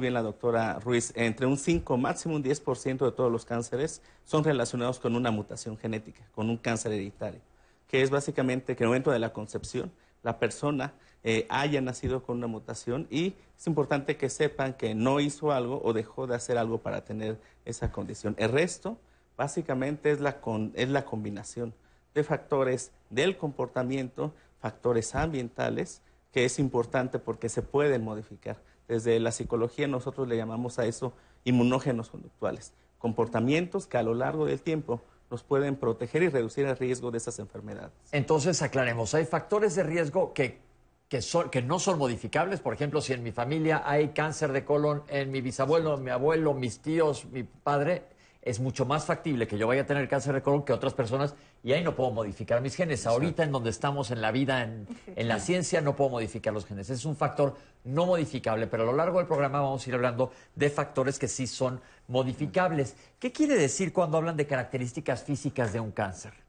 bien la doctora Ruiz, entre un 5, máximo un 10% de todos los cánceres son relacionados con una mutación genética, con un cáncer hereditario, que es básicamente que en el momento de la concepción la persona eh, haya nacido con una mutación y es importante que sepan que no hizo algo o dejó de hacer algo para tener esa condición. El resto básicamente es la, es la combinación de factores del comportamiento, factores ambientales, que es importante porque se pueden modificar. Desde la psicología nosotros le llamamos a eso inmunógenos conductuales, comportamientos que a lo largo del tiempo nos pueden proteger y reducir el riesgo de esas enfermedades. Entonces, aclaremos, hay factores de riesgo que, que, son, que no son modificables. Por ejemplo, si en mi familia hay cáncer de colon, en mi bisabuelo, mi abuelo, mis tíos, mi padre, es mucho más factible que yo vaya a tener cáncer de colon que otras personas y ahí no puedo modificar mis genes. Ahorita en donde estamos en la vida, en, la ciencia, no puedo modificar los genes. Es un factor no modificable, pero a lo largo del programa vamos a ir hablando de factores que sí son modificables. ¿Qué quiere decir cuando hablan de características físicas de un cáncer?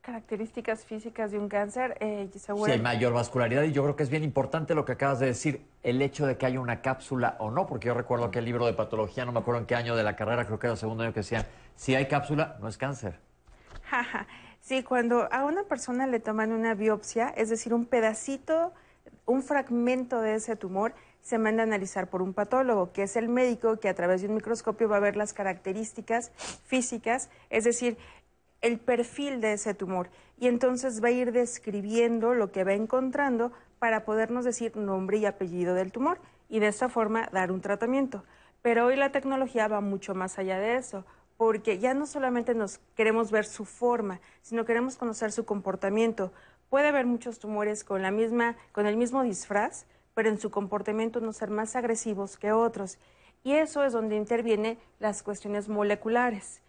Características físicas de un cáncer, eh, hay mayor vascularidad y yo creo que es bien importante lo que acabas de decir, el hecho de que haya una cápsula o no, porque yo recuerdo que el libro de patología, no me acuerdo en qué año de la carrera, creo que era el segundo año que decían, si hay cápsula, no es cáncer. sí, cuando a una persona le toman una biopsia, es decir, un pedacito, un fragmento de ese tumor, se manda a analizar por un patólogo, que es el médico que a través de un microscopio va a ver las características físicas, es decir, el perfil de ese tumor y entonces va a ir describiendo lo que va encontrando para podernos decir nombre y apellido del tumor y de esta forma dar un tratamiento. Pero hoy la tecnología va mucho más allá de eso, porque ya no solamente nos queremos ver su forma, sino queremos conocer su comportamiento. Puede haber muchos tumores con la misma con el mismo disfraz, pero en su comportamiento no ser más agresivos que otros. Y eso es donde intervienen las cuestiones moleculares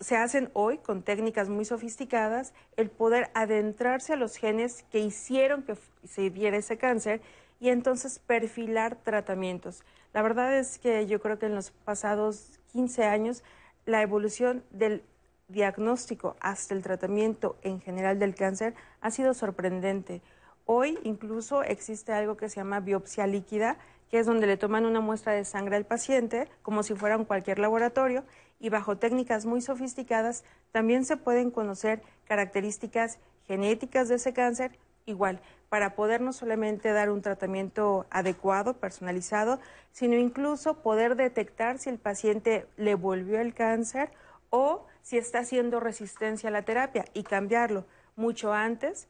se hacen hoy con técnicas muy sofisticadas el poder adentrarse a los genes que hicieron que se diera ese cáncer y entonces perfilar tratamientos. La verdad es que yo creo que en los pasados 15 años la evolución del diagnóstico hasta el tratamiento en general del cáncer ha sido sorprendente. Hoy incluso existe algo que se llama biopsia líquida, que es donde le toman una muestra de sangre al paciente, como si fuera en cualquier laboratorio, y bajo técnicas muy sofisticadas también se pueden conocer características genéticas de ese cáncer, igual, para poder no solamente dar un tratamiento adecuado, personalizado, sino incluso poder detectar si el paciente le volvió el cáncer o si está haciendo resistencia a la terapia y cambiarlo mucho antes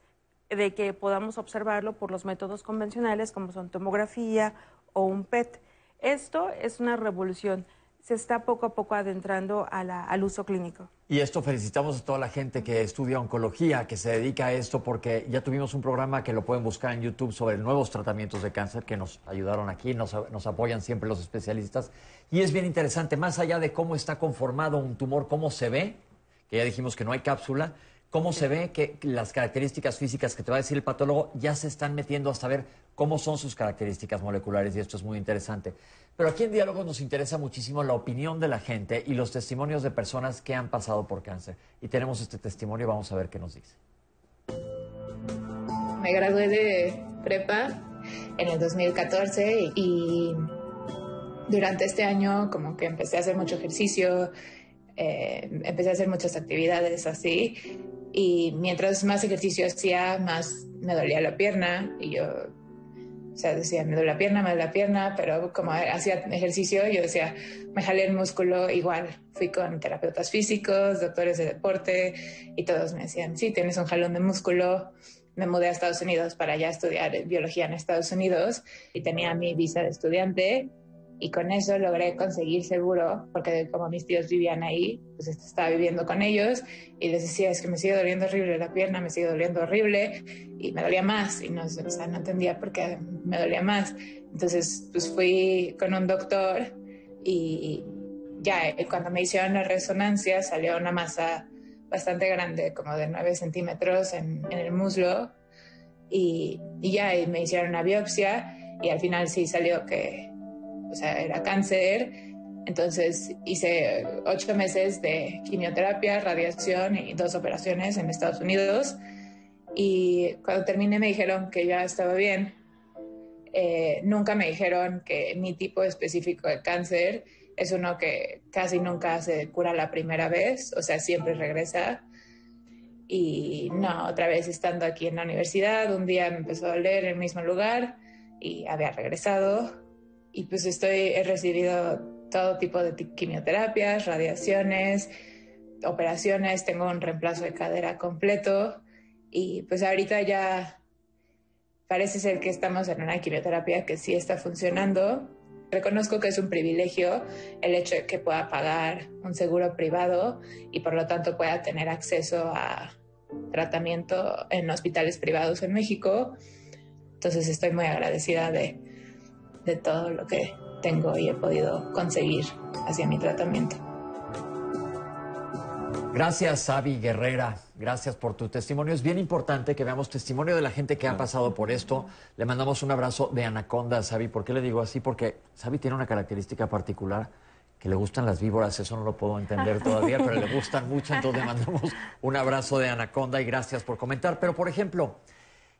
de que podamos observarlo por los métodos convencionales como son tomografía o un PET. Esto es una revolución se está poco a poco adentrando al uso clínico. Y esto felicitamos a toda la gente que estudia oncología, que se dedica a esto, porque ya tuvimos un programa que lo pueden buscar en YouTube sobre nuevos tratamientos de cáncer que nos ayudaron aquí, nos, nos apoyan siempre los especialistas. Y es bien interesante, más allá de cómo está conformado un tumor, cómo se ve, que ya dijimos que no hay cápsula, cómo se ve que las características físicas que te va a decir el patólogo ya se están metiendo a saber cómo son sus características moleculares y esto es muy interesante. Pero aquí en Diálogos nos interesa muchísimo la opinión de la gente y los testimonios de personas que han pasado por cáncer. Y tenemos este testimonio, vamos a ver qué nos dice. Me gradué de prepa en el 2014 y durante este año como que empecé a hacer mucho ejercicio, eh, empecé a hacer muchas actividades así y mientras más ejercicio hacía, más me dolía la pierna y yo, o sea, decía, me duele la pierna, me duele la pierna, pero como hacía ejercicio, yo decía, me jalé el músculo igual. Fui con terapeutas físicos, doctores de deporte y todos me decían, sí, tienes un jalón de músculo. Me mudé a Estados Unidos para ya estudiar biología en Estados Unidos y tenía mi visa de estudiante y con eso logré conseguir seguro, porque como mis tíos vivían ahí, pues estaba viviendo con ellos y les decía, es que me sigue doliendo horrible la pierna, me sigue doliendo horrible y me dolía más y no, o sea, no entendía por qué me dolía más. Entonces, pues fui con un doctor y ya cuando me hicieron la resonancia salió una masa bastante grande, como de 9 centímetros en, en el muslo y, y ya me hicieron una biopsia y al final sí salió que o sea, era cáncer. Entonces hice ocho meses de quimioterapia, radiación y dos operaciones en Estados Unidos. Y cuando terminé me dijeron que ya estaba bien. Eh, nunca me dijeron que mi tipo específico de cáncer es uno que casi nunca se cura la primera vez, o sea, siempre regresa. Y no, otra vez estando aquí en la universidad, un día me empezó a doler en el mismo lugar y había regresado. Y pues estoy, he recibido todo tipo de quimioterapias, radiaciones, operaciones, tengo un reemplazo de cadera completo y pues ahorita ya parece ser que estamos en una quimioterapia que sí está funcionando. Reconozco que es un privilegio el hecho de que pueda pagar un seguro privado y por lo tanto pueda tener acceso a tratamiento en hospitales privados en México. Entonces estoy muy agradecida de, de todo lo que tengo y he podido conseguir hacia mi tratamiento. Gracias, Avi Guerrera. Gracias por tu testimonio. Es bien importante que veamos testimonio de la gente que ha pasado por esto. Le mandamos un abrazo de anaconda a Sabi. ¿Por qué le digo así? Porque Sabi tiene una característica particular que le gustan las víboras. Eso no lo puedo entender todavía, pero le gustan mucho. Entonces le mandamos un abrazo de anaconda y gracias por comentar. Pero, por ejemplo,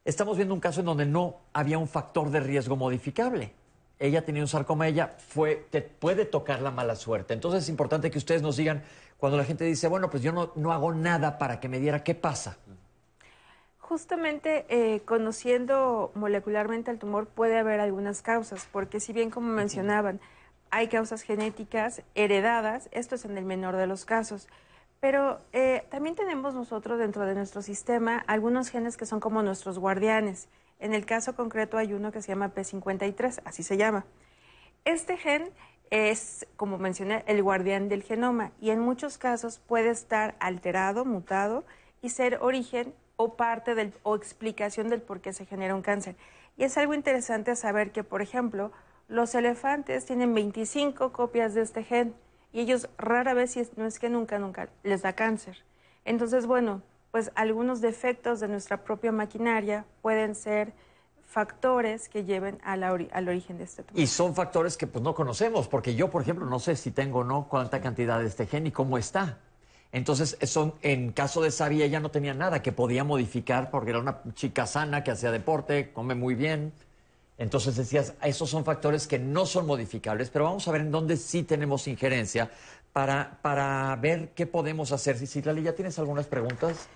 estamos viendo un caso en donde no había un factor de riesgo modificable ella tenía un sarcoma, ella fue, te puede tocar la mala suerte. Entonces es importante que ustedes nos digan, cuando la gente dice, bueno, pues yo no, no hago nada para que me diera, ¿qué pasa? Justamente eh, conociendo molecularmente el tumor puede haber algunas causas, porque si bien como mencionaban, hay causas genéticas heredadas, esto es en el menor de los casos, pero eh, también tenemos nosotros dentro de nuestro sistema algunos genes que son como nuestros guardianes. En el caso concreto hay uno que se llama P53, así se llama. Este gen es, como mencioné, el guardián del genoma y en muchos casos puede estar alterado, mutado y ser origen o parte del, o explicación del por qué se genera un cáncer. Y es algo interesante saber que, por ejemplo, los elefantes tienen 25 copias de este gen y ellos rara vez, no es que nunca, nunca, les da cáncer. Entonces, bueno, pues algunos defectos de nuestra propia maquinaria pueden ser factores que lleven al origen de este tumor. Y son factores que pues no conocemos, porque yo, por ejemplo, no sé si tengo o no cuánta cantidad de este gen y cómo está. Entonces, son, en caso de Sabi, ella no tenía nada que podía modificar porque era una chica sana que hacía deporte, come muy bien. Entonces decías, esos son factores que no son modificables, pero vamos a ver en dónde sí tenemos injerencia para, para ver qué podemos hacer. Si, Lali, ¿ya tienes algunas preguntas?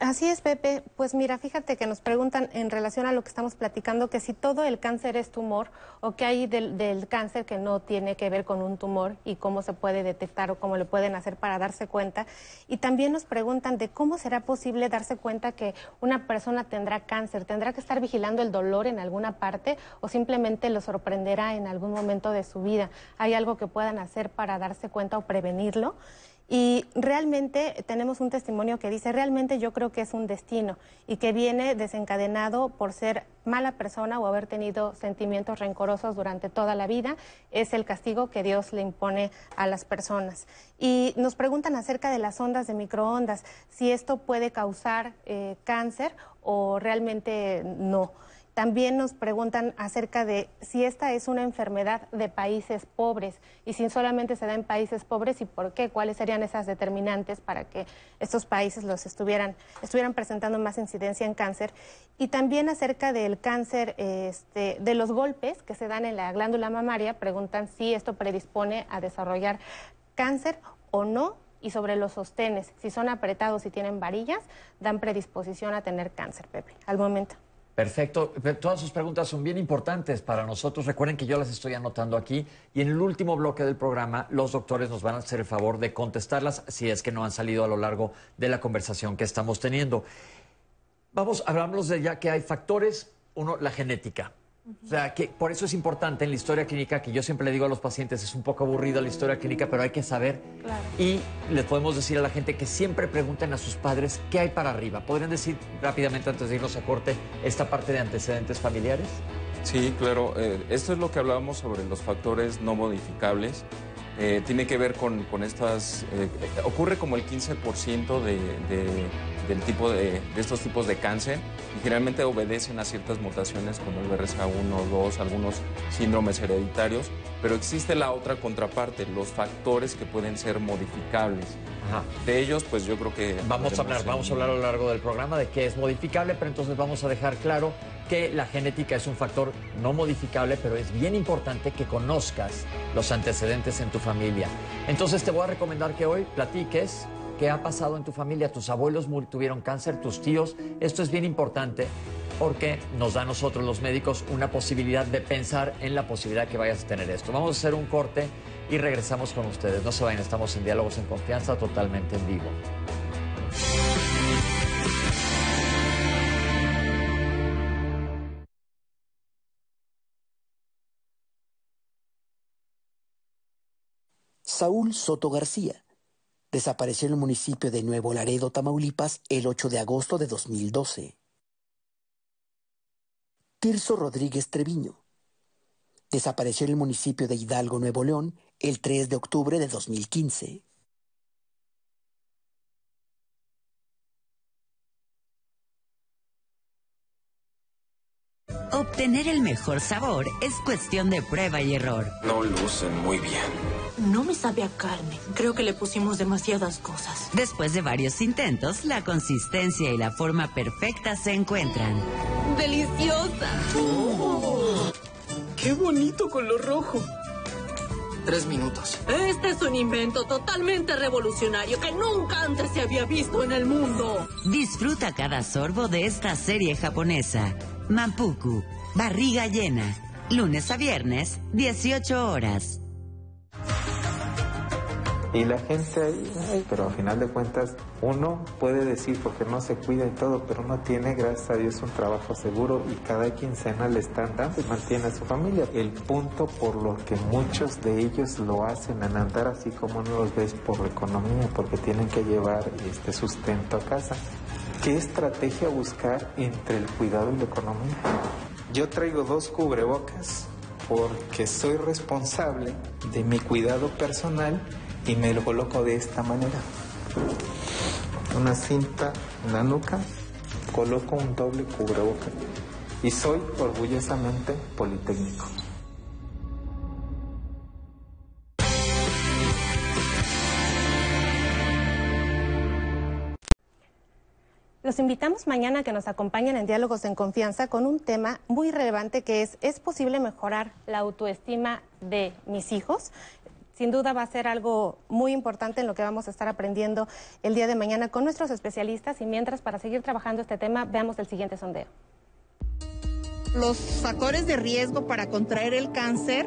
Así es, Pepe. Pues mira, fíjate que nos preguntan en relación a lo que estamos platicando, que si todo el cáncer es tumor o qué hay del, cáncer que no tiene que ver con un tumor y cómo se puede detectar o cómo le pueden hacer para darse cuenta. Y también nos preguntan de cómo será posible darse cuenta que una persona tendrá cáncer. ¿Tendrá que estar vigilando el dolor en alguna parte o simplemente lo sorprenderá en algún momento de su vida? ¿Hay algo que puedan hacer para darse cuenta o prevenirlo? Y realmente tenemos un testimonio que dice, realmente yo creo que es un destino y que viene desencadenado por ser mala persona o haber tenido sentimientos rencorosos durante toda la vida. Es el castigo que Dios le impone a las personas. Y nos preguntan acerca de las ondas de microondas, si esto puede causar eh, cáncer o realmente no. También nos preguntan acerca de si esta es una enfermedad de países pobres y si solamente se da en países pobres y por qué, cuáles serían esas determinantes para que estos países los estuvieran, estuvieran presentando más incidencia en cáncer. Y también acerca del cáncer, este, de los golpes que se dan en la glándula mamaria, preguntan si esto predispone a desarrollar cáncer o no y sobre los sostenes, si son apretados y tienen varillas, dan predisposición a tener cáncer, Pepe, al momento. Perfecto. Todas sus preguntas son bien importantes para nosotros. Recuerden que yo las estoy anotando aquí y en el último bloque del programa los doctores nos van a hacer el favor de contestarlas si es que no han salido a lo largo de la conversación que estamos teniendo. Vamos, hablamos de ya que hay factores. Uno, la genética. O sea, que por eso es importante en la historia clínica, que yo siempre le digo a los pacientes, es un poco aburrida la historia clínica, pero hay que saber. Y les podemos decir a la gente que siempre pregunten a sus padres qué hay para arriba. ¿Podrían decir rápidamente, antes de irnos a corte, esta parte de antecedentes familiares? Sí, claro. Eh, esto es lo que hablábamos sobre los factores no modificables. Eh, tiene que ver con, estas... Eh, ocurre como el 15% de del tipo de, estos tipos de cáncer y generalmente obedecen a ciertas mutaciones como el BRCA1, 2, algunos síndromes hereditarios, pero existe la otra contraparte, los factores que pueden ser modificables. de ellos, pues yo creo que... Vamos a hablar, vamos a hablar a lo largo del programa de qué es modificable, pero entonces vamos a dejar claro que la genética es un factor no modificable, pero es bien importante que conozcas los antecedentes en tu familia. Entonces te voy a recomendar que hoy platiques qué ha pasado en tu familia. Tus abuelos tuvieron cáncer, tus tíos. Esto es bien importante porque nos da a nosotros los médicos una posibilidad de pensar en la posibilidad que vayas a tener esto. Vamos a hacer un corte y regresamos con ustedes. No se vayan, estamos en Diálogos en Confianza totalmente en vivo. Saúl Soto García desapareció en el municipio de Nuevo Laredo, Tamaulipas, el 8 de agosto de 2012. Tirso Rodríguez Treviño desapareció en el municipio de Hidalgo, Nuevo León, el 3 de octubre de 2015. Obtener el mejor sabor es cuestión de prueba y error. No lucen muy bien. No me sabe a carne. Creo que le pusimos demasiadas cosas. Después de varios intentos, la consistencia y la forma perfecta se encuentran. ¡Deliciosa! Oh, ¡Qué bonito color rojo! Tres minutos. Este es un invento totalmente revolucionario que nunca antes se había visto en el mundo. Disfruta cada sorbo de esta serie japonesa. Mampuku, barriga llena. Lunes a viernes, 18 horas. Y la gente ahí, pero a final de cuentas, uno puede decir porque no se cuida y todo, pero uno tiene, gracias a Dios, un trabajo seguro y cada quincena le están dando y mantiene a su familia. El punto por lo que muchos de ellos lo hacen en andar así como no los ves por la economía, porque tienen que llevar este sustento a casa. ¿Qué estrategia buscar entre el cuidado y la economía? Yo traigo dos cubrebocas porque soy responsable de mi cuidado personal y me lo coloco de esta manera. Una cinta en la nuca, coloco un doble cubreboca y soy orgullosamente politécnico. Los invitamos mañana a que nos acompañen en Diálogos en Confianza con un tema muy relevante que es, ¿es posible mejorar la autoestima de mis hijos? sin duda va a ser algo muy importante en lo que vamos a estar aprendiendo el día de mañana con nuestros especialistas y mientras para seguir trabajando este tema veamos el siguiente sondeo. Los factores de riesgo para contraer el cáncer,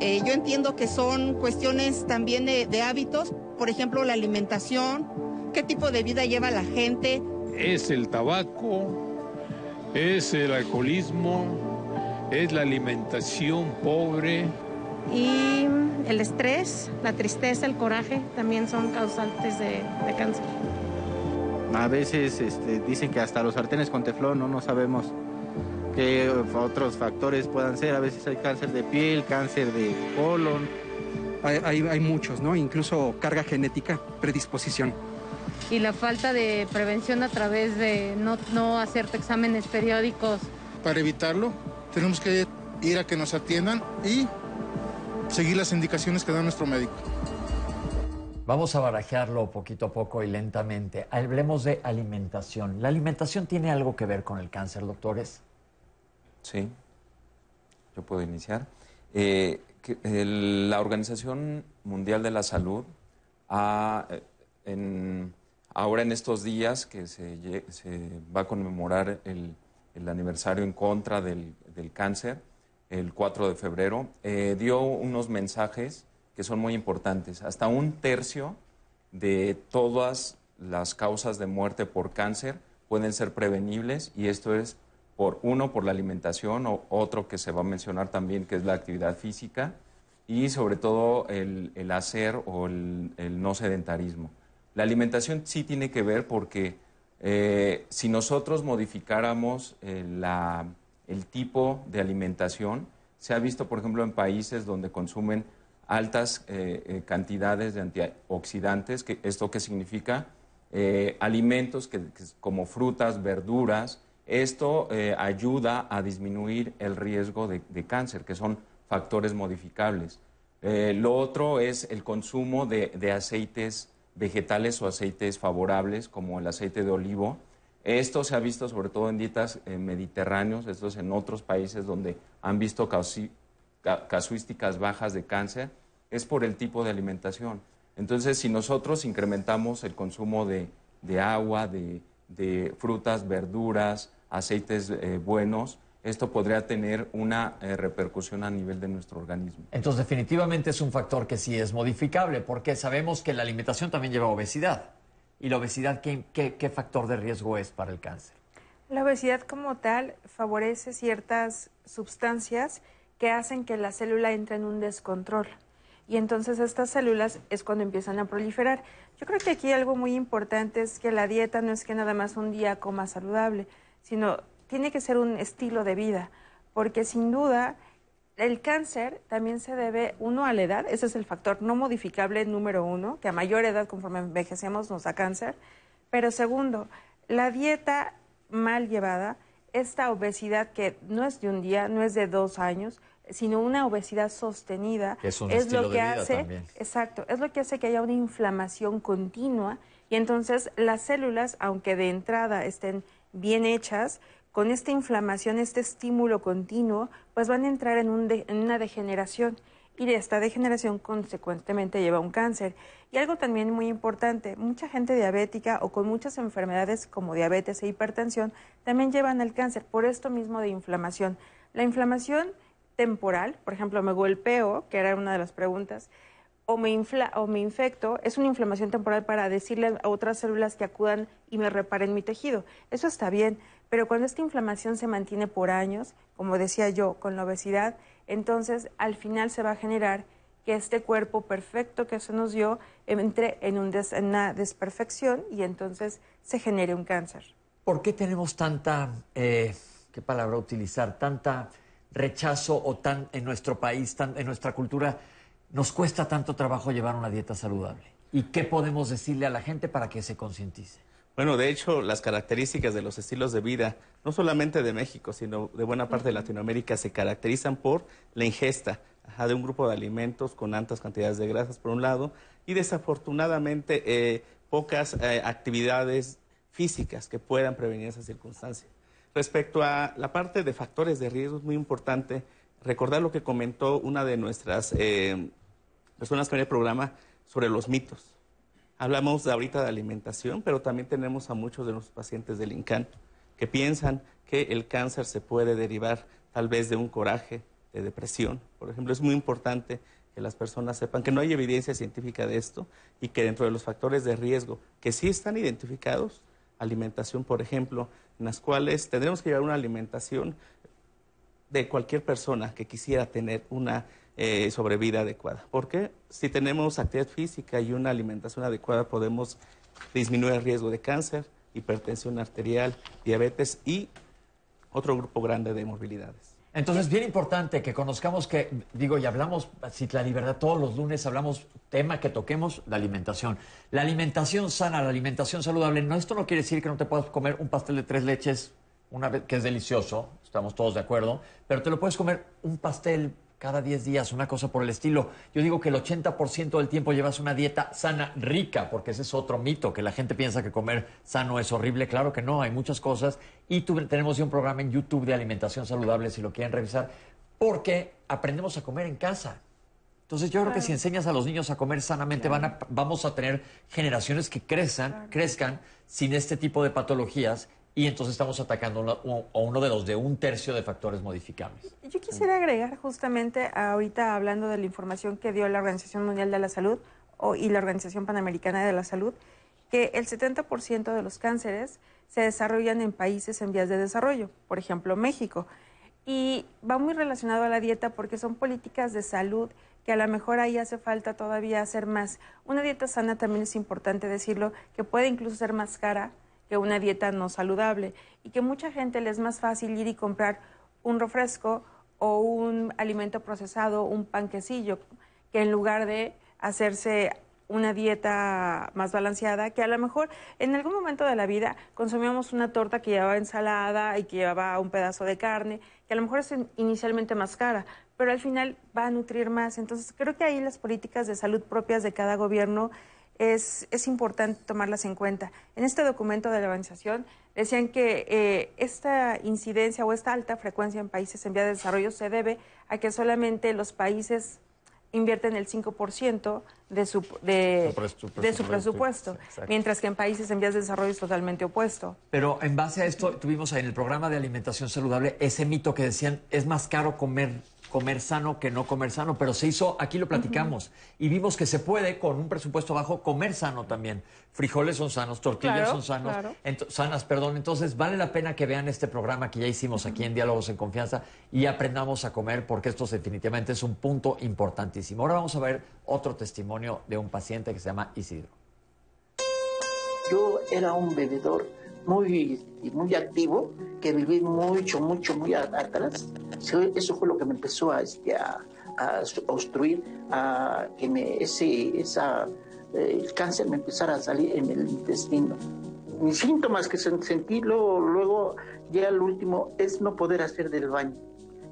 eh, yo entiendo que son cuestiones también de hábitos, por ejemplo la alimentación, qué tipo de vida lleva la gente. Es el tabaco, es el alcoholismo, es la alimentación pobre, y el estrés, la tristeza, el coraje también son causantes de, cáncer. A veces este, dicen que hasta los sartenes con teflón, no, no sabemos qué otros factores puedan ser. A veces hay cáncer de piel, cáncer de colon. Hay, hay, muchos, ¿no? Incluso carga genética, predisposición. Y la falta de prevención a través de no, no hacerte exámenes periódicos. Para evitarlo, tenemos que ir a que nos atiendan y seguir las indicaciones que da nuestro médico. Vamos a barajearlo poquito a poco y lentamente. Hablemos de alimentación. ¿La alimentación tiene algo que ver con el cáncer, doctores? Sí, yo puedo iniciar. Eh, la Organización Mundial de la Salud eh, ahora en estos días que se, va a conmemorar el, aniversario en contra del cáncer, el 4 de febrero, eh, dio unos mensajes que son muy importantes. Hasta un tercio de todas las causas de muerte por cáncer pueden ser prevenibles y esto es por uno, por la alimentación, o otro que se va a mencionar también, que es la actividad física, y sobre todo el, hacer o el, no sedentarismo. La alimentación sí tiene que ver porque eh, si nosotros modificáramos eh, el tipo de alimentación. Se ha visto, por ejemplo, en países donde consumen altas eh, cantidades de antioxidantes. Que, ¿Esto qué significa? Alimentos que, como frutas, verduras. Esto ayuda a disminuir el riesgo de, cáncer, que son factores modificables. lo otro es el consumo de, aceites vegetales o aceites favorables, como el aceite de olivo. Esto se ha visto sobre todo en dietas eh, mediterráneos, esto es en otros países donde han visto causi- ca- casuísticas bajas de cáncer, es por el tipo de alimentación. Entonces, si nosotros incrementamos el consumo de, de agua, de, de frutas, verduras, aceites eh, buenos, esto podría tener una eh, repercusión a nivel de nuestro organismo. Entonces, definitivamente es un factor que sí es modificable, porque sabemos que la alimentación también lleva obesidad. ¿Y la obesidad qué, qué- qué factor de riesgo es para el cáncer? La obesidad como tal favorece ciertas sustancias que hacen que la célula entre en un descontrol. Y entonces estas células es cuando empiezan a proliferar. Yo creo que aquí algo muy importante es que la dieta no es que nada más un día coma saludable, sino tiene que ser un estilo de vida, porque sin duda el cáncer también se debe, uno, a la edad, ese es el factor no modificable número uno, que a mayor edad conforme envejecemos nos da cáncer, pero segundo, la dieta mal llevada, esta obesidad que no es de un día, no es de dos años, sino una obesidad sostenida, es un lo que hace, también. exacto, es lo que hace que haya una inflamación continua y entonces las células, aunque de entrada estén bien hechas, con esta inflamación, este estímulo continuo, pues van a entrar en, una degeneración y esta degeneración consecuentemente lleva a un cáncer. Y algo también muy importante, mucha gente diabética o con muchas enfermedades como diabetes e hipertensión también llevan al cáncer por esto mismo de inflamación. La inflamación temporal, por ejemplo, me golpeo, que era una de las preguntas, o me, o me infecto, es una inflamación temporal para decirle a otras células que acudan y me reparen mi tejido. Eso está bien, pero cuando esta inflamación se mantiene por años, como decía yo, con la obesidad, entonces al final se va a generar que este cuerpo perfecto que se nos dio entre en, una desperfección y entonces se genere un cáncer. ¿Por qué tenemos tanta, eh, qué palabra utilizar, tanta rechazo o tan en nuestro país, en nuestra cultura, nos cuesta tanto trabajo llevar una dieta saludable? ¿Y qué podemos decirle a la gente para que se concientice? Bueno, de hecho, las características de los estilos de vida, no solamente de México, sino de buena parte de Latinoamérica, se caracterizan por la ingesta ajá, de un grupo de alimentos con altas cantidades de grasas, por un lado, y desafortunadamente eh, pocas eh, actividades físicas que puedan prevenir esa circunstancia. Respecto a la parte de factores de riesgo, es muy importante recordar lo que comentó una de nuestras eh, personas que en el programa sobre los mitos. Hablamos ahorita de alimentación, pero también tenemos a muchos de nuestros pacientes del INCAN que piensan que el cáncer se puede derivar tal vez de un coraje, de depresión. Por ejemplo, es muy importante que las personas sepan que no hay evidencia científica de esto y que dentro de los factores de riesgo que sí están identificados, alimentación, por ejemplo, en las cuales tendremos que llevar una alimentación de cualquier persona que quisiera tener una eh, sobrevida adecuada. Porque si tenemos actividad física y una alimentación adecuada, podemos disminuir el riesgo de cáncer, hipertensión arterial, diabetes y otro grupo grande de morbilidades. Entonces, bien importante que conozcamos que, digo, y hablamos, si la libertad, todos los lunes hablamos, tema que toquemos, la alimentación. La alimentación sana, la alimentación saludable, no, esto no quiere decir que no te puedas comer un pastel de tres leches, una vez, que es delicioso, estamos todos de acuerdo, pero te lo puedes comer un pastel cada 10 días, una cosa por el estilo. Yo digo que el 80% del tiempo llevas una dieta sana, rica, porque ese es otro mito, que la gente piensa que comer sano es horrible. Claro que no, hay muchas cosas. Y tenemos un programa en YouTube de alimentación saludable, si lo quieren revisar, porque aprendemos a comer en casa. Entonces yo creo que si enseñas a los niños a comer sanamente, van a- vamos a tener generaciones que crezcan, crezcan sin este tipo de patologías y entonces estamos atacando a uno de los de un tercio de factores modificables. Yo quisiera agregar justamente ahorita hablando de la información que dio la Organización Mundial de la Salud o- y la Organización Panamericana de la Salud, que el 70% de los cánceres se desarrollan en países en vías de desarrollo, por ejemplo México. Y va muy relacionado a la dieta porque son políticas de salud que a lo mejor ahí hace falta todavía hacer más. Una dieta sana también es importante decirlo, que puede incluso ser más cara que una dieta no saludable y que mucha gente le es más fácil ir y comprar un refresco o un alimento procesado, un panquecillo, que en lugar de hacerse una dieta más balanceada, que a lo mejor en algún momento de la vida consumíamos una torta que llevaba ensalada y que llevaba un pedazo de carne, que a lo mejor es in- inicialmente más cara, pero al final va a nutrir más. Entonces creo que ahí las políticas de salud propias de cada gobierno es, es importante tomarlas en cuenta. En este documento de la organización decían que eh, esta incidencia o esta alta frecuencia en países en vías de desarrollo se debe a que solamente los países invierten el 5% de su, de, Su de presupuesto, presupuesto, exacto. mientras que en países en vías de desarrollo es totalmente opuesto. Pero en base a esto, tuvimos en el programa de alimentación saludable ese mito que decían es más caro comer comer sano que no comer sano, pero se hizo, aquí lo platicamos, y vimos que se puede con un presupuesto bajo comer sano también. Frijoles son sanos, tortillas Claro, son sanos, claro. sanas, perdón. Entonces vale la pena que vean este programa que ya hicimos aquí en Diálogos en Confianza y aprendamos a comer porque esto definitivamente es un punto importantísimo. Ahora vamos a ver otro testimonio de un paciente que se llama Isidro. Yo era un bebedor muy, muy activo, que viví mucho, mucho, muy a- atrás. Eso fue lo que me empezó a, este, a, a obstruir, a que me, ese, esa, eh, el cáncer me empezara a salir en el intestino. Mis síntomas que sen- sentí luego, luego ya el último es no poder hacer del baño.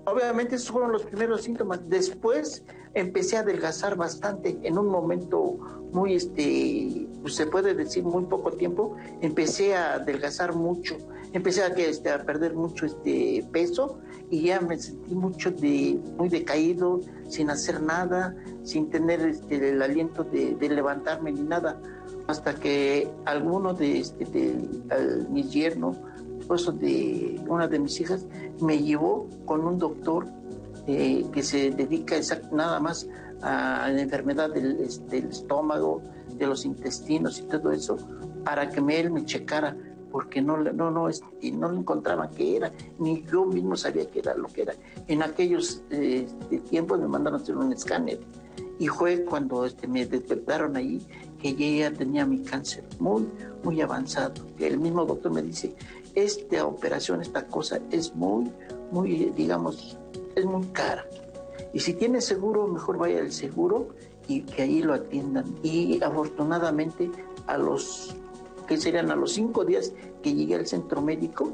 Obviamente esos fueron los primeros síntomas. Después empecé a adelgazar bastante en un momento muy, este, pues, se puede decir muy poco tiempo. Empecé a adelgazar mucho, empecé a, este, a perder mucho este peso y ya me sentí mucho muy decaído, sin hacer nada, sin tener este, el aliento de, levantarme ni nada. Hasta que alguno de, este, de mis yernos, esposo de una de mis hijas, me llevó con un doctor eh, que se dedica exact- nada más a la enfermedad del, este, del estómago, de los intestinos y todo eso, para que me, él me checara, porque no, no, no, este, no le encontraba qué era, ni yo mismo sabía qué era lo que era. En aquellos este, tiempos me mandaron a hacer un escáner y fue cuando este, me despertaron ahí que ya tenía mi cáncer muy, muy avanzado. El mismo doctor me dice, esta operación, esta cosa es muy, muy, digamos, es muy cara. Y si tiene seguro, mejor vaya al seguro y que ahí lo atiendan. Y afortunadamente a los, que serían a los cinco días que llegué al centro médico,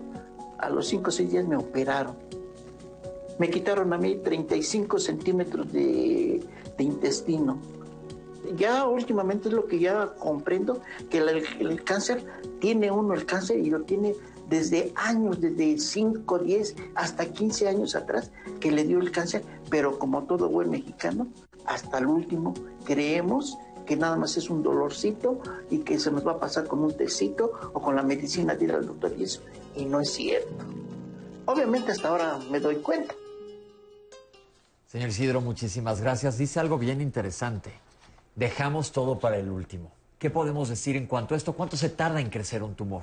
a los cinco o seis días me operaron. Me quitaron a mí 35 centímetros de, de intestino. Ya últimamente es lo que ya comprendo, que el, el cáncer tiene uno el cáncer y lo tiene desde años, desde 5, 10, hasta 15 años atrás, que le dio el cáncer, pero como todo buen mexicano, hasta el último creemos que nada más es un dolorcito y que se nos va a pasar con un tecito o con la medicina de ir al doctor y eso, y no es cierto. Obviamente hasta ahora me doy cuenta. Señor Isidro, muchísimas gracias. Dice algo bien interesante. Dejamos todo para el último. ¿Qué podemos decir en cuanto a esto? ¿Cuánto se tarda en crecer un tumor?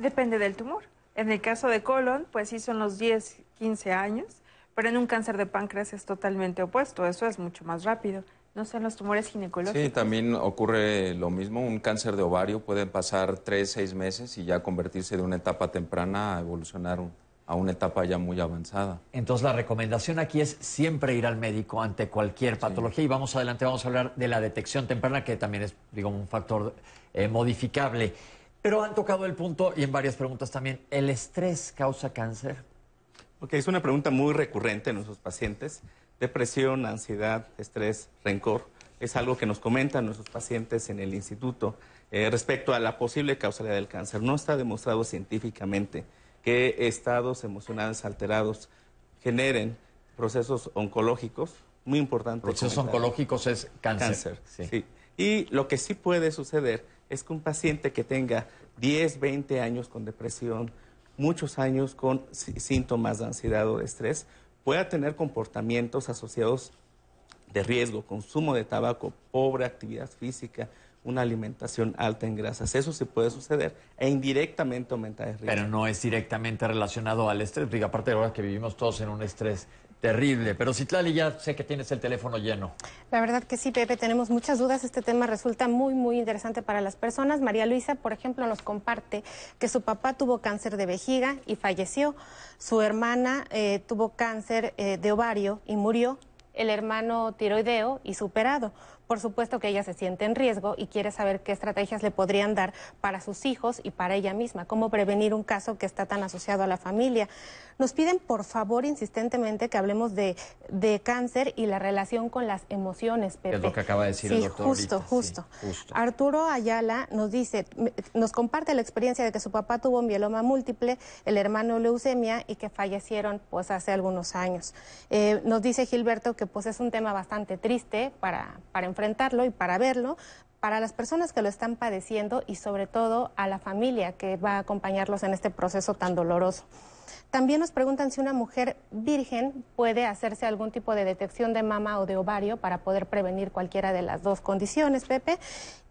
Depende del tumor. En el caso de colon, pues sí son los 10, 15 años, pero en un cáncer de páncreas es totalmente opuesto, eso es mucho más rápido. No sé, en los tumores ginecológicos. Sí, también ocurre lo mismo. Un cáncer de ovario puede pasar tres, seis meses y ya convertirse de una etapa temprana a evolucionar un- a una etapa ya muy avanzada. Entonces la recomendación aquí es siempre ir al médico ante cualquier patología y vamos adelante, vamos a hablar de la detección temprana que también es, digo, un factor eh, modificable. Pero han tocado el punto y en varias preguntas también, ¿el estrés causa cáncer? Ok, es una pregunta muy recurrente en nuestros pacientes. Depresión, ansiedad, estrés, rencor, es algo que nos comentan nuestros pacientes en el instituto eh, respecto a la posible causalidad del cáncer. No está demostrado científicamente que estados emocionales alterados generen procesos oncológicos, muy importante. Procesos comentar. oncológicos es cáncer. Cáncer, sí. sí. Y lo que sí puede suceder es que un paciente que tenga 10, 20 años con depresión, muchos años con sí- síntomas de ansiedad o de estrés, pueda tener comportamientos asociados de riesgo, consumo de tabaco, pobre actividad física, una alimentación alta en grasas. Eso sí puede suceder e indirectamente aumentar el riesgo. Pero no es directamente relacionado al estrés, digo, aparte de ahora que vivimos todos en un estrés terrible. Pero Citlali, ya sé que tienes el teléfono lleno. La verdad que sí, Pepe, tenemos muchas dudas. Este tema resulta muy, muy interesante para las personas. María Luisa, por ejemplo, nos comparte que su papá tuvo cáncer de vejiga y falleció. Su hermana eh, tuvo cáncer eh, de ovario y murió. el hermano tiroideo y superado. Por supuesto que ella se siente en riesgo y quiere saber qué estrategias le podrían dar para sus hijos y para ella misma, cómo prevenir un caso que está tan asociado a la familia. Nos piden, por favor, insistentemente que hablemos de, de cáncer y la relación con las emociones, Pepe. Es lo que acaba de decir sí, el doctor. Justo, ahorita, sí, justo. justo. Arturo Ayala nos dice, nos comparte la experiencia de que su papá tuvo un mieloma múltiple, el hermano leucemia y que fallecieron pues hace algunos años. Eh, nos dice Gilberto que pues es un tema bastante triste para, para enfrentarlo y para verlo, para las personas que lo están padeciendo y sobre todo a la familia que va a acompañarlos en este proceso tan doloroso. También nos preguntan si una mujer virgen puede hacerse algún tipo de detección de mama o de ovario para poder prevenir cualquiera de las dos condiciones, Pepe.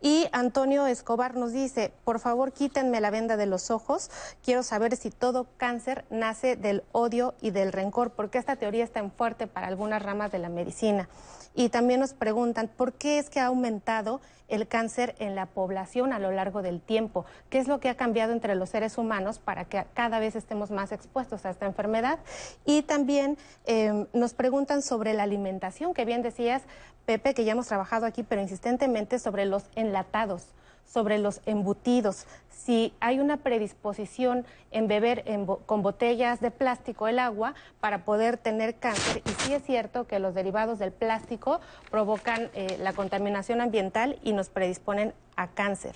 Y Antonio Escobar nos dice, por favor quítenme la venda de los ojos, quiero saber si todo cáncer nace del odio y del rencor, porque esta teoría está en fuerte para algunas ramas de la medicina. Y también nos preguntan, ¿por qué es que ha aumentado el cáncer en la población a lo largo del tiempo? ¿Qué es lo que ha cambiado entre los seres humanos para que cada vez estemos más expuestos a esta enfermedad? Y también eh, nos preguntan sobre la alimentación, que bien decías, Pepe, que ya hemos trabajado aquí, pero insistentemente sobre los enlatados sobre los embutidos, si hay una predisposición en beber en bo- con botellas de plástico el agua para poder tener cáncer. Y sí es cierto que los derivados del plástico provocan eh, la contaminación ambiental y nos predisponen a cáncer.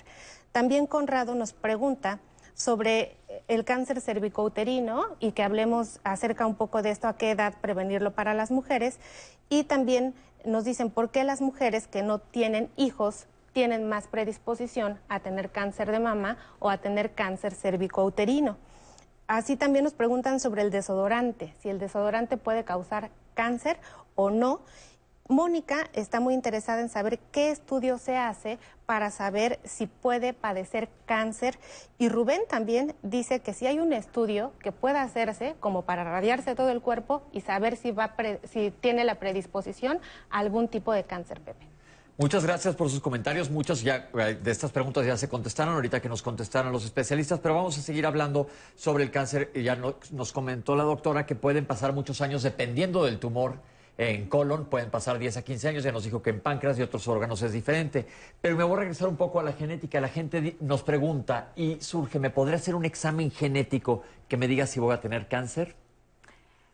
También Conrado nos pregunta sobre el cáncer cervicouterino y que hablemos acerca un poco de esto, a qué edad prevenirlo para las mujeres. Y también nos dicen por qué las mujeres que no tienen hijos tienen más predisposición a tener cáncer de mama o a tener cáncer cervicouterino. Así también nos preguntan sobre el desodorante, si el desodorante puede causar cáncer o no. Mónica está muy interesada en saber qué estudio se hace para saber si puede padecer cáncer. Y Rubén también dice que si hay un estudio que pueda hacerse como para radiarse todo el cuerpo y saber si, va pre- si tiene la predisposición a algún tipo de cáncer, Pepe. Muchas gracias por sus comentarios. Muchas ya eh, de estas preguntas ya se contestaron ahorita que nos contestaron los especialistas, pero vamos a seguir hablando sobre el cáncer. Ya no- nos comentó la doctora que pueden pasar muchos años dependiendo del tumor en colon, pueden pasar 10 a 15 años. Ya nos dijo que en páncreas y otros órganos es diferente. Pero me voy a regresar un poco a la genética. La gente nos pregunta y surge, ¿me podría hacer un examen genético que me diga si voy a tener cáncer?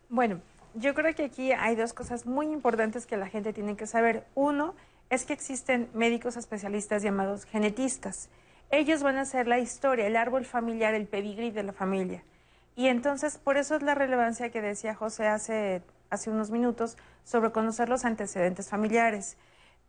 Bueno, yo creo que aquí hay dos cosas muy importantes que la gente tiene que saber. Uno es que existen médicos especialistas llamados genetistas. Ellos van a hacer la historia, el árbol familiar, el pedigrí de la familia. Y entonces, por eso es la relevancia que decía José hace, hace unos minutos sobre conocer los antecedentes familiares.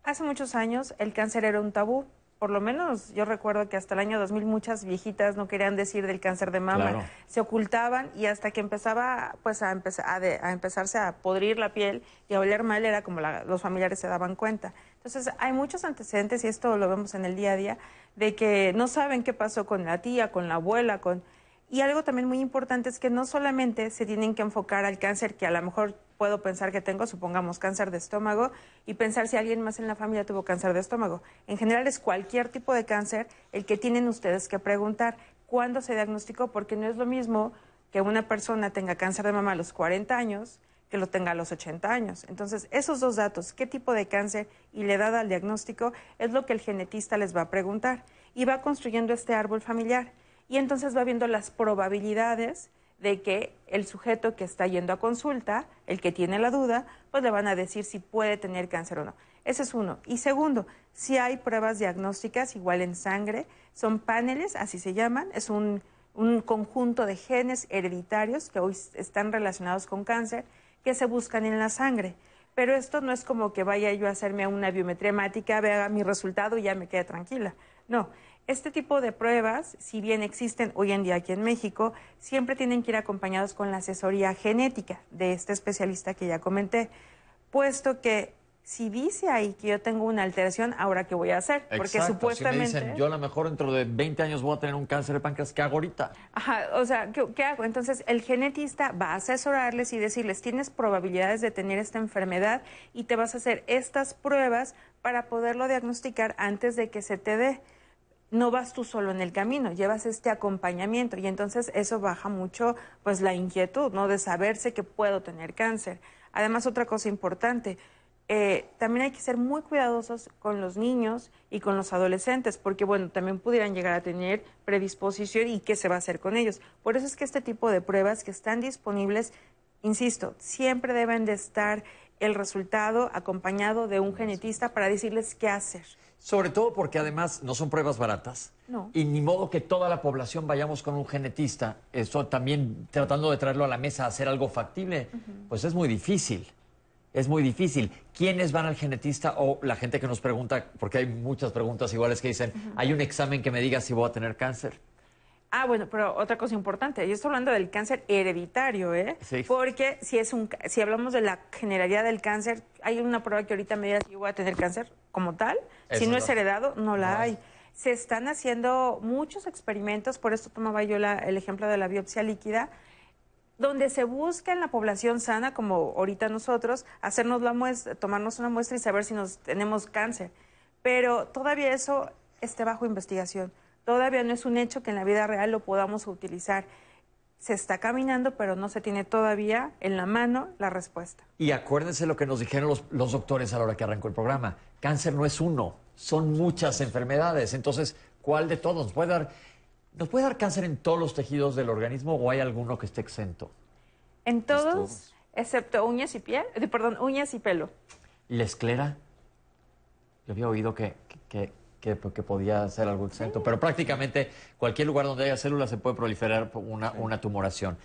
Hace muchos años el cáncer era un tabú. Por lo menos yo recuerdo que hasta el año 2000 muchas viejitas no querían decir del cáncer de mama. Claro. Se ocultaban y hasta que empezaba pues a, empezar, a, de- a empezarse a podrir la piel y a oler mal era como la- los familiares se daban cuenta. Entonces hay muchos antecedentes y esto lo vemos en el día a día de que no saben qué pasó con la tía, con la abuela, con... Y algo también muy importante es que no solamente se tienen que enfocar al cáncer que a lo mejor puedo pensar que tengo, supongamos cáncer de estómago, y pensar si alguien más en la familia tuvo cáncer de estómago. En general es cualquier tipo de cáncer el que tienen ustedes que preguntar cuándo se diagnosticó, porque no es lo mismo que una persona tenga cáncer de mama a los 40 años que lo tenga a los 80 años. Entonces, esos dos datos, qué tipo de cáncer y la edad al diagnóstico, es lo que el genetista les va a preguntar. Y va construyendo este árbol familiar. Y entonces va viendo las probabilidades de que el sujeto que está yendo a consulta, el que tiene la duda, pues le van a decir si puede tener cáncer o no. Ese es uno. Y segundo, si hay pruebas diagnósticas, igual en sangre, son paneles, así se llaman, es un, un conjunto de genes hereditarios que hoy están relacionados con cáncer que se buscan en la sangre. Pero esto no es como que vaya yo a hacerme una biometría hemática, vea mi resultado y ya me quede tranquila. No, este tipo de pruebas, si bien existen hoy en día aquí en México, siempre tienen que ir acompañados con la asesoría genética de este especialista que ya comenté, puesto que si dice ahí que yo tengo una alteración, ahora qué voy a hacer, porque supuestamente Si me dicen, yo a lo mejor dentro de 20 años voy a tener un cáncer de páncreas, ¿qué hago ahorita? Ajá, o sea, ¿qué, qué hago? Entonces, el genetista va a asesorarles y decirles, tienes probabilidades de tener esta enfermedad y te vas a hacer estas pruebas para poderlo diagnosticar antes de que se te dé. No vas tú solo en el camino, llevas este acompañamiento y entonces eso baja mucho pues la inquietud, ¿no? De saberse que puedo tener cáncer. Además, otra cosa importante, eh, también hay que ser muy cuidadosos con los niños y con los adolescentes, porque bueno, también pudieran llegar a tener predisposición y qué se va a hacer con ellos. Por eso es que este tipo de pruebas que están disponibles, insisto, siempre deben de estar el resultado acompañado de un genetista para decirles qué hacer. Sobre todo porque además no son pruebas baratas. No. Y ni modo que toda la población vayamos con un genetista. Eso también tratando de traerlo a la mesa a hacer algo factible, pues es muy difícil. Es muy difícil. ¿Quiénes van al genetista o la gente que nos pregunta, porque hay muchas preguntas iguales que dicen, hay un examen que me diga si voy a tener cáncer? Ah, bueno, pero otra cosa importante, yo estoy hablando del cáncer hereditario, ¿eh? Sí. Porque si es un, si hablamos de la generalidad del cáncer, hay una prueba que ahorita me diga si yo voy a tener cáncer como tal. si no es heredado, no la no hay. Se están haciendo muchos experimentos, por esto tomaba yo la- el ejemplo de la biopsia líquida, donde se busca en la población sana, como ahorita nosotros, hacernos la muestra, tomarnos una muestra y saber si nos tenemos cáncer. Pero todavía eso esté bajo investigación. Todavía no es un hecho que en la vida real lo podamos utilizar. Se está caminando, pero no se tiene todavía en la mano la respuesta. Y acuérdense lo que nos dijeron los, los doctores a la hora que arrancó el programa. Cáncer no es uno, son muchas enfermedades. Entonces, ¿cuál de todos? ¿Nos puede dar, ¿nos puede dar cáncer en todos los tejidos del organismo o hay alguno que esté exento? En todos, excepto uñas y piel, eh, perdón, uñas y pelo. ¿Y la esclera? Yo había oído que, que, que, que podía ser algo exento, pero prácticamente cualquier lugar donde haya células se puede proliferar una, una tumoración.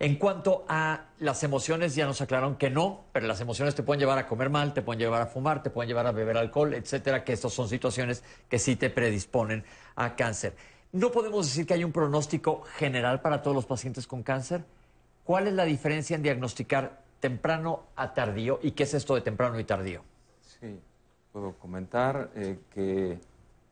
En cuanto a las emociones, ya nos aclararon que no, pero las emociones te pueden llevar a comer mal, te pueden llevar a fumar, te pueden llevar a beber alcohol, etcétera, que estas son situaciones que sí te predisponen a cáncer. No podemos decir que hay un pronóstico general para todos los pacientes con cáncer. ¿Cuál es la diferencia en diagnosticar temprano a tardío y qué es esto de temprano y tardío? Sí, puedo comentar eh, que,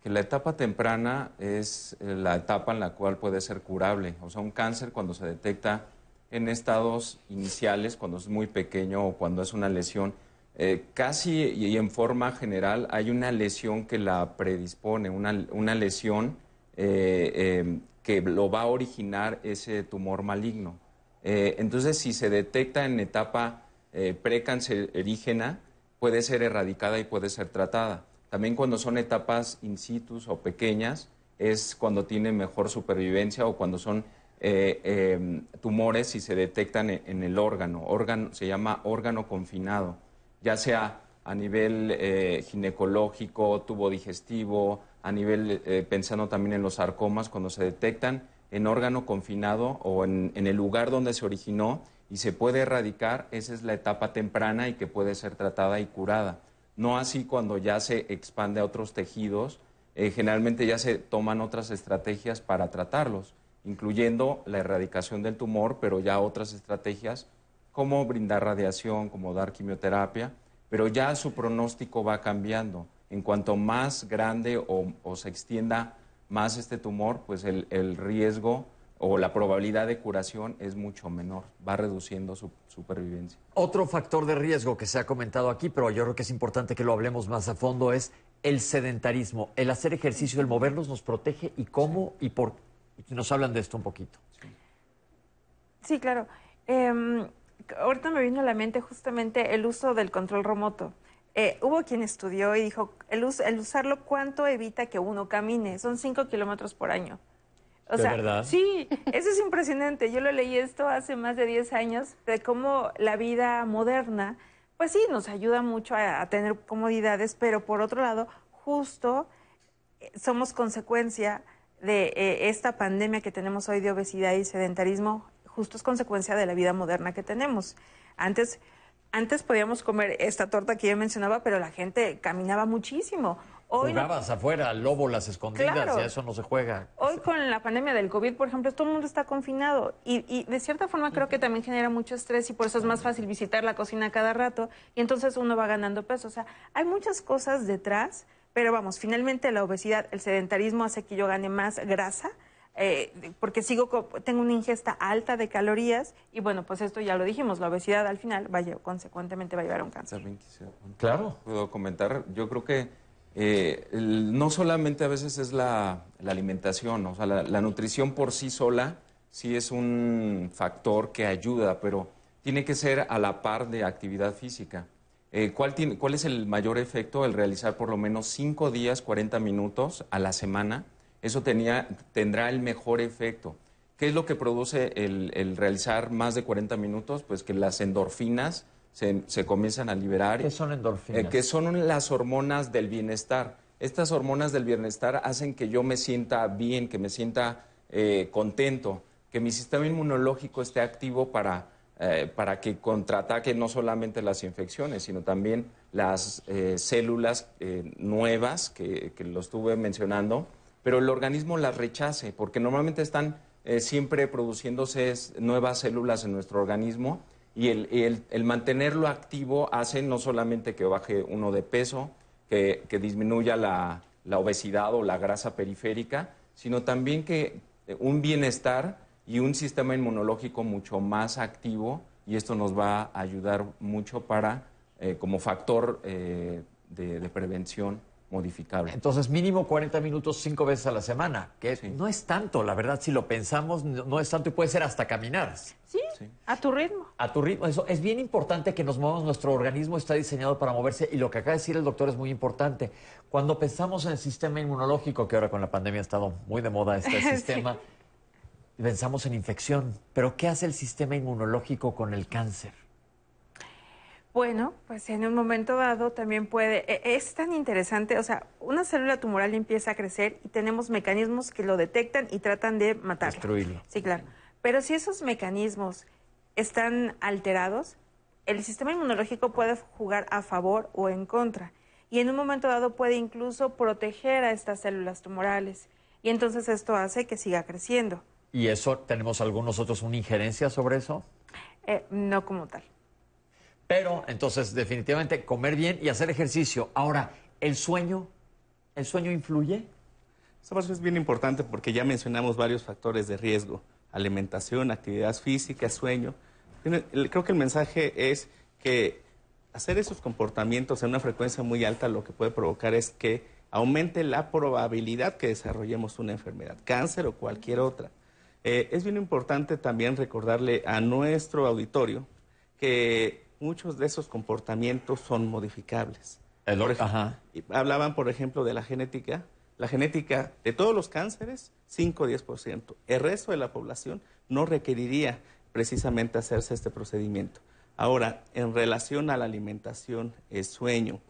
la etapa temprana es eh, la etapa en la cual puede ser curable. O sea, un cáncer cuando se detecta en estados iniciales, cuando es muy pequeño o cuando es una lesión, eh, casi y en forma general hay una lesión que la predispone, una, una lesión eh, eh, que lo va a originar ese tumor maligno. Eh, entonces, si se detecta en etapa eh, precancerígena, puede ser erradicada y puede ser tratada. También cuando son etapas in situ o pequeñas, es cuando tiene mejor supervivencia o cuando son eh, tumores y se detectan en, en el órgano. órgano. Se llama órgano confinado, ya sea a nivel ginecológico, tubo digestivo, a nivel, eh, pensando también en los sarcomas, cuando se detectan en órgano confinado o en, el lugar donde se originó y se puede erradicar, esa es la etapa temprana y que puede ser tratada y curada. No así cuando ya se expande a otros tejidos, eh, generalmente ya se toman otras estrategias para tratarlos, incluyendo la erradicación del tumor, pero ya otras estrategias como brindar radiación, como dar quimioterapia, pero ya su pronóstico va cambiando. En cuanto más grande o, o se extienda más este tumor, pues el, el, riesgo o la probabilidad de curación es mucho menor, va reduciendo su supervivencia. Otro factor de riesgo que se ha comentado aquí, pero yo creo que es importante que lo hablemos más a fondo, es el sedentarismo. El hacer ejercicio, el movernos nos protege y cómo y por qué. Nos hablan de esto un poquito. Sí, claro. Eh, ahorita me vino a la mente justamente el uso del control remoto. Eh, hubo quien estudió y dijo, el, us el, usarlo, ¿cuánto evita que uno camine? Son 5 kilómetros por año. O ¿De sea, verdad? Sí, eso es impresionante. Yo lo leí esto hace más de 10 años, de cómo la vida moderna, pues sí, nos ayuda mucho a, a tener comodidades, pero por otro lado, justo eh, somos consecuencia de eh, esta pandemia que tenemos hoy de obesidad y sedentarismo, justo es consecuencia de la vida moderna que tenemos. Antes antes podíamos comer esta torta que yo mencionaba, pero la gente caminaba muchísimo. Hoy Jugabas no... afuera, lobo, las escondidas, claro. y eso no se juega. Hoy con la pandemia del COVID, por ejemplo, todo el mundo está confinado y, y de cierta forma creo que también genera mucho estrés y por eso es más fácil visitar la cocina cada rato y entonces uno va ganando peso. O sea, hay muchas cosas detrás, pero vamos, finalmente la obesidad, el sedentarismo hace que yo gane más grasa, eh, porque sigo tengo una ingesta alta de calorías y bueno, pues esto ya lo dijimos, la obesidad al final vaya, consecuentemente va a llevar a un cáncer. Claro. Puedo comentar, yo creo que eh, el, no solamente a veces es la, la alimentación, o sea, la, la, nutrición por sí sola sí es un factor que ayuda, pero tiene que ser a la par de actividad física. Eh, ¿cuál, tiene- ¿Cuál es el mayor efecto? El realizar por lo menos 5 días, 40 minutos a la semana. Eso tenía, tendrá el mejor efecto. ¿Qué es lo que produce el, el realizar más de 40 minutos? Pues que las endorfinas se, se comienzan a liberar. ¿Qué son endorfinas? Eh, que son las hormonas del bienestar. Estas hormonas del bienestar hacen que yo me sienta bien, que me sienta eh, contento, que mi sistema inmunológico esté activo para, eh, para que contraataque no solamente las infecciones, sino también las células nuevas que, que lo estuve mencionando, pero el organismo las rechace, porque normalmente están eh, siempre produciéndose nuevas células en nuestro organismo y el, mantenerlo activo hace no solamente que baje uno de peso, que, disminuya la, obesidad o la grasa periférica, sino también que eh, un bienestar y un sistema inmunológico mucho más activo y esto nos va a ayudar mucho para, eh, como factor de prevención modificable. Entonces, mínimo 40 minutos cinco veces a la semana, que no es tanto, la verdad, si lo pensamos, no, no es tanto y puede ser hasta caminar. Sí, a tu ritmo. A tu ritmo, eso es bien importante que nos movamos, nuestro organismo está diseñado para moverse y lo que acaba de decir el doctor es muy importante. Cuando pensamos en el sistema inmunológico, que ahora con la pandemia ha estado muy de moda este Sí. sistema, pensamos en infección, pero ¿qué hace el sistema inmunológico con el cáncer? Bueno, pues en un momento dado también puede, e- es tan interesante, o sea, una célula tumoral empieza a crecer y tenemos mecanismos que lo detectan y tratan de matarlo. Destruirlo. Sí, claro. Pero si esos mecanismos están alterados, el sistema inmunológico puede jugar a favor o en contra. Y en un momento dado puede incluso proteger a estas células tumorales. Y entonces esto hace que siga creciendo. ¿Y eso tenemos algunos otros una injerencia sobre eso? Eh, no como tal. Pero entonces definitivamente comer bien y hacer ejercicio. Ahora, ¿el sueño? ¿El sueño influye? Parte es bien importante porque ya mencionamos varios factores de riesgo. Alimentación, actividad física, sueño. Creo que el mensaje es que hacer esos comportamientos en una frecuencia muy alta lo que puede provocar es que aumente la probabilidad que desarrollemos una enfermedad, cáncer o cualquier otra. Eh, es bien importante también recordarle a nuestro auditorio que muchos de esos comportamientos son modificables. Por ej- y Hablaban, por ejemplo, de la genética. La genética de todos los cánceres, 5 o 10%. El resto de la población no requeriría precisamente hacerse este procedimiento. Ahora, en relación a la alimentación, el sueño,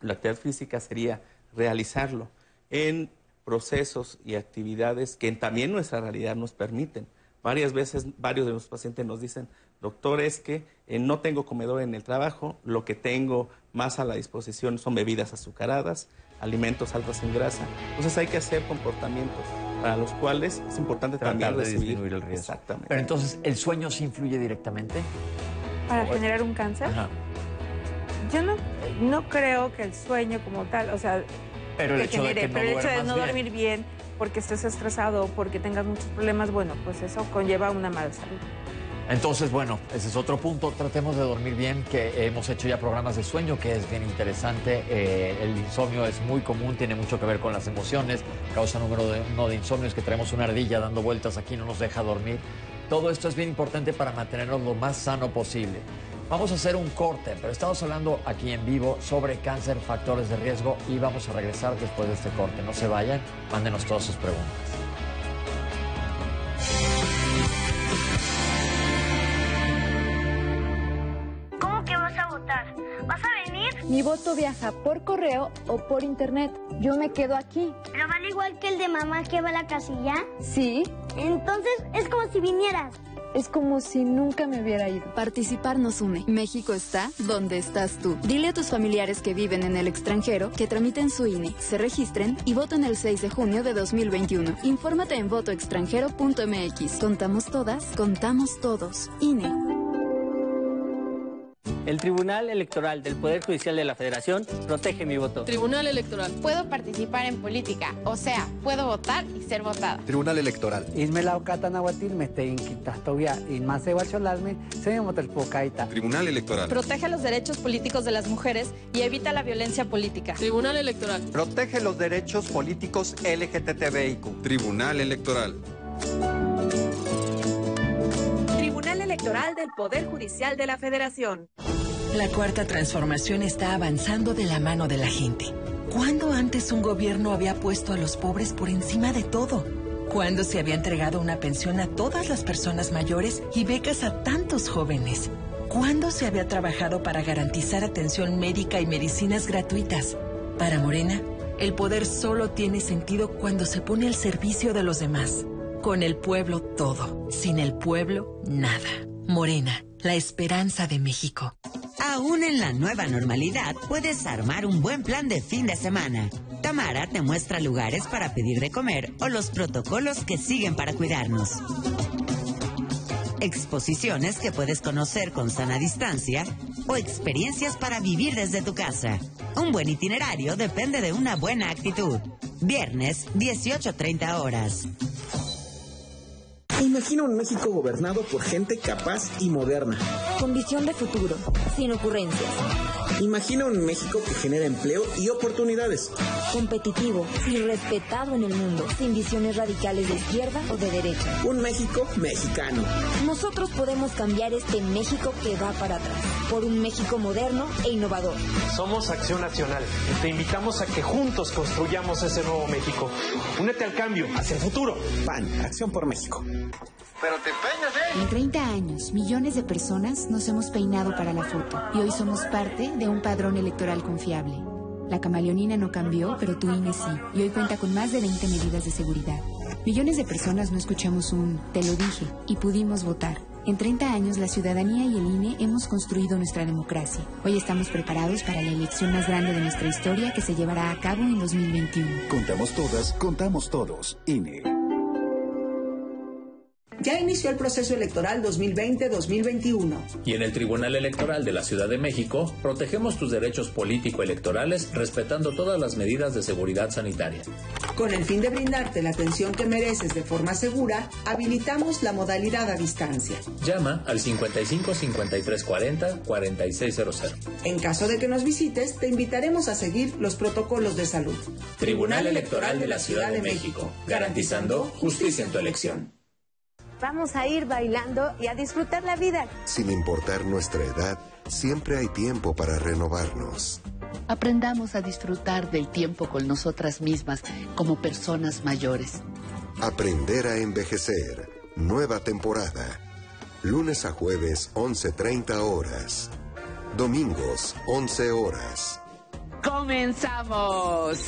la actividad física sería realizarlo en procesos y actividades que también nuestra realidad nos permiten. Varias veces varios de nuestros pacientes nos dicen, doctor, es que eh, no tengo comedor en el trabajo, lo que tengo más a la disposición son bebidas azucaradas, alimentos altos en grasa. Entonces hay que hacer comportamientos para los cuales es importante Tratar también de recibir disminuir el riesgo. Exactamente. Pero entonces, ¿el sueño sí influye directamente? Para generar un cáncer. Ajá. Yo no, no creo que el sueño como tal, o sea, Pero el que hecho de genere, no pero el hecho de no bien. dormir bien, porque estés estresado, porque tengas muchos problemas, bueno, pues eso conlleva una mala salud. Entonces, bueno, ese es otro punto. Tratemos de dormir bien, que hemos hecho ya programas de sueño, que es bien interesante. Eh, el insomnio es muy común, tiene mucho que ver con las emociones. Causa número de- uno de insomnio es que traemos una ardilla dando vueltas aquí, no nos deja dormir. Todo esto es bien importante para mantenernos lo más sano posible. Vamos a hacer un corte, pero estamos hablando aquí en vivo sobre cáncer, factores de riesgo y vamos a regresar después de este corte. No se vayan, mándenos todas sus preguntas. Vas a votar? ¿Vas a venir? Mi voto viaja por correo o por internet. Yo me quedo aquí. ¿Pero vale igual que el de mamá que va a la casilla? Sí. Entonces es como si vinieras. Es como si nunca me hubiera ido. Participar nos une. México está donde estás tú. Dile a tus familiares que viven en el extranjero que tramiten su INE, se registren y voten el 6 de junio de 2021. Infórmate en votoextranjero.mx. Contamos todas, contamos todos. INE. El Tribunal Electoral del Poder Judicial de la Federación protege mi voto. Tribunal Electoral. Puedo participar en política, o sea, puedo votar y ser votada. Tribunal Electoral. Ismela Okatanahuatil me te inquitastovia y más iguacholalme se me motel pocaita. Tribunal Electoral. Protege los derechos políticos de las mujeres y evita la violencia política. Tribunal Electoral. Protege los derechos políticos LGTBIQ. Tribunal Electoral. Electoral del Poder Judicial de la Federación. La cuarta transformación está avanzando de la mano de la gente. ¿Cuándo antes un gobierno había puesto a los pobres por encima de todo? ¿Cuándo se había entregado una pensión a todas las personas mayores y becas a tantos jóvenes? ¿Cuándo se había trabajado para garantizar atención médica y medicinas gratuitas? Para Morena, el poder solo tiene sentido cuando se pone al servicio de los demás. Con el pueblo todo, sin el pueblo nada. Morena, la esperanza de México. Aún en la nueva normalidad, puedes armar un buen plan de fin de semana. Tamara te muestra lugares para pedir de comer o los protocolos que siguen para cuidarnos. Exposiciones que puedes conocer con sana distancia o experiencias para vivir desde tu casa. Un buen itinerario depende de una buena actitud. Viernes, 18.30 horas. Imagina un México gobernado por gente capaz y moderna. Con visión de futuro, sin ocurrencias. Imagina un México que genera empleo y oportunidades. Competitivo y respetado en el mundo, sin visiones radicales de izquierda o de derecha. Un México mexicano. Nosotros podemos cambiar este México que va para atrás, por un México moderno e innovador. Somos Acción Nacional y te invitamos a que juntos construyamos ese nuevo México. Únete al cambio, hacia el futuro. PAN, Acción por México. Pero te peinas, ¿eh? En 30 años, millones de personas nos hemos peinado para la foto y hoy somos parte de un padrón electoral confiable. La camaleonina no cambió, pero tu INE sí, y hoy cuenta con más de 20 medidas de seguridad. Millones de personas no escuchamos un te lo dije y pudimos votar. En 30 años, la ciudadanía y el INE hemos construido nuestra democracia. Hoy estamos preparados para la elección más grande de nuestra historia que se llevará a cabo en 2021. Contamos todas, contamos todos. INE. Ya inició el proceso electoral 2020-2021. Y en el Tribunal Electoral de la Ciudad de México, protegemos tus derechos político-electorales respetando todas las medidas de seguridad sanitaria. Con el fin de brindarte la atención que mereces de forma segura, habilitamos la modalidad a distancia. Llama al 55 53 40 4600. En caso de que nos visites, te invitaremos a seguir los protocolos de salud. Tribunal Electoral de la Ciudad de México, garantizando justicia en tu elección. Vamos a ir bailando y a disfrutar la vida. Sin importar nuestra edad, siempre hay tiempo para renovarnos. Aprendamos a disfrutar del tiempo con nosotras mismas como personas mayores. Aprender a envejecer. Nueva temporada. Lunes a jueves, 11.30 horas. Domingos, 11 horas. ¡Comenzamos!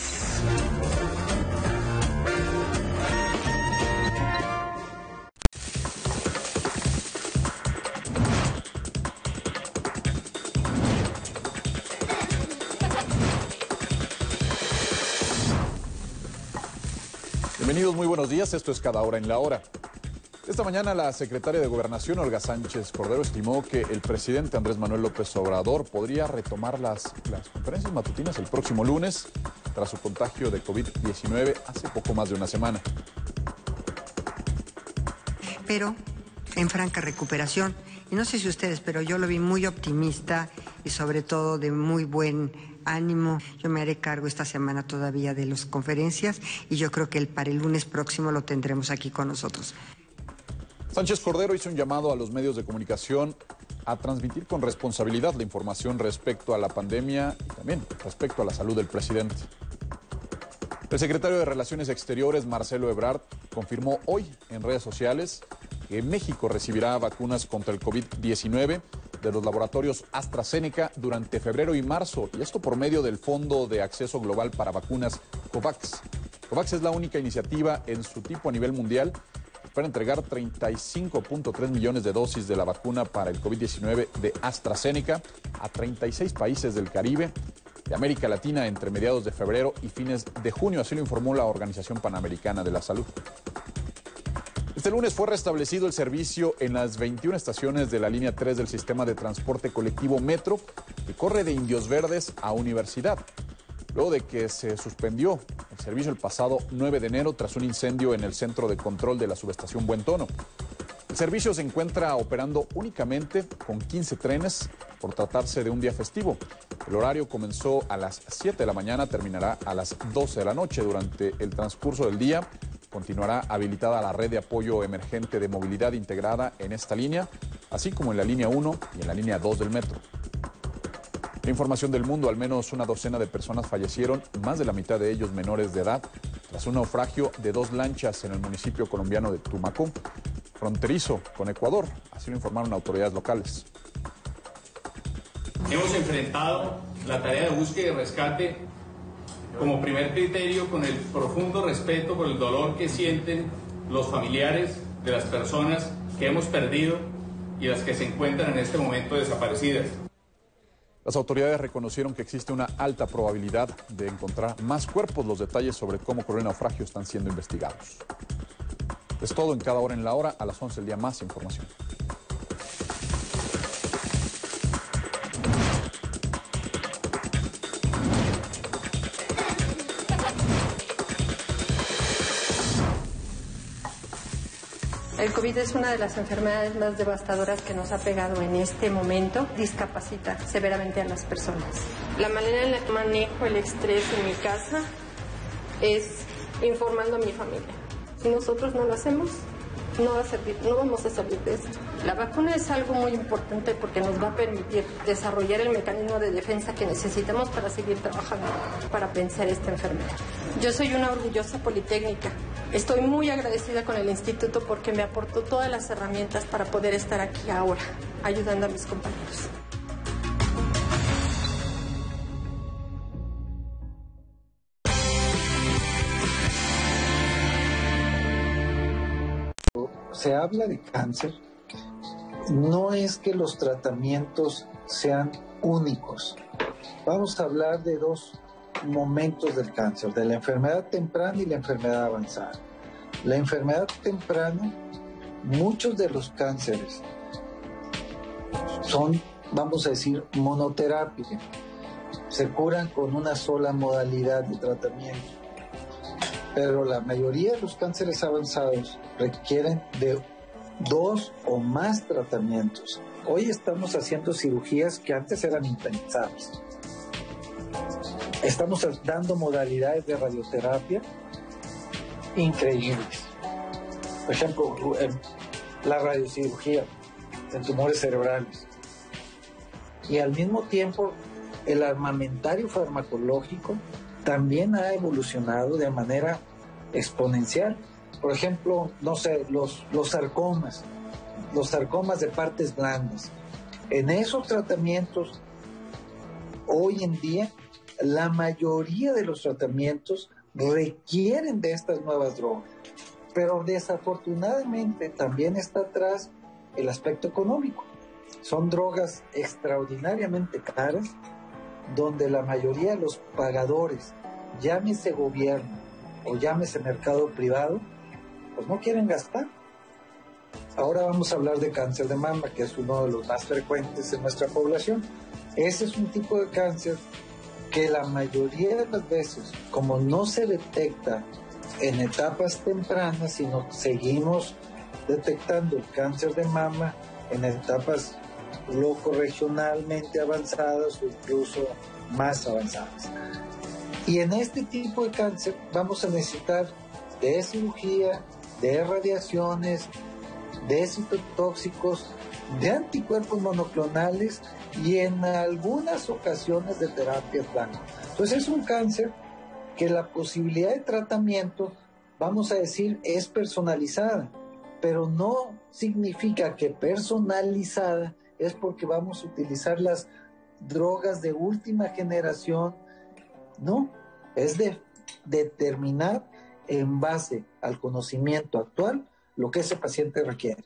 Bienvenidos, muy buenos días. Esto es Cada Hora en la Hora. Esta mañana la secretaria de Gobernación, Olga Sánchez Cordero, estimó que el presidente Andrés Manuel López Obrador podría retomar las, las conferencias matutinas el próximo lunes tras su contagio de COVID-19 hace poco más de una semana. Pero en franca recuperación. Y no sé si ustedes, pero yo lo vi muy optimista y sobre todo de muy buen ánimo. Yo me haré cargo esta semana todavía de las conferencias y yo creo que para el lunes próximo lo tendremos aquí con nosotros. Sánchez Cordero hizo un llamado a los medios de comunicación a transmitir con responsabilidad la información respecto a la pandemia y también respecto a la salud del presidente. El secretario de Relaciones Exteriores, Marcelo Ebrard, confirmó hoy en redes sociales que México recibirá vacunas contra el COVID-19 de los laboratorios AstraZeneca durante febrero y marzo, y esto por medio del Fondo de Acceso Global para Vacunas COVAX. COVAX es la única iniciativa en su tipo a nivel mundial para entregar 35.3 millones de dosis de la vacuna para el COVID-19 de AstraZeneca a 36 países del Caribe, de América Latina entre mediados de febrero y fines de junio, así lo informó la Organización Panamericana de la Salud. Este lunes fue restablecido el servicio en las 21 estaciones de la línea 3 del sistema de transporte colectivo Metro, que corre de Indios Verdes a Universidad, luego de que se suspendió el servicio el pasado 9 de enero tras un incendio en el centro de control de la subestación Buen Tono. El servicio se encuentra operando únicamente con 15 trenes por tratarse de un día festivo. El horario comenzó a las 7 de la mañana, terminará a las 12 de la noche. Durante el transcurso del día continuará habilitada la red de apoyo emergente de movilidad integrada en esta línea, así como en la línea 1 y en la línea 2 del metro. información del mundo, al menos una docena de personas fallecieron, más de la mitad de ellos menores de edad, tras un naufragio de dos lanchas en el municipio colombiano de Tumaco, fronterizo con Ecuador, así lo informaron autoridades locales. Hemos enfrentado la tarea de búsqueda y rescate como primer criterio con el profundo respeto por el dolor que sienten los familiares de las personas que hemos perdido y las que se encuentran en este momento desaparecidas. Las autoridades reconocieron que existe una alta probabilidad de encontrar más cuerpos. Los detalles sobre cómo ocurrió el naufragio están siendo investigados. Es todo en cada hora en la hora. A las 11 el día más información. El COVID es una de las enfermedades más devastadoras que nos ha pegado en este momento. Discapacita severamente a las personas. La manera en la que manejo el estrés en mi casa es informando a mi familia. Si nosotros no lo hacemos, no vamos a salir de esto. La vacuna es algo muy importante porque nos va a permitir desarrollar el mecanismo de defensa que necesitamos para seguir trabajando, para vencer esta enfermedad. Yo soy una orgullosa politécnica. Estoy muy agradecida con el instituto porque me aportó todas las herramientas para poder estar aquí ahora, ayudando a mis compañeros. Se habla de cáncer, no es que los tratamientos sean únicos. Vamos a hablar de dos momentos del cáncer, de la enfermedad temprana y la enfermedad avanzada. La enfermedad temprana, muchos de los cánceres son, vamos a decir, monoterapia. Se curan con una sola modalidad de tratamiento. Pero la mayoría de los cánceres avanzados requieren de dos o más tratamientos. Hoy estamos haciendo cirugías que antes eran impensables. Estamos dando modalidades de radioterapia increíbles. Por ejemplo, la radiocirugía en tumores cerebrales. Y al mismo tiempo, el armamentario farmacológico también ha evolucionado de manera exponencial. Por ejemplo, no sé, los, los sarcomas, los sarcomas de partes blandas. En esos tratamientos, hoy en día, la mayoría de los tratamientos requieren de estas nuevas drogas. Pero desafortunadamente también está atrás el aspecto económico. Son drogas extraordinariamente caras donde la mayoría de los pagadores, llámese gobierno o llámese mercado privado, pues no quieren gastar. Ahora vamos a hablar de cáncer de mama, que es uno de los más frecuentes en nuestra población. Ese es un tipo de cáncer que la mayoría de las veces, como no se detecta en etapas tempranas, sino seguimos detectando el cáncer de mama en etapas loco regionalmente avanzadas o incluso más avanzadas. Y en este tipo de cáncer vamos a necesitar de cirugía, de radiaciones, de citotóxicos, de anticuerpos monoclonales y en algunas ocasiones de terapia plana. Entonces es un cáncer que la posibilidad de tratamiento, vamos a decir, es personalizada, pero no significa que personalizada es porque vamos a utilizar las drogas de última generación, no, es de determinar en base al conocimiento actual lo que ese paciente requiere.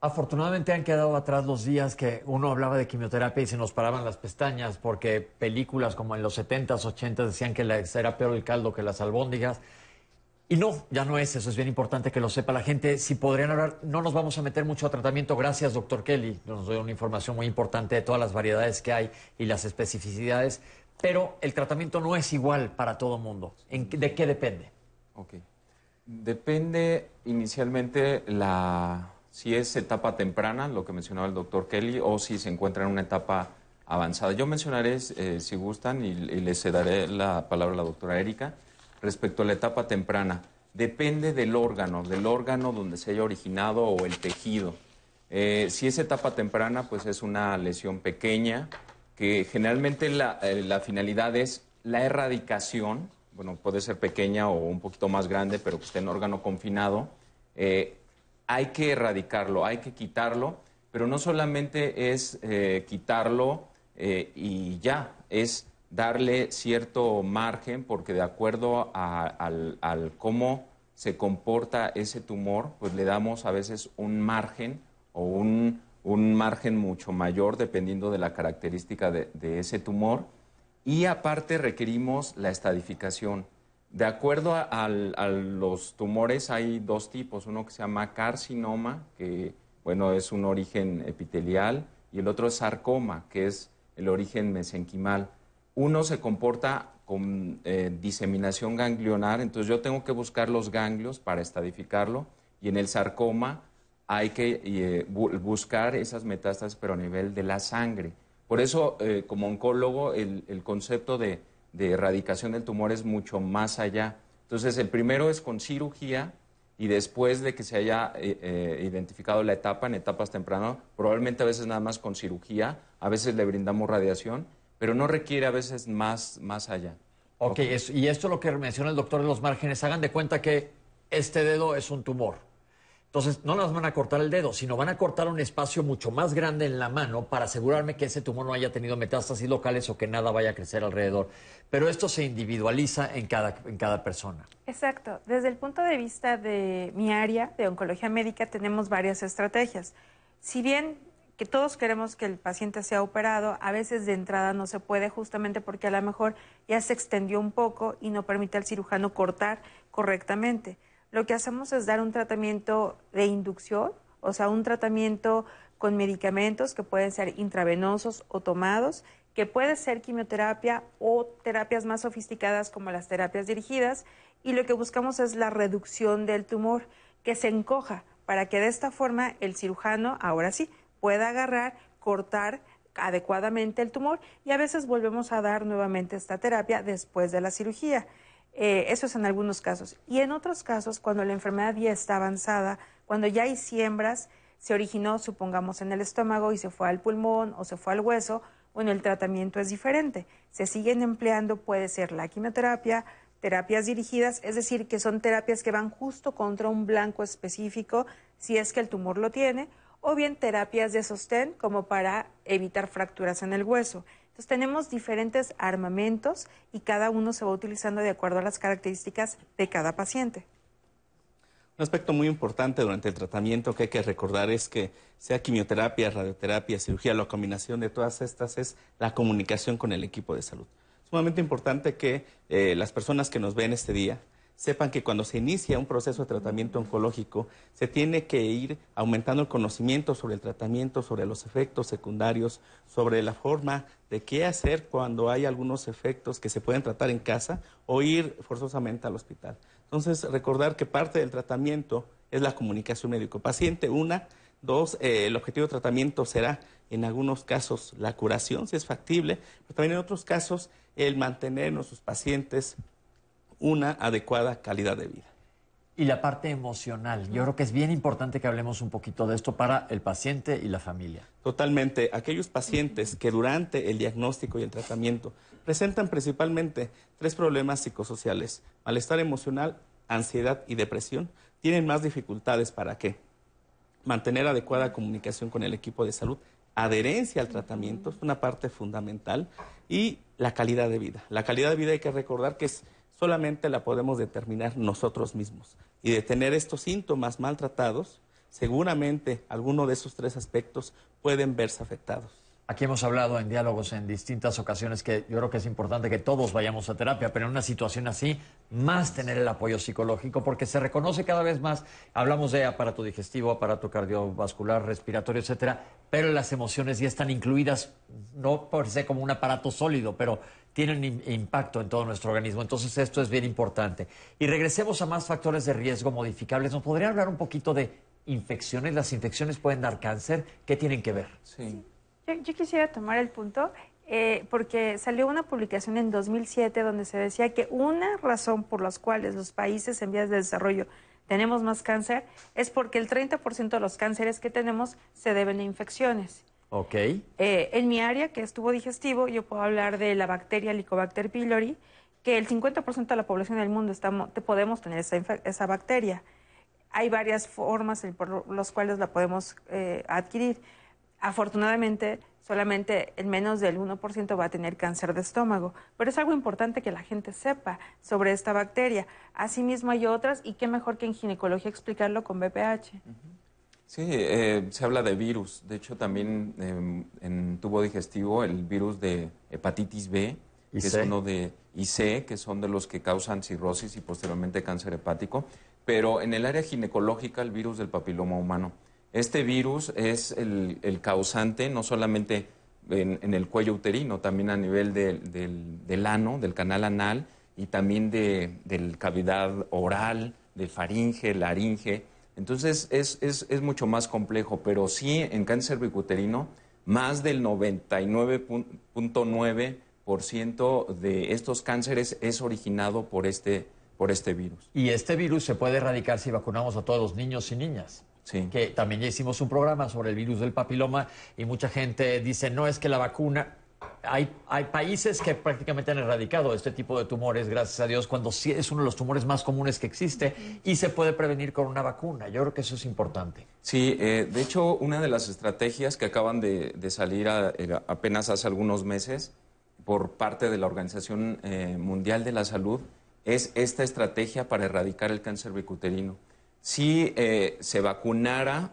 Afortunadamente han quedado atrás los días que uno hablaba de quimioterapia y se nos paraban las pestañas porque películas como en los 70s, 80s decían que era peor el caldo que las albóndigas. Y no, ya no es eso, es bien importante que lo sepa la gente. Si podrían hablar, no nos vamos a meter mucho a tratamiento. Gracias, doctor Kelly. Nos dio una información muy importante de todas las variedades que hay y las especificidades. Pero el tratamiento no es igual para todo mundo. ¿De qué depende? Ok. Depende inicialmente la si es etapa temprana, lo que mencionaba el doctor Kelly, o si se encuentra en una etapa avanzada. Yo mencionaré, eh, si gustan, y, les daré la palabra a la doctora Erika, respecto a la etapa temprana. Depende del órgano, del órgano donde se haya originado o el tejido. Eh, si es etapa temprana, pues es una lesión pequeña, que generalmente la, eh, la finalidad es la erradicación, bueno, puede ser pequeña o un poquito más grande, pero que esté en órgano confinado, eh, hay que erradicarlo, hay que quitarlo, pero no solamente es eh, quitarlo y ya, es darle cierto margen, porque de acuerdo a- al cómo se comporta ese tumor, pues le damos a veces un margen o un, un margen mucho mayor dependiendo de la característica de, ese tumor. Y aparte requerimos la estadificación. De acuerdo a los tumores hay dos tipos, uno que se llama carcinoma, que bueno, es un origen epitelial, y el otro es sarcoma, que es el origen mesenquimal. Uno se comporta con eh, diseminación ganglionar, entonces yo tengo que buscar los ganglios para estadificarlo, y en el sarcoma hay que eh, bu- buscar esas metástasis, pero a nivel de la sangre. Por eso, eh, como oncólogo, el, concepto de, erradicación del tumor es mucho más allá. Entonces, el primero es con cirugía y después de que se haya eh, identificado la etapa, en etapas tempranas, probablemente a veces nada más con cirugía, a veces le brindamos radiación, pero no requiere a veces más, más allá. Ok, es- y esto es lo que menciona el doctor de los márgenes. Hagan de cuenta que este dedo es un tumor. Entonces, no nos van a cortar el dedo, sino van a cortar un espacio mucho más grande en la mano para asegurarme que ese tumor no haya tenido metástasis locales o que nada vaya a crecer alrededor. Pero esto se individualiza en cada, en cada persona. Exacto. Desde el punto de vista de mi área de oncología médica tenemos varias estrategias. Si bien que todos queremos que el paciente sea operado, a veces de entrada no se puede justamente porque a lo mejor ya se extendió un poco y no permite al cirujano cortar correctamente. Lo que hacemos es dar un tratamiento de inducción, o sea, un tratamiento con medicamentos que pueden ser intravenosos o tomados, que puede ser quimioterapia o terapias más sofisticadas como las terapias dirigidas, y lo que buscamos es la reducción del tumor, que se encoja, para que de esta forma el cirujano, ahora sí, pueda agarrar, cortar adecuadamente el tumor y a veces volvemos a dar nuevamente esta terapia después de la cirugía. Eh, eso es en algunos casos. Y en otros casos, cuando la enfermedad ya está avanzada, cuando ya hay siembras, se originó, supongamos, en el estómago y se fue al pulmón o se fue al hueso, bueno, el tratamiento es diferente. Se siguen empleando, puede ser la quimioterapia, terapias dirigidas, es decir, que son terapias que van justo contra un blanco específico, si es que el tumor lo tiene, o bien terapias de sostén como para evitar fracturas en el hueso. Entonces tenemos diferentes armamentos y cada uno se va utilizando de acuerdo a las características de cada paciente. Un aspecto muy importante durante el tratamiento que hay que recordar es que sea quimioterapia, radioterapia, cirugía, la combinación de todas estas es la comunicación con el equipo de salud. Sumamente importante que eh, las personas que nos ven este día sepan que cuando se inicia un proceso de tratamiento oncológico, se tiene que ir aumentando el conocimiento sobre el tratamiento, sobre los efectos secundarios, sobre la forma de qué hacer cuando hay algunos efectos que se pueden tratar en casa o ir forzosamente al hospital. Entonces, recordar que parte del tratamiento es la comunicación médico-paciente. Una, dos, eh, el objetivo de tratamiento será en algunos casos la curación, si es factible, pero también en otros casos el mantener a nuestros pacientes una adecuada calidad de vida. Y la parte emocional. Yo creo que es bien importante que hablemos un poquito de esto para el paciente y la familia. Totalmente. Aquellos pacientes que durante el diagnóstico y el tratamiento presentan principalmente tres problemas psicosociales, malestar emocional, ansiedad y depresión, tienen más dificultades para qué? Mantener adecuada comunicación con el equipo de salud, adherencia al tratamiento, es una parte fundamental, y la calidad de vida. La calidad de vida hay que recordar que es, solamente la podemos determinar nosotros mismos. Y de tener estos síntomas maltratados, seguramente alguno de esos tres aspectos pueden verse afectados. Aquí hemos hablado en diálogos en distintas ocasiones que yo creo que es importante que todos vayamos a terapia, pero en una situación así, más tener el apoyo psicológico, porque se reconoce cada vez más, hablamos de aparato digestivo, aparato cardiovascular, respiratorio, etcétera, pero las emociones ya están incluidas, no por ser como un aparato sólido, pero tienen im- impacto en todo nuestro organismo. Entonces esto es bien importante. Y regresemos a más factores de riesgo modificables. ¿Nos podría hablar un poquito de infecciones? ¿Las infecciones pueden dar cáncer? ¿Qué tienen que ver? Sí. Yo, yo quisiera tomar el punto eh, porque salió una publicación en 2007 donde se decía que una razón por las cuales los países en vías de desarrollo tenemos más cáncer es porque el 30% de los cánceres que tenemos se deben a infecciones. Ok. Eh, en mi área, que es tubo digestivo, yo puedo hablar de la bacteria Helicobacter pylori, que el 50% de la población del mundo estamos, te podemos tener esa, bacteria. Hay varias formas por las cuales la podemos eh, adquirir. Afortunadamente, solamente el menos del 1% va a tener cáncer de estómago, pero es algo importante que la gente sepa sobre esta bacteria. Asimismo hay otras y qué mejor que en ginecología explicarlo con BPH. Sí, eh, se habla de virus. De hecho, también eh, en tubo digestivo el virus de hepatitis B, Y que C. es uno de y C, que son de los que causan cirrosis y posteriormente cáncer hepático. Pero en el área ginecológica, el virus del papiloma humano. Este virus es el, causante no solamente en, el cuello uterino, también a nivel del- del, ano, del canal anal, y también de, del cavidad oral, de faringe, laringe. Entonces es, es, mucho más complejo, pero sí en cáncer bicuterino, más del 99.9% de estos cánceres es originado por este, por este virus. Y este virus se puede erradicar si vacunamos a todos los niños y niñas. Sí. Que también ya hicimos un programa sobre el virus del papiloma y mucha gente dice, no es que la vacuna... Hay, hay países que prácticamente han erradicado este tipo de tumores, gracias a Dios, cuando sí es uno de los tumores más comunes que existe y se puede prevenir con una vacuna. Yo creo que eso es importante. Sí, eh, de hecho, una de las estrategias que acaban de, de salir a- eh, apenas hace algunos meses por parte de la Organización eh, Mundial de la Salud es esta estrategia para erradicar el cáncer bicuterino. Si eh, se vacunara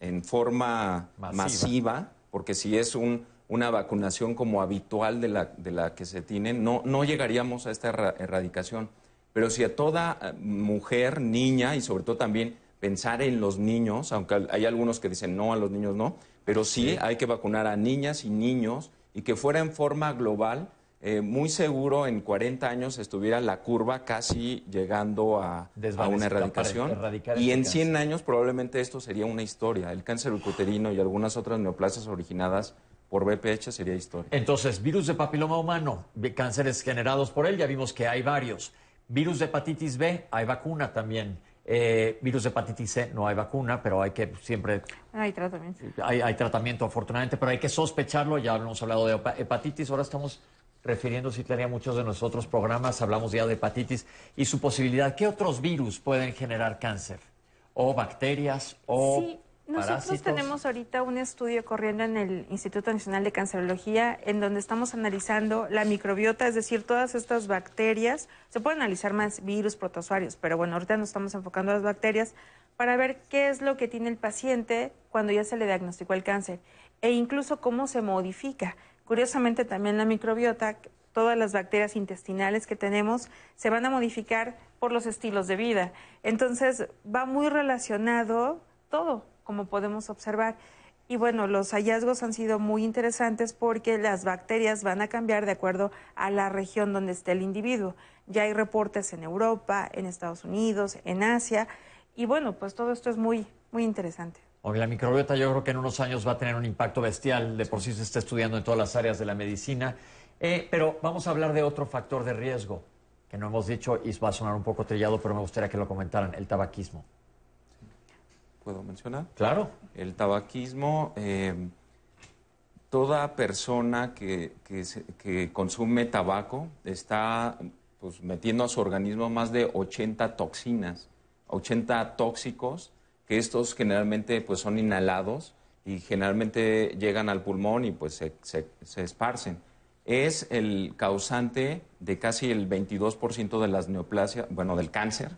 en forma Masiva. masiva, porque si es un- una vacunación como habitual de la, de la que se tiene, no, no llegaríamos a esta erra- erradicación. Pero si a toda eh, mujer, niña y sobre todo también pensar en los niños, aunque hay algunos que dicen no, a los niños no, pero sí, hay que vacunar a niñas y niños y que fuera en forma global, eh, muy seguro en 40 años estuviera la curva casi llegando a, a una erradicación. erradicar Y en cáncer. 100 años probablemente esto sería una historia. El cáncer uterino y algunas otras neoplasias originadas por BPH sería historia. Entonces, virus de papiloma humano, cánceres generados por él, ya vimos que hay varios. Virus de hepatitis B, hay vacuna también. Eh, virus de hepatitis C, no hay vacuna, pero hay que siempre Hay tratamiento. hay, hay tratamiento afortunadamente, pero hay que sospecharlo. Ya hemos hablado de hepa- hepatitis, ahora estamos refiriendo, si tenía muchos de nuestros programas, hablamos ya de hepatitis y su posibilidad. ¿Qué otros virus pueden generar cáncer? ¿O bacterias? ¿O Sí, nosotros parásitos? tenemos ahorita un estudio corriendo en el Instituto Nacional de Cancerología en donde estamos analizando la microbiota, es decir, todas estas bacterias. Se pueden analizar más virus, protozoarios, pero bueno, ahorita nos estamos enfocando a las bacterias para ver qué es lo que tiene el paciente cuando ya se le diagnosticó el cáncer e incluso cómo se modifica. Curiosamente también la microbiota, todas las bacterias intestinales que tenemos se van a modificar por los estilos de vida. Entonces va muy relacionado todo, como podemos observar. Y bueno, los hallazgos han sido muy interesantes porque las bacterias van a cambiar de acuerdo a la región donde esté el individuo. Ya hay reportes en Europa, en Estados Unidos, en Asia. Y bueno, pues todo esto es muy, muy interesante. Porque la microbiota yo creo que en unos años va a tener un impacto bestial, de por sí se está estudiando en todas las áreas de la medicina. Eh, pero vamos a hablar de otro factor de riesgo, que no hemos dicho y va a sonar un poco trillado, pero me gustaría que lo comentaran, el tabaquismo. ¿Puedo mencionar? Claro. El tabaquismo, eh, toda persona que, que consume tabaco está pues, metiendo a su organismo más de 80 toxinas, 80 tóxicos, que estos generalmente pues, son inhalados y generalmente llegan al pulmón y pues se, se- se esparcen. Es el causante de casi el 22% de las neoplasias, bueno, del cáncer.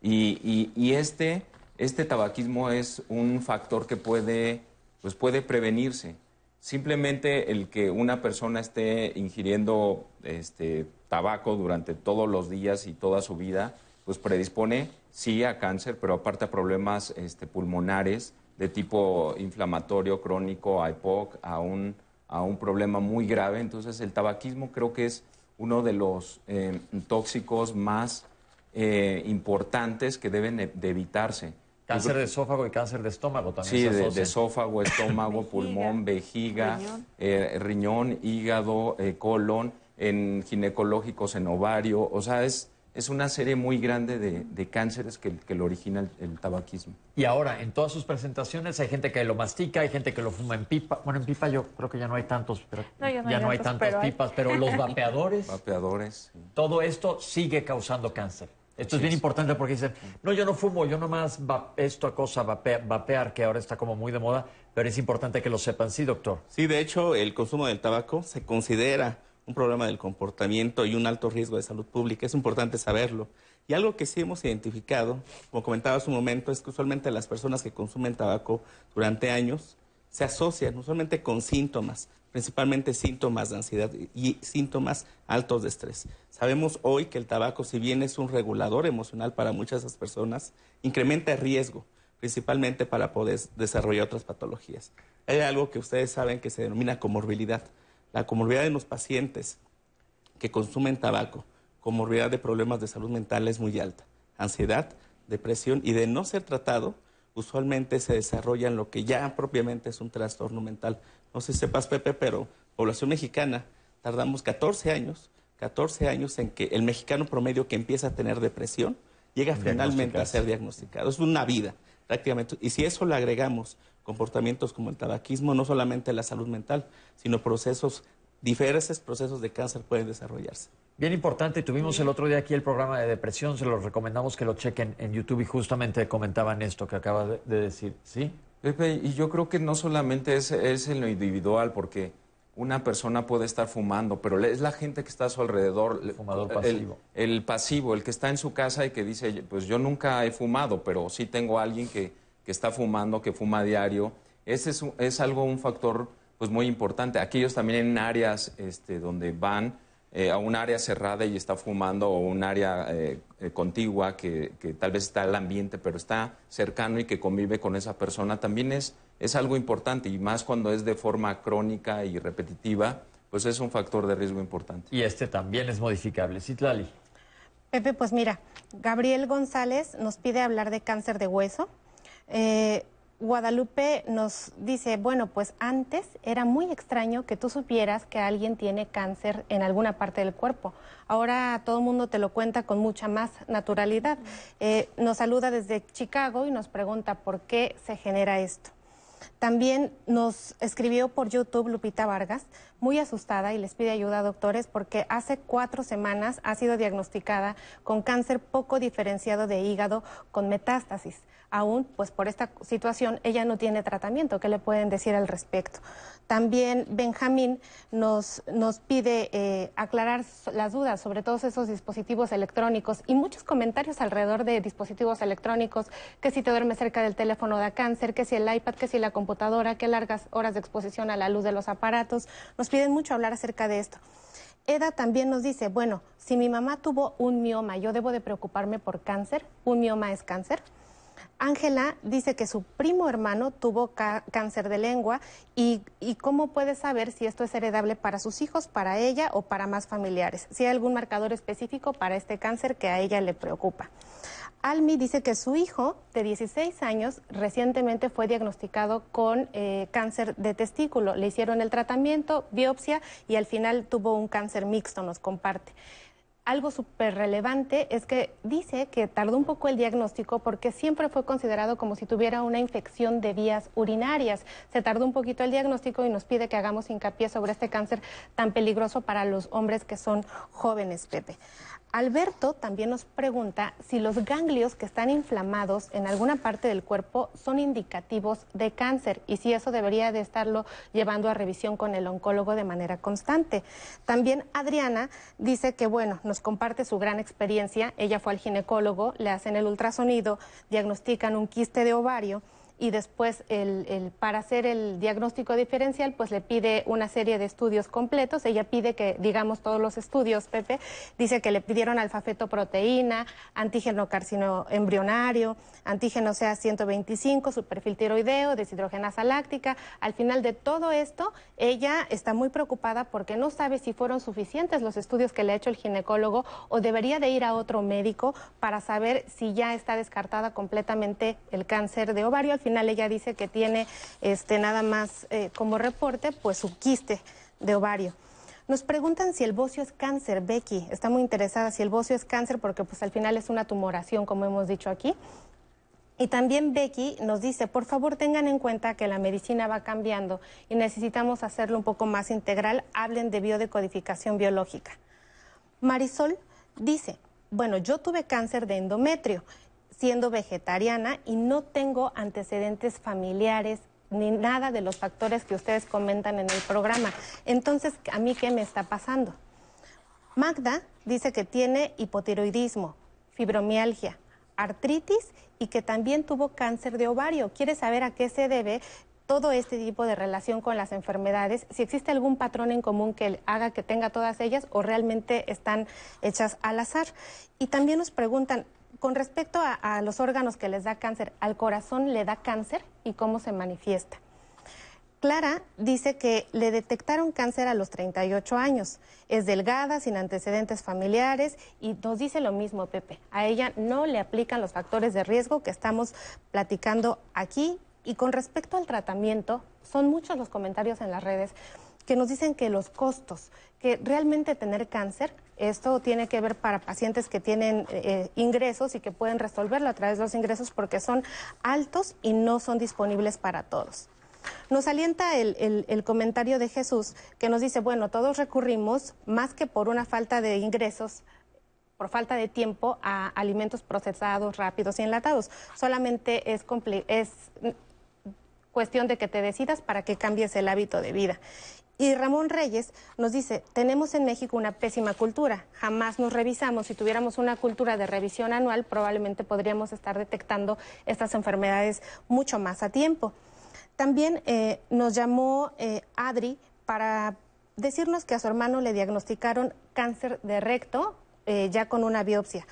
Y, y- y este, este tabaquismo es un factor que puede, pues puede prevenirse. Simplemente el que una persona esté ingiriendo este, tabaco durante todos los días y toda su vida, pues predispone sí a cáncer, pero aparte a problemas este, pulmonares de tipo inflamatorio, crónico, a EPOC, a un, a un problema muy grave. Entonces el tabaquismo creo que es uno de los eh, tóxicos más eh, importantes que deben de evitarse. Cáncer de esófago y cáncer de estómago también Sí, se de, esófago, estómago, pulmón, vejiga, riñón. eh, riñón, hígado, eh, colon, en ginecológicos, en ovario. O sea, es, es una serie muy grande de, de cánceres que, que lo origina el, el, tabaquismo. Y ahora, en todas sus presentaciones hay gente que lo mastica, hay gente que lo fuma en pipa. Bueno, en pipa yo creo que ya no hay tantos, pero no, ya no ya hay, no hay tantos, tantas pero pipas, hay... pero los vapeadores. vapeadores. Sí. Todo esto sigue causando cáncer. Esto es bien importante porque dicen, no, yo no fumo, yo nomás va, esto cosa vapear, que ahora está como muy de moda, pero es importante que lo sepan. Sí, doctor. Sí, de hecho, el consumo del tabaco se considera un problema del comportamiento y un alto riesgo de salud pública. Es importante saberlo. Y algo que sí hemos identificado, como comentaba hace un momento, es que usualmente las personas que consumen tabaco durante años se asocian usualmente con síntomas, principalmente síntomas de ansiedad y síntomas altos de estrés. Sabemos hoy que el tabaco, si bien es un regulador emocional para muchas de esas personas, incrementa el riesgo, principalmente para poder desarrollar otras patologías. Hay algo que ustedes saben que se denomina comorbilidad. La comorbilidad de los pacientes que consumen tabaco, comorbilidad de problemas de salud mental es muy alta. Ansiedad, depresión y de no ser tratado, usualmente se desarrolla en lo que ya propiamente es un trastorno mental. No sé si sepas, Pepe, pero población mexicana, tardamos 14 años, 14 años en que el mexicano promedio que empieza a tener depresión llega finalmente a ser diagnosticado. Es una vida, prácticamente. Y si eso le agregamos comportamientos como el tabaquismo, no solamente la salud mental, sino procesos, diferentes procesos de cáncer pueden desarrollarse. Bien importante, tuvimos el otro día aquí el programa de depresión, se los recomendamos que lo chequen en YouTube y justamente comentaban esto que acaba de, de decir, ¿sí? Pepe, y yo creo que no solamente es, es, en lo individual, porque una persona puede estar fumando, pero es la gente que está a su alrededor. El fumador pasivo. El, el, pasivo, el que está en su casa y que dice, pues yo nunca he fumado, pero sí tengo a alguien que, que está fumando, que fuma a diario. Ese es, es algo, un factor pues muy importante. Aquellos también en áreas este, donde van eh, a un área cerrada y está fumando o un área eh, eh, contigua que, que, tal vez está el ambiente, pero está cercano y que convive con esa persona, también es, es algo importante y más cuando es de forma crónica y repetitiva, pues es un factor de riesgo importante. Y este también es modificable. Citlali. Pepe, pues mira, Gabriel González nos pide hablar de cáncer de hueso. Eh, Guadalupe nos dice, bueno, pues antes era muy extraño que tú supieras que alguien tiene cáncer en alguna parte del cuerpo. Ahora todo el mundo te lo cuenta con mucha más naturalidad. Eh, nos saluda desde Chicago y nos pregunta por qué se genera esto. También nos escribió por YouTube Lupita Vargas, muy asustada y les pide ayuda a doctores porque hace cuatro semanas ha sido diagnosticada con cáncer poco diferenciado de hígado con metástasis. Aún, pues por esta situación, ella no tiene tratamiento. ¿Qué le pueden decir al respecto? También Benjamín nos, nos pide eh, aclarar las dudas sobre todos esos dispositivos electrónicos y muchos comentarios alrededor de dispositivos electrónicos, que si te duermes cerca del teléfono da cáncer, que si el iPad, que si la computadora, que largas horas de exposición a la luz de los aparatos. Nos piden mucho hablar acerca de esto. Eda también nos dice, bueno, si mi mamá tuvo un mioma, ¿yo debo de preocuparme por cáncer? ¿Un mioma es cáncer? Ángela dice que su primo hermano tuvo cáncer de lengua y, y, cómo puede saber si esto es heredable para sus hijos, para ella o para más familiares. Si hay algún marcador específico para este cáncer que a ella le preocupa. Almi dice que su hijo de 16 años recientemente fue diagnosticado con eh, cáncer de testículo. Le hicieron el tratamiento, biopsia y al final tuvo un cáncer mixto, nos comparte algo súper relevante es que dice que tardó un poco el diagnóstico porque siempre fue considerado como si tuviera una infección de vías urinarias. Se tardó un poquito el diagnóstico y nos pide que hagamos hincapié sobre este cáncer tan peligroso para los hombres que son jóvenes, Pepe. Alberto también nos pregunta si los ganglios que están inflamados en alguna parte del cuerpo son indicativos de cáncer y si eso debería de estarlo llevando a revisión con el oncólogo de manera constante. También Adriana dice que, bueno, nos comparte su gran experiencia. Ella fue al ginecólogo, le hacen el ultrasonido, diagnostican un quiste de ovario y después el, para hacer el diagnóstico diferencial pues le pide una serie de estudios completos. Ella pide que digamos todos los estudios, Pepe, dice que le pidieron alfa-fetoproteína, antígeno carcino embrionario, antígeno CA 125, su perfil tiroideo, deshidrogenasa láctica. Al final de todo esto, ella está muy preocupada porque no sabe si fueron suficientes los estudios que le ha hecho el ginecólogo o debería de ir a otro médico para saber si ya está descartada completamente el cáncer de ovario. Al final ella dice que tiene este nada más eh, como reporte pues su quiste de ovario. Nos preguntan si el bocio es cáncer, Becky. Está muy interesada si el bocio es cáncer porque pues al final es una tumoración, como hemos dicho aquí. Y también Becky nos dice, por favor tengan en cuenta que la medicina va cambiando y necesitamos hacerlo un poco más integral. Hablen de biodecodificación biológica. Marisol dice, bueno, yo tuve cáncer de endometrio siendo vegetariana y no tengo antecedentes familiares ni nada de los factores que ustedes comentan en el programa. Entonces, ¿a mí qué me está pasando? Magda dice que tiene hipotiroidismo, fibromialgia, artritis y que también tuvo cáncer de ovario. Quiere saber a qué se debe todo este tipo de relación con las enfermedades, si existe algún patrón en común que haga que tenga todas ellas o realmente están hechas al azar. Y también nos preguntan, con respecto a, los órganos que les da cáncer, ¿al corazón le da cáncer y cómo se manifiesta? Clara dice que le detectaron cáncer a los 38 años. Es delgada, sin antecedentes familiares y nos dice lo mismo, Pepe. A ella no le aplican los factores de riesgo que estamos platicando aquí. Y con respecto al tratamiento, son muchos los comentarios en las redes que nos dicen que los costos, que realmente tener cáncer, esto tiene que ver para pacientes que tienen eh, ingresos y que pueden resolverlo a través de los ingresos porque son altos y no son disponibles para todos. Nos alienta el, comentario de Jesús que nos dice, bueno, todos recurrimos, más que por una falta de ingresos, por falta de tiempo, a alimentos procesados, rápidos y enlatados. Solamente es, es cuestión de que te decidas para que cambies el hábito de vida. Y Ramón Reyes nos dice, tenemos en México una pésima cultura, jamás nos revisamos. Si tuviéramos una cultura de revisión anual, probablemente podríamos estar detectando estas enfermedades mucho más a tiempo. También eh, nos llamó eh, Adri para decirnos que a su hermano le diagnosticaron cáncer de recto eh, ya con una biopsia.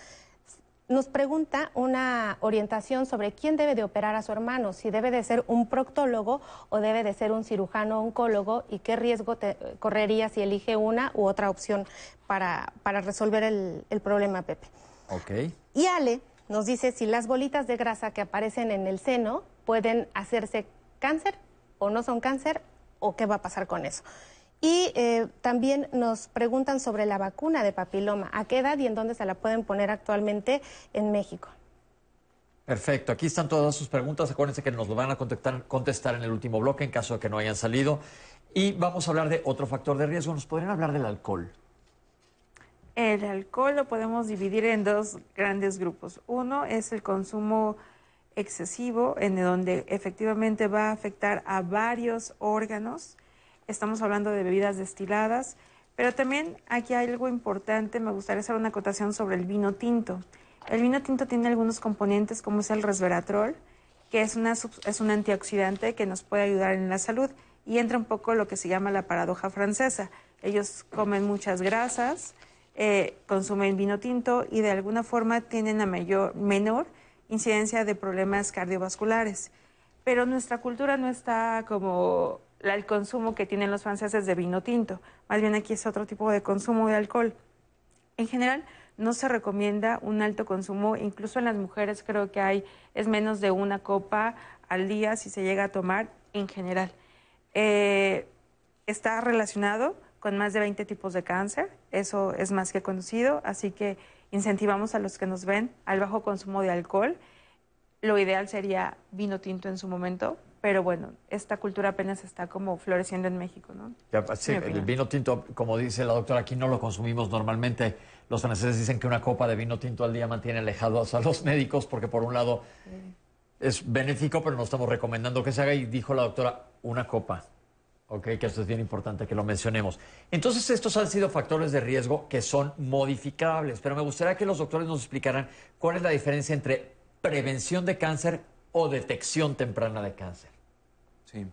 Nos pregunta una orientación sobre quién debe de operar a su hermano, si debe de ser un proctólogo o debe de ser un cirujano oncólogo y qué riesgo te correría si elige una u otra opción para, para resolver el, el problema, Pepe. Ok. Y Ale nos dice si las bolitas de grasa que aparecen en el seno pueden hacerse cáncer o no son cáncer o qué va a pasar con eso. Y eh, también nos preguntan sobre la vacuna de papiloma, a qué edad y en dónde se la pueden poner actualmente en México. Perfecto, aquí están todas sus preguntas. Acuérdense que nos lo van a contestar, contestar en el último bloque en caso de que no hayan salido. Y vamos a hablar de otro factor de riesgo. ¿Nos podrían hablar del alcohol? El alcohol lo podemos dividir en dos grandes grupos. Uno es el consumo excesivo en donde efectivamente va a afectar a varios órganos. Estamos hablando de bebidas destiladas, pero también aquí hay algo importante, me gustaría hacer una acotación sobre el vino tinto. El vino tinto tiene algunos componentes como es el resveratrol, que es, una, es un antioxidante que nos puede ayudar en la salud y entra un poco lo que se llama la paradoja francesa. Ellos comen muchas grasas, eh, consumen vino tinto y de alguna forma tienen a mayor, menor incidencia de problemas cardiovasculares. Pero nuestra cultura no está como el consumo que tienen los franceses de vino tinto. Más bien aquí es otro tipo de consumo de alcohol. En general, no se recomienda un alto consumo, incluso en las mujeres creo que hay, es menos de una copa al día si se llega a tomar en general. Eh, está relacionado con más de 20 tipos de cáncer, eso es más que conocido, así que incentivamos a los que nos ven al bajo consumo de alcohol. Lo ideal sería vino tinto en su momento, pero bueno, esta cultura apenas está como floreciendo en México, ¿no? sí, el vino tinto, como dice la doctora, aquí no lo consumimos normalmente. Los franceses dicen que una copa de vino tinto al día mantiene alejados a los médicos porque por un lado es benéfico, pero no estamos recomendando que se haga y dijo la doctora, una copa. Ok, que esto es bien importante que lo mencionemos. Entonces, estos han sido factores de riesgo que son modificables, pero me gustaría que los doctores nos explicaran cuál es la diferencia entre prevención de cáncer o detección temprana de cáncer. Sí,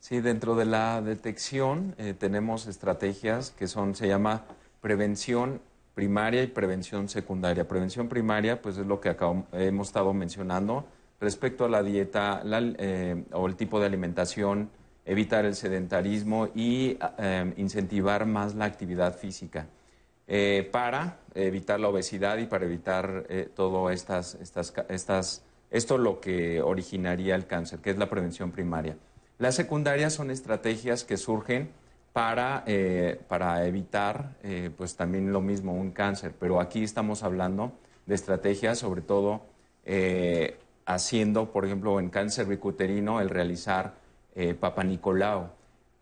sí dentro de la detección eh, tenemos estrategias que son, se llama prevención primaria y prevención secundaria. Prevención primaria, pues es lo que hemos estado mencionando respecto a la dieta eh, o el tipo de alimentación evitar el sedentarismo y em, incentivar más la actividad física eh, para evitar la obesidad y para evitar eh, todo estas, estas, estas, esto lo que originaría el cáncer, que es la prevención primaria. Las secundarias son estrategias que surgen para, eh, para evitar eh, pues también lo mismo, un cáncer. Pero aquí estamos hablando de estrategias, sobre todo eh, haciendo, por ejemplo, en cáncer bicuterino, el realizar Papa Nicolau.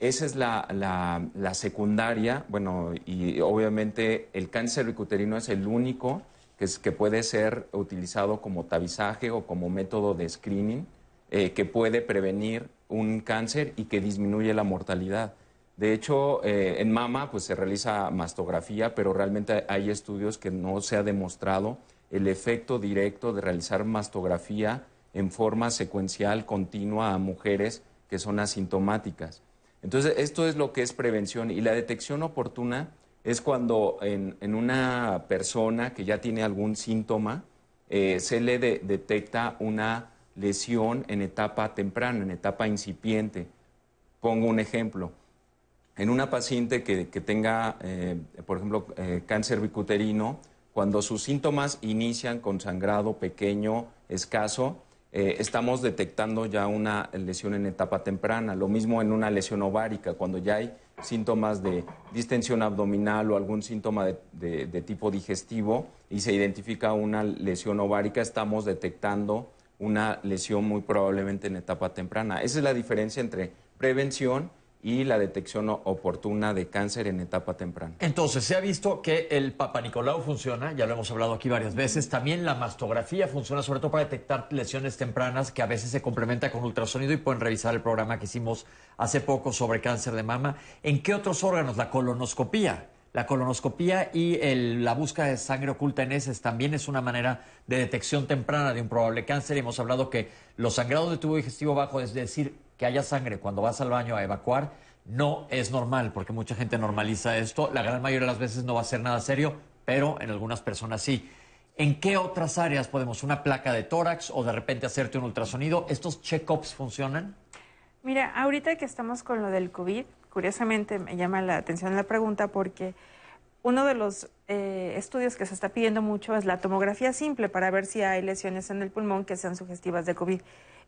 Esa es la, la, la, secundaria, bueno, y obviamente el cáncer bicuterino es el único que, puede ser utilizado como tabizaje o como método de screening, eh, que puede prevenir un cáncer y que disminuye la mortalidad. De hecho, eh, en mama pues, se realiza mastografía, pero realmente hay estudios que no se ha demostrado el efecto directo de realizar mastografía en forma secuencial continua a mujeres que son asintomáticas. Entonces, esto es lo que es prevención y la detección oportuna es cuando en, una persona que ya tiene algún síntoma eh, se le de, detecta una lesión en etapa temprana, en etapa incipiente. Pongo un ejemplo en una paciente que, que tenga, eh, por ejemplo, eh, cáncer bicuterino, cuando sus síntomas inician con sangrado pequeño, escaso, estamos detectando ya una lesión en etapa temprana. Lo mismo en una lesión ovárica, cuando ya hay síntomas de distensión abdominal o algún síntoma de, de, tipo digestivo y se identifica una lesión ovárica, estamos detectando una lesión muy probablemente en etapa temprana. Esa es la diferencia entre prevención y la detección oportuna de cáncer en etapa temprana. Entonces, se ha visto que el Papa Nicolau funciona, ya lo hemos hablado aquí varias veces, también la mastografía funciona sobre todo para detectar lesiones tempranas que a veces se complementa con ultrasonido y pueden revisar el programa que hicimos hace poco sobre cáncer de mama. ¿En qué otros órganos? La colonoscopía. La colonoscopía y la búsqueda de sangre oculta en heces también es una manera de detección temprana de un probable cáncer. Hemos hablado que los sangrados de tubo digestivo bajo, es decir, que haya sangre cuando vas al baño a evacuar, no es normal, porque mucha gente normaliza esto. La gran mayoría de las veces no va a ser nada serio, pero en algunas personas sí. ¿En qué otras áreas podemos una placa de tórax o de repente hacerte un ultrasonido? ¿Estos check-ups funcionan? Mira, ahorita que estamos con lo del COVID, curiosamente me llama la atención la pregunta porque uno de los eh, estudios que se está pidiendo mucho es la tomografía simple para ver si hay lesiones en el pulmón que sean sugestivas de COVID.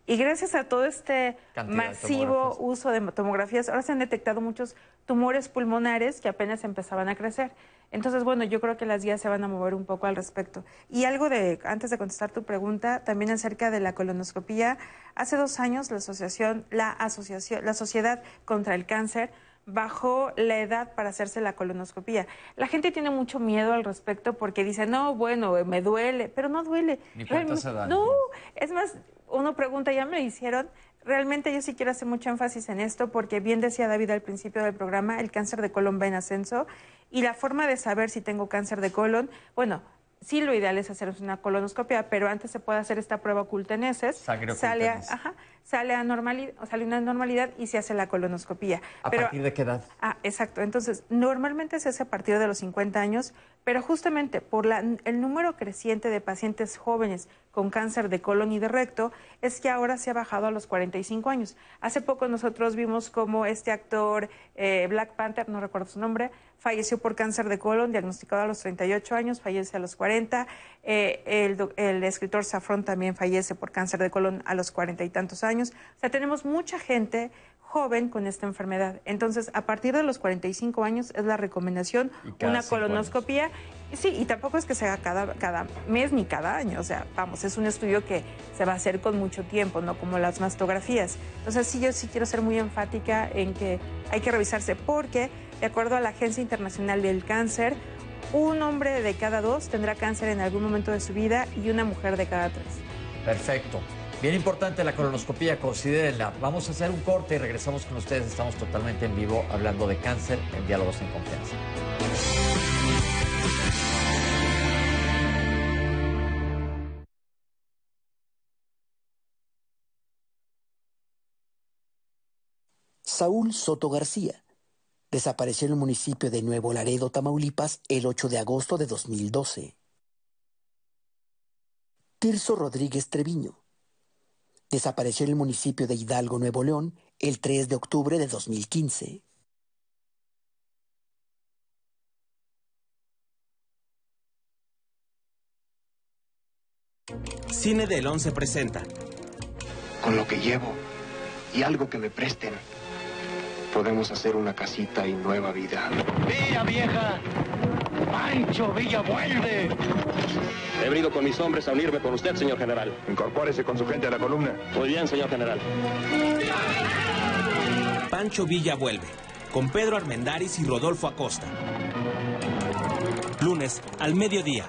Y gracias a todo este Cantidad de masivo uso de tomografías, ahora se han detectado muchos tumores pulmonares que apenas empezaban a crecer. Entonces, bueno, yo creo que las guías se van a mover un poco al respecto. Y algo de, antes de contestar tu pregunta, también acerca de la colonoscopía. Hace dos años la asociación, la asociación, la Sociedad contra el Cáncer bajó la edad para hacerse la colonoscopía. La gente tiene mucho miedo al respecto porque dice, no, bueno, me duele, pero no duele. Ni cuánta se da. No, es más, uno pregunta, ya me lo hicieron. Realmente yo sí quiero hacer mucho énfasis en esto porque bien decía David al principio del programa, el cáncer de colon va en ascenso y la forma de saber si tengo cáncer de colon, bueno, sí lo ideal es hacer una colonoscopia, pero antes se puede hacer esta prueba oculta en heces. Sangre oculta sale en a, heces. ajá, sale a normalidad, sale una normalidad y se hace la colonoscopia. ¿A pero, partir de qué edad? Ah, exacto. Entonces, normalmente se hace a partir de los 50 años, pero justamente por la- el número creciente de pacientes jóvenes con cáncer de colon y de recto, es que ahora se ha bajado a los 45 años. Hace poco nosotros vimos como este actor eh, Black Panther, no recuerdo su nombre, falleció por cáncer de colon, diagnosticado a los 38 años, fallece a los 40. Eh, el, el escritor Safron también fallece por cáncer de colon a los 40 y tantos años. O sea, tenemos mucha gente joven con esta enfermedad. Entonces, a partir de los 45 años es la recomendación una cinco colonoscopia. Sí, y tampoco es que se haga cada, cada mes ni cada año. O sea, vamos, es un estudio que se va a hacer con mucho tiempo, no como las mastografías. Entonces, sí, yo sí quiero ser muy enfática en que hay que revisarse porque, de acuerdo a la Agencia Internacional del Cáncer, un hombre de cada dos tendrá cáncer en algún momento de su vida y una mujer de cada tres. Perfecto. Bien importante la colonoscopía, considérenla. Vamos a hacer un corte y regresamos con ustedes. Estamos totalmente en vivo hablando de cáncer en Diálogos en Confianza. Saúl Soto García desapareció en el municipio de Nuevo Laredo, Tamaulipas, el 8 de agosto de 2012. Tirso Rodríguez Treviño desapareció en el municipio de Hidalgo, Nuevo León, el 3 de octubre de 2015. Cine del 11 presenta con lo que llevo y algo que me presten. podemos hacer una casita y nueva vida. ¡Villa vieja! ¡Pancho Villa vuelve! He venido con mis hombres a unirme con usted, señor general. Incorpórese con su gente a la columna. Muy bien, señor general. Pancho Villa vuelve, con Pedro Armendáriz y Rodolfo Acosta. Lunes al mediodía.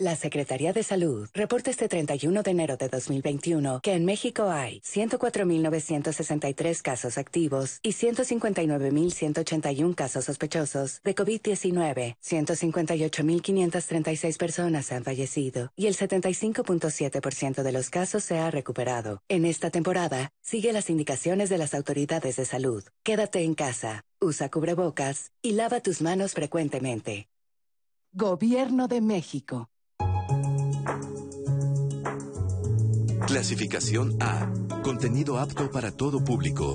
La Secretaría de Salud reporta este 31 de enero de 2021 que en México hay 104.963 casos activos y 159.181 casos sospechosos de COVID-19. 158.536 personas han fallecido y el 75.7% de los casos se ha recuperado. En esta temporada, sigue las indicaciones de las autoridades de salud. Quédate en casa, usa cubrebocas y lava tus manos frecuentemente. Gobierno de México. Clasificación A. Contenido apto para todo público.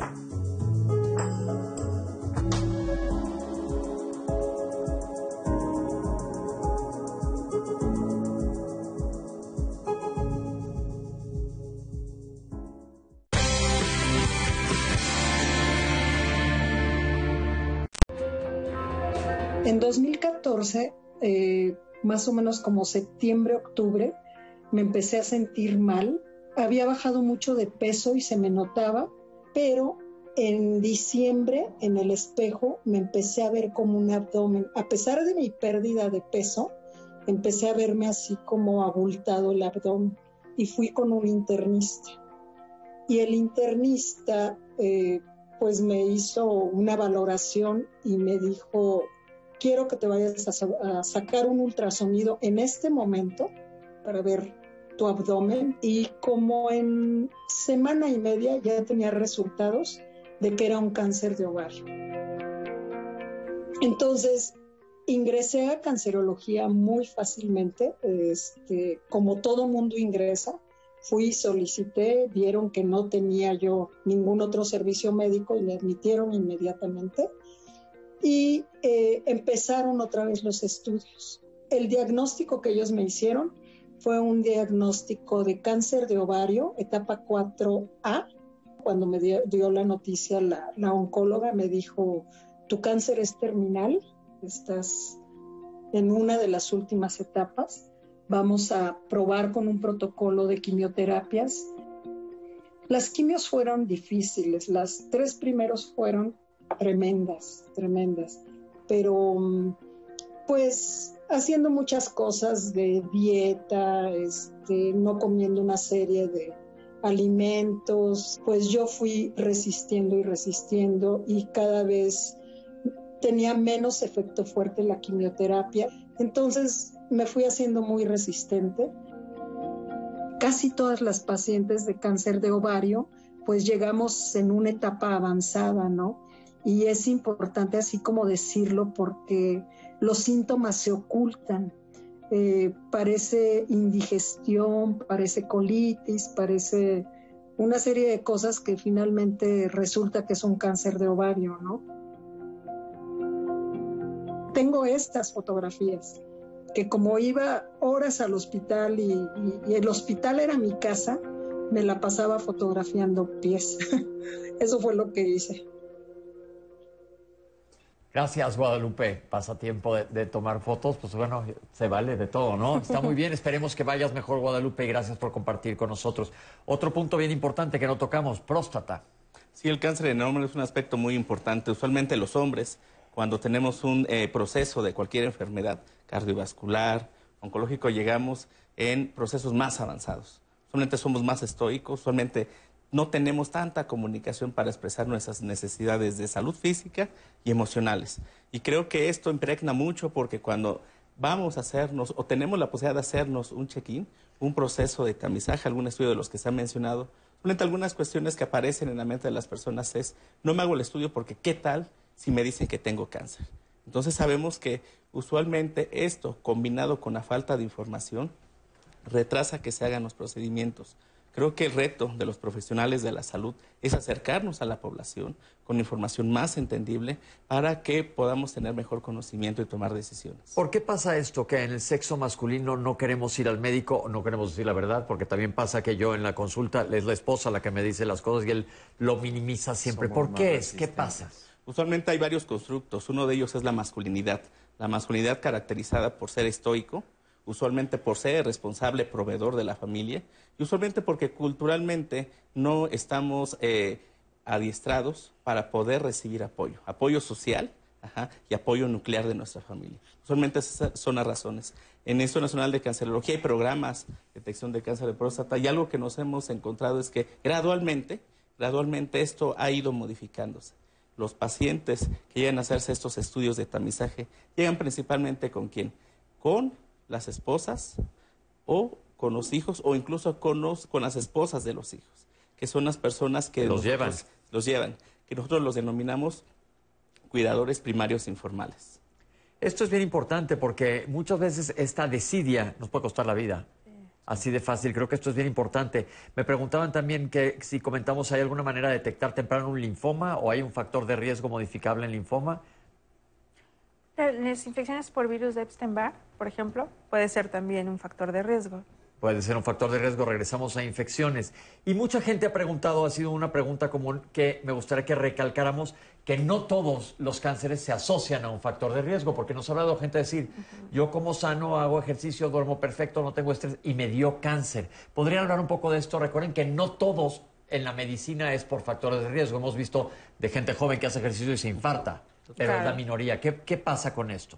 En 2014, eh, más o menos como septiembre, octubre, me empecé a sentir mal. Había bajado mucho de peso y se me notaba, pero en diciembre en el espejo me empecé a ver como un abdomen. A pesar de mi pérdida de peso, empecé a verme así como abultado el abdomen y fui con un internista. Y el internista eh, pues me hizo una valoración y me dijo, quiero que te vayas a, a sacar un ultrasonido en este momento para ver tu abdomen y como en semana y media ya tenía resultados de que era un cáncer de ovario. Entonces, ingresé a cancerología muy fácilmente, este, como todo mundo ingresa. Fui, solicité, vieron que no tenía yo ningún otro servicio médico y me admitieron inmediatamente. Y eh, empezaron otra vez los estudios. El diagnóstico que ellos me hicieron fue un diagnóstico de cáncer de ovario, etapa 4A. Cuando me dio, la noticia, la, la, oncóloga me dijo, tu cáncer es terminal, estás en una de las últimas etapas, vamos a probar con un protocolo de quimioterapias. Las quimios fueron difíciles, las tres primeros fueron tremendas, tremendas, pero pues haciendo muchas cosas de dieta, este, no comiendo una serie de alimentos, pues yo fui resistiendo y resistiendo y cada vez tenía menos efecto fuerte la quimioterapia. Entonces me fui haciendo muy resistente. Casi todas las pacientes de cáncer de ovario, pues llegamos en una etapa avanzada, ¿no? Y es importante así como decirlo porque los síntomas se ocultan. Eh, parece indigestión, parece colitis, parece una serie de cosas que finalmente resulta que es un cáncer de ovario, ¿no? Tengo estas fotografías, que como iba horas al hospital y, y, y el hospital era mi casa, me la pasaba fotografiando pies. Eso fue lo que hice. Gracias, Guadalupe. Pasa tiempo de, de, tomar fotos, pues bueno, se vale de todo, ¿no? Está muy bien, esperemos que vayas mejor, Guadalupe, y gracias por compartir con nosotros. Otro punto bien importante que no tocamos, próstata. Sí, el cáncer enorme es un aspecto muy importante. Usualmente los hombres, cuando tenemos un eh, proceso de cualquier enfermedad cardiovascular, oncológico, llegamos en procesos más avanzados. Usualmente somos más estoicos, usualmente no tenemos tanta comunicación para expresar nuestras necesidades de salud física y emocionales. Y creo que esto impregna mucho porque cuando vamos a hacernos o tenemos la posibilidad de hacernos un check-in, un proceso de tamizaje, algún estudio de los que se han mencionado, frente algunas cuestiones que aparecen en la mente de las personas es, no me hago el estudio porque ¿qué tal si me dicen que tengo cáncer? Entonces sabemos que usualmente esto, combinado con la falta de información, retrasa que se hagan los procedimientos Creo que el reto de los profesionales de la salud es acercarnos a la población con información más entendible para que podamos tener mejor conocimiento y tomar decisiones. ¿Por qué pasa esto que en el sexo masculino no queremos ir al médico o no queremos decir la verdad? Porque también pasa que yo en la consulta es la esposa la que me dice las cosas y él lo minimiza siempre. Somos ¿Por qué es? ¿Qué pasa? Usualmente hay varios constructos. Uno de ellos es la masculinidad. La masculinidad caracterizada por ser estoico, usualmente por ser el responsable proveedor de la familia y usualmente porque culturalmente no estamos eh, adiestrados para poder recibir apoyo, apoyo social y apoyo nuclear de nuestra familia. Usualmente esas son las razones. En esto Nacional de Cancerología hay programas de detección de cáncer de próstata y algo que nos hemos encontrado es que gradualmente, gradualmente esto ha ido modificándose. Los pacientes que llegan a hacerse estos estudios de tamizaje llegan principalmente con quién? Con las esposas o con los hijos o incluso con, los- con las esposas de los hijos, que son las personas que Los llevan. los llevan, que nosotros los denominamos cuidadores primarios informales. Esto es bien importante porque muchas veces esta desidia nos puede costar la vida. Así de fácil, creo que esto es bien importante. Me preguntaban también que si comentamos, ¿hay alguna manera de detectar temprano un linfoma o hay un factor de riesgo modificable en linfoma? La- Las infecciones por virus de Epstein-Barr, por ejemplo, puede ser también un factor de riesgo. Puede ser un factor de riesgo, regresamos a infecciones. Y mucha gente ha preguntado, ha sido una pregunta común que me gustaría que recalcáramos, que no todos los cánceres se asocian a un factor de riesgo, porque nos ha hablado gente decir, yo como sano, hago ejercicio, duermo perfecto, no tengo estrés y me dio cáncer. ¿Podrían hablar un poco de esto? Recuerden que no todos en la medicina es por factores de riesgo. Hemos visto de gente joven que hace ejercicio y se infarta, pero es la minoría. ¿Qué, qué pasa con esto?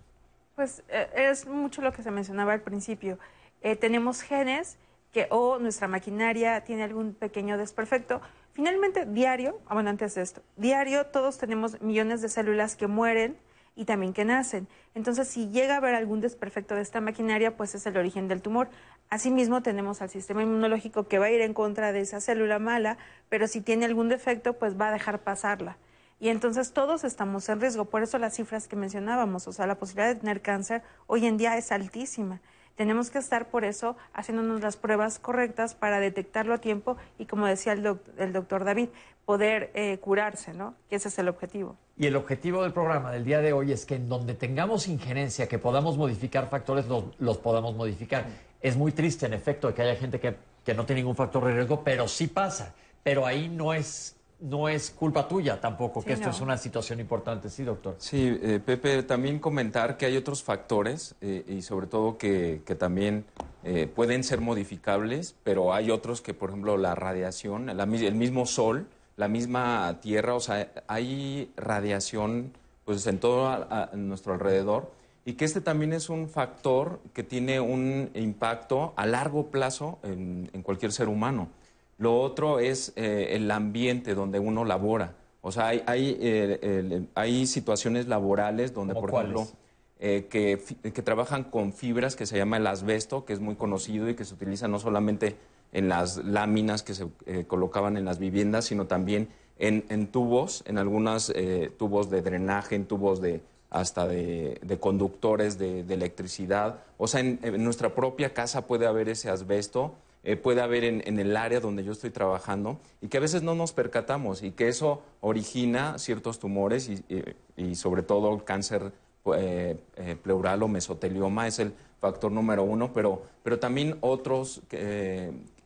Pues eh, es mucho lo que se mencionaba al principio. Eh, tenemos genes que o nuestra maquinaria tiene algún pequeño desperfecto. Finalmente, diario, ah, bueno, antes de esto, diario todos tenemos millones de células que mueren y también que nacen. Entonces, si llega a haber algún desperfecto de esta maquinaria, pues es el origen del tumor. Asimismo, tenemos al sistema inmunológico que va a ir en contra de esa célula mala, pero si tiene algún defecto, pues va a dejar pasarla. Y entonces todos estamos en riesgo. Por eso las cifras que mencionábamos, o sea, la posibilidad de tener cáncer hoy en día es altísima. Tenemos que estar por eso haciéndonos las pruebas correctas para detectarlo a tiempo y, como decía el, doc- el doctor David, poder eh, curarse, ¿no? Que ese es el objetivo. Y el objetivo del programa del día de hoy es que en donde tengamos injerencia, que podamos modificar factores, los, podamos modificar. Es muy triste, en efecto, que haya gente que no tiene ningún factor de riesgo, pero sí pasa. Pero ahí no es, no es culpa tuya tampoco, Sí, que esto no. es una situación importante. Sí, doctor. Sí, eh, Pepe, también comentar que hay otros factores eh, y sobre todo que, que también eh, pueden ser modificables, pero hay otros que, por ejemplo, la radiación, la el mismo sol, la misma tierra, o sea, hay radiación pues en todo a- a nuestro alrededor y que este también es un factor que tiene un impacto a largo plazo en, en cualquier ser humano. Lo otro es eh, el ambiente donde uno labora. O sea, hay, hay, eh, el- hay situaciones laborales donde, ¿Cómo por cuáles? ejemplo, eh, que, que trabajan con fibras que se llama el asbesto, que es muy conocido y que se utiliza no solamente en las láminas que se eh, colocaban en las viviendas, sino también en, en tubos, en algunos tubos de drenaje, en tubos de hasta de, de conductores de, de electricidad. O sea, en, en nuestra propia casa puede haber ese asbesto, eh, puede haber en, el área donde yo estoy trabajando y que a veces no nos percatamos y que eso origina ciertos tumores y, sobre todo el cáncer eh, eh, pleural o mesotelioma es el factor número uno, pero, pero también otros,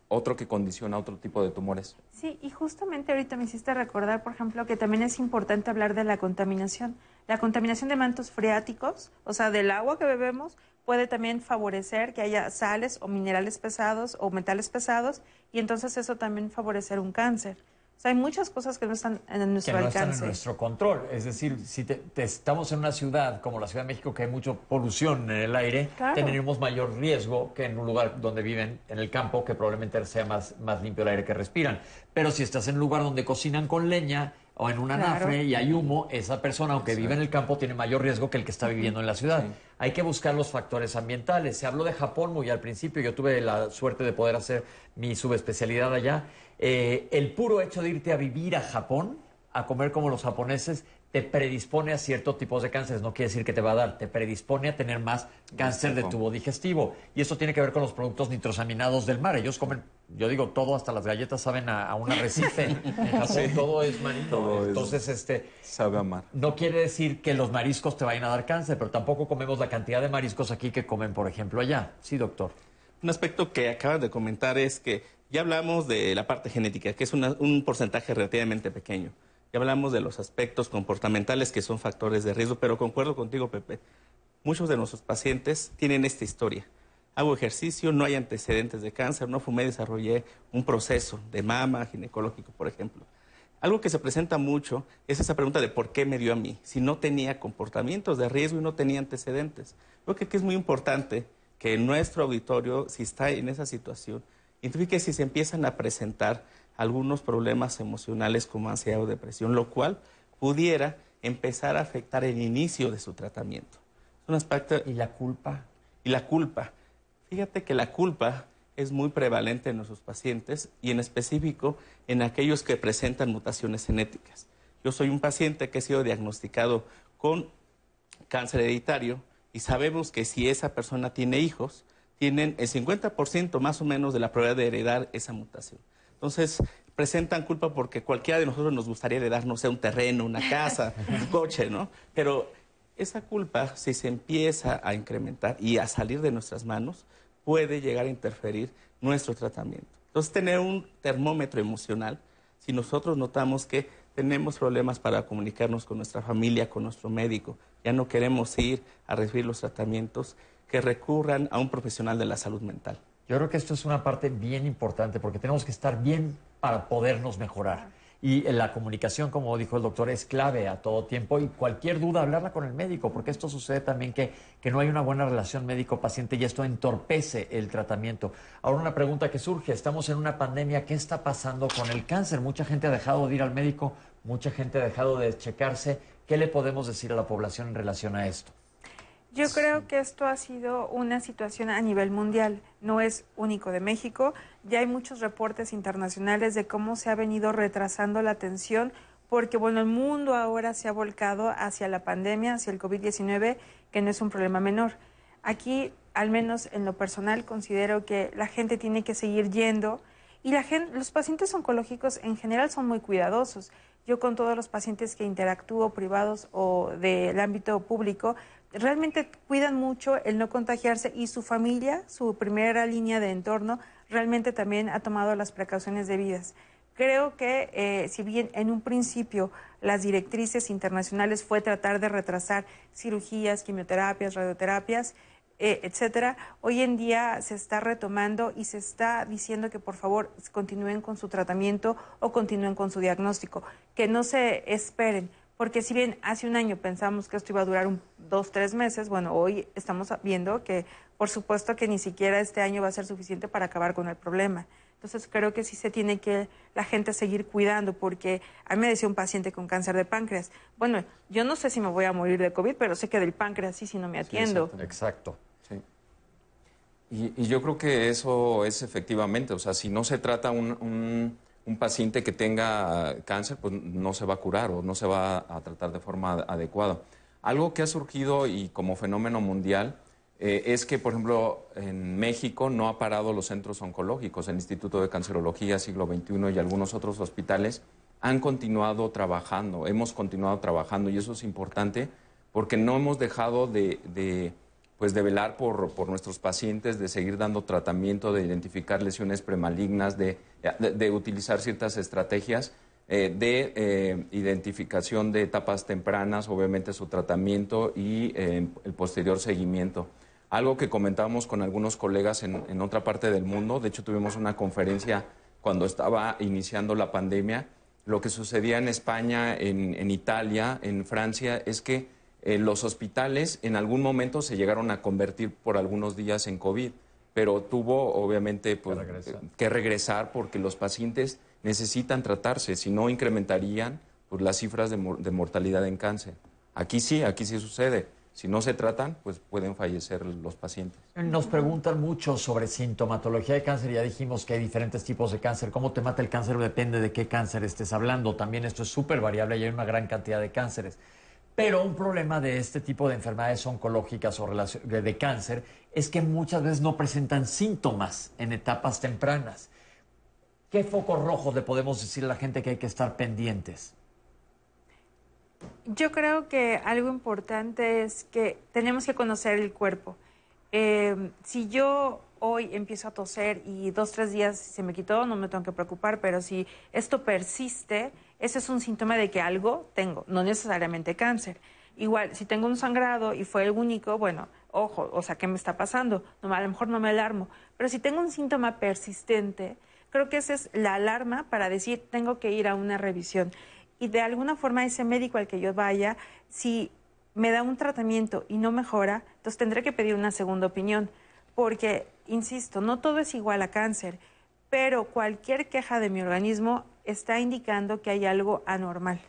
otro que condiciona otro tipo de tumores. Sí, y justamente ahorita me hiciste recordar, por ejemplo, que también es importante hablar de la contaminación. La contaminación de mantos freáticos, o sea, del agua que bebemos, puede también favorecer que haya sales o minerales pesados o metales pesados, y entonces eso también favorecer un cáncer. O sea, hay muchas cosas que no están en que nuestro no están en nuestro control. Es decir, si te- te- estamos en una ciudad como la Ciudad de México, que hay mucha polución en el aire, Claro. tenemos mayor riesgo que en un lugar donde viven en el campo, que probablemente sea más, más limpio el aire que respiran. Pero si estás en un lugar donde cocinan con leña o en un Claro. anafre y hay humo, esa persona, aunque vive en el campo, tiene mayor riesgo que el que está viviendo en la ciudad. Hay que buscar los factores ambientales. Se habló de Japón muy al principio. Yo tuve la suerte de poder hacer mi subespecialidad allá. Eh, el puro hecho de irte a vivir a Japón, a comer como los japoneses, te predispone a ciertos tipos de cánceres. No quiere decir que te va a dar, te predispone a tener más cáncer de tubo digestivo. Y eso tiene que ver con los productos nitrosaminados del mar. Ellos comen, yo digo, todo, hasta las galletas saben a, a un arrecife. En Japón Sí. todo es marino. Todo es- Entonces, este, Sabe a mar. no quiere decir que los mariscos te vayan a dar cáncer, pero tampoco comemos la cantidad de mariscos aquí que comen, por ejemplo, allá. Sí, doctor. Un aspecto que acabas de comentar es que ya hablamos de la parte genética, que es una- un porcentaje relativamente pequeño. Ya hablamos de los aspectos comportamentales que son factores de riesgo, pero concuerdo contigo, Pepe. Muchos de nuestros pacientes tienen esta historia. Hago ejercicio, no hay antecedentes de cáncer, no fumé, desarrollé un proceso de mama ginecológico, por ejemplo. Algo que se presenta mucho es esa pregunta de por qué me dio a mí, si no tenía comportamientos de riesgo y no tenía antecedentes. Creo que es muy importante que nuestro auditorio, si está en esa situación, identifique si se empiezan a presentar algunos problemas emocionales como ansiedad o depresión, lo cual pudiera empezar a afectar el inicio de su tratamiento. Es un aspecto... ¿Y la culpa? Y la culpa. Fíjate que la culpa es muy prevalente en nuestros pacientes y en específico en aquellos que presentan mutaciones genéticas. Yo soy un paciente que ha sido diagnosticado con cáncer hereditario y sabemos que si esa persona tiene hijos, tienen el 50% más o menos de la probabilidad de heredar esa mutación. Entonces, presentan culpa porque cualquiera de nosotros nos gustaría heredar, no sé, un terreno, una casa, un coche, ¿no? Pero esa culpa, si se empieza a incrementar y a salir de nuestras manos, puede llegar a interferir nuestro tratamiento. Entonces, tener un termómetro emocional, si nosotros notamos que tenemos problemas para comunicarnos con nuestra familia, con nuestro médico, ya no queremos ir a recibir los tratamientos, que recurran a un profesional de la salud mental. Yo creo que esto es una parte bien importante porque tenemos que estar bien para podernos mejorar. Y la comunicación, como dijo el doctor, es clave a todo tiempo y cualquier duda, hablarla con el médico, porque esto sucede también que, que no hay una buena relación médico-paciente y esto entorpece el tratamiento. Ahora una pregunta que surge, estamos en una pandemia, ¿qué está pasando con el cáncer? Mucha gente ha dejado de ir al médico, mucha gente ha dejado de checarse. ¿Qué le podemos decir a la población en relación a esto? Yo creo que esto ha sido una situación a nivel mundial, no es único de México. Ya hay muchos reportes internacionales de cómo se ha venido retrasando la atención, porque bueno, el mundo ahora se ha volcado hacia la pandemia, hacia el COVID-19, que no es un problema menor. Aquí, al menos en lo personal, considero que la gente tiene que seguir yendo y la gente, los pacientes oncológicos en general son muy cuidadosos. Yo con todos los pacientes que interactúo, privados o del ámbito público, realmente cuidan mucho el no contagiarse y su familia, su primera línea de entorno, realmente también ha tomado las precauciones debidas. Creo que eh, si bien en un principio las directrices internacionales fue tratar de retrasar cirugías, quimioterapias, radioterapias, eh, etcétera, hoy en día se está retomando y se está diciendo que por favor continúen con su tratamiento o continúen con su diagnóstico, que no se esperen, porque si bien hace un año pensamos que esto iba a durar un, dos, tres meses, bueno, hoy estamos viendo que por supuesto que ni siquiera este año va a ser suficiente para acabar con el problema. Entonces creo que sí se tiene que la gente seguir cuidando, porque a mí me decía un paciente con cáncer de páncreas, bueno, yo no sé si me voy a morir de COVID, pero sé que del páncreas sí si no me atiendo. Exacto. Sí. Y, y yo creo que eso es efectivamente, o sea, si no se trata un, un, un paciente que tenga cáncer, pues no se va a curar o no se va a tratar de forma adecuada. Algo que ha surgido y como fenómeno mundial eh, es que, por ejemplo, en México no ha parado los centros oncológicos, el Instituto de Cancerología Siglo XXI y algunos otros hospitales han continuado trabajando, hemos continuado trabajando y eso es importante porque no hemos dejado de, de pues de velar por, por, nuestros pacientes, de seguir dando tratamiento, de identificar lesiones premalignas, de, de, utilizar ciertas estrategias eh, de eh, identificación de etapas tempranas, obviamente su tratamiento y eh, el posterior seguimiento. Algo que comentábamos con algunos colegas en, en, otra parte del mundo, de hecho tuvimos una conferencia cuando estaba iniciando la pandemia, lo que sucedía en España, en, en Italia, en Francia, es que eh, los hospitales en algún momento se llegaron a convertir por algunos días en COVID, pero tuvo obviamente pues, que, regresar. que, regresar. porque los pacientes necesitan tratarse, si no incrementarían pues, las cifras de, de, mortalidad en cáncer. Aquí sí, aquí sí sucede. si no se tratan, pues pueden fallecer los pacientes. Nos preguntan mucho sobre sintomatología de cáncer. Ya dijimos que hay diferentes tipos de cáncer. ¿Cómo te mata el cáncer? Depende de qué cáncer estés hablando. También esto es súper variable y hay una gran cantidad de cánceres. Pero un problema de este tipo de enfermedades oncológicas o de cáncer es que muchas veces no presentan síntomas en etapas tempranas. ¿Qué foco rojo le podemos decir a la gente que hay que estar pendientes? Yo creo que algo importante es que tenemos que conocer el cuerpo. Eh, si yo hoy empiezo a toser y dos, tres días se me quitó, no me tengo que preocupar, pero si esto persiste, ese es un síntoma de que algo tengo, no necesariamente cáncer. Igual, si tengo un sangrado y fue el único, bueno, ojo, o sea, ¿qué me está pasando? No, a lo mejor no me alarmo, pero si tengo un síntoma persistente, creo que esa es la alarma para decir, tengo que ir a una revisión y de alguna forma ese médico al que yo vaya, si me da un tratamiento y no mejora, entonces tendré que pedir una segunda opinión, porque, insisto, no todo es igual a cáncer, pero cualquier queja de mi organismo está indicando que hay algo anormal.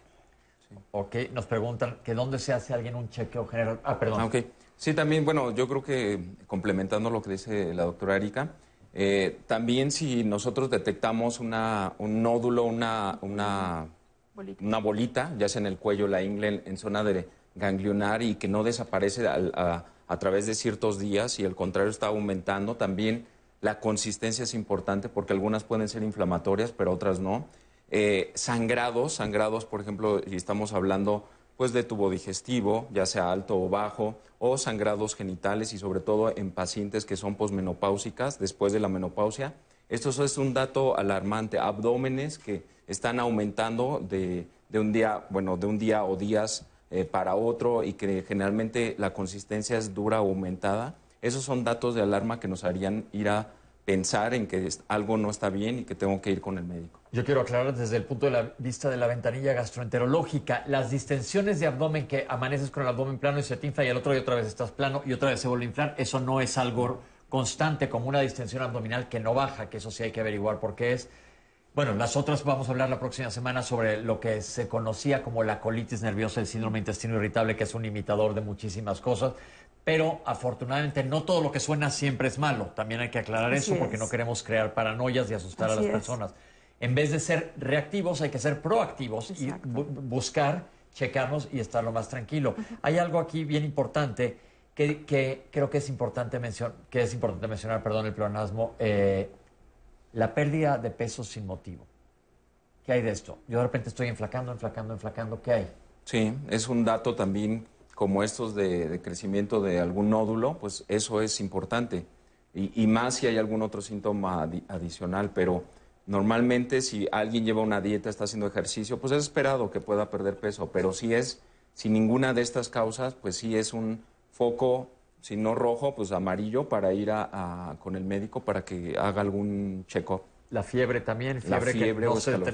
Ok, nos preguntan que dónde se hace alguien un chequeo general. Ah, perdón. Ah, Sí, también, bueno, yo creo que complementando lo que dice la doctora Erika, eh, también si nosotros detectamos una, un nódulo, una, una una bolita, ya sea en el cuello, la ingle, en, zona de ganglionar y que no desaparece a, través de ciertos días y al contrario está aumentando. También la consistencia es importante porque algunas pueden ser inflamatorias, pero otras no. Eh, sangrados, sangrados, por ejemplo, y estamos hablando pues de tubo digestivo, ya sea alto o bajo, o sangrados genitales y sobre todo en pacientes que son posmenopáusicas después de la menopausia. Esto es un dato alarmante, abdómenes que están aumentando de, un día, bueno, de un día o días eh, para otro y que generalmente la consistencia es dura o aumentada. Esos son datos de alarma que nos harían ir a pensar en que algo no está bien y que tengo que ir con el médico. Yo quiero aclarar desde el punto de la vista de la ventanilla gastroenterológica, las distensiones de abdomen que amaneces con el abdomen plano y se te infla y al otro día otra vez estás plano y otra vez se vuelve a inflar, eso no es algo constante como una distensión abdominal que no baja, que eso sí hay que averiguar por qué es. Bueno, las otras vamos a hablar la próxima semana sobre lo que se conocía como la colitis nerviosa, el síndrome intestino irritable, que es un imitador de muchísimas cosas. Pero afortunadamente no todo lo que suena siempre es malo. También hay que aclarar eso porque no queremos crear paranoias y asustar a las personas. En vez de ser reactivos, hay que ser proactivos y buscar, checarnos y estar lo más tranquilo. Hay algo aquí bien importante que, creo que es importante, mencionar, que es importante mencionar, perdón, el pleonasmo. Eh, la pérdida de peso sin motivo. ¿Qué hay de esto? Yo de repente estoy enflacando, enflacando, enflacando. ¿Qué hay? Sí, es un dato también como estos de, crecimiento de algún nódulo, pues eso es importante. Y, más si hay algún otro síntoma adicional, pero normalmente si alguien lleva una dieta, está haciendo ejercicio, pues es esperado que pueda perder peso, pero si es sin ninguna de estas causas, pues sí es un foco si no rojo, pues amarillo para ir a, con el médico para que haga algún check-up. La fiebre también, fiebre, fiebre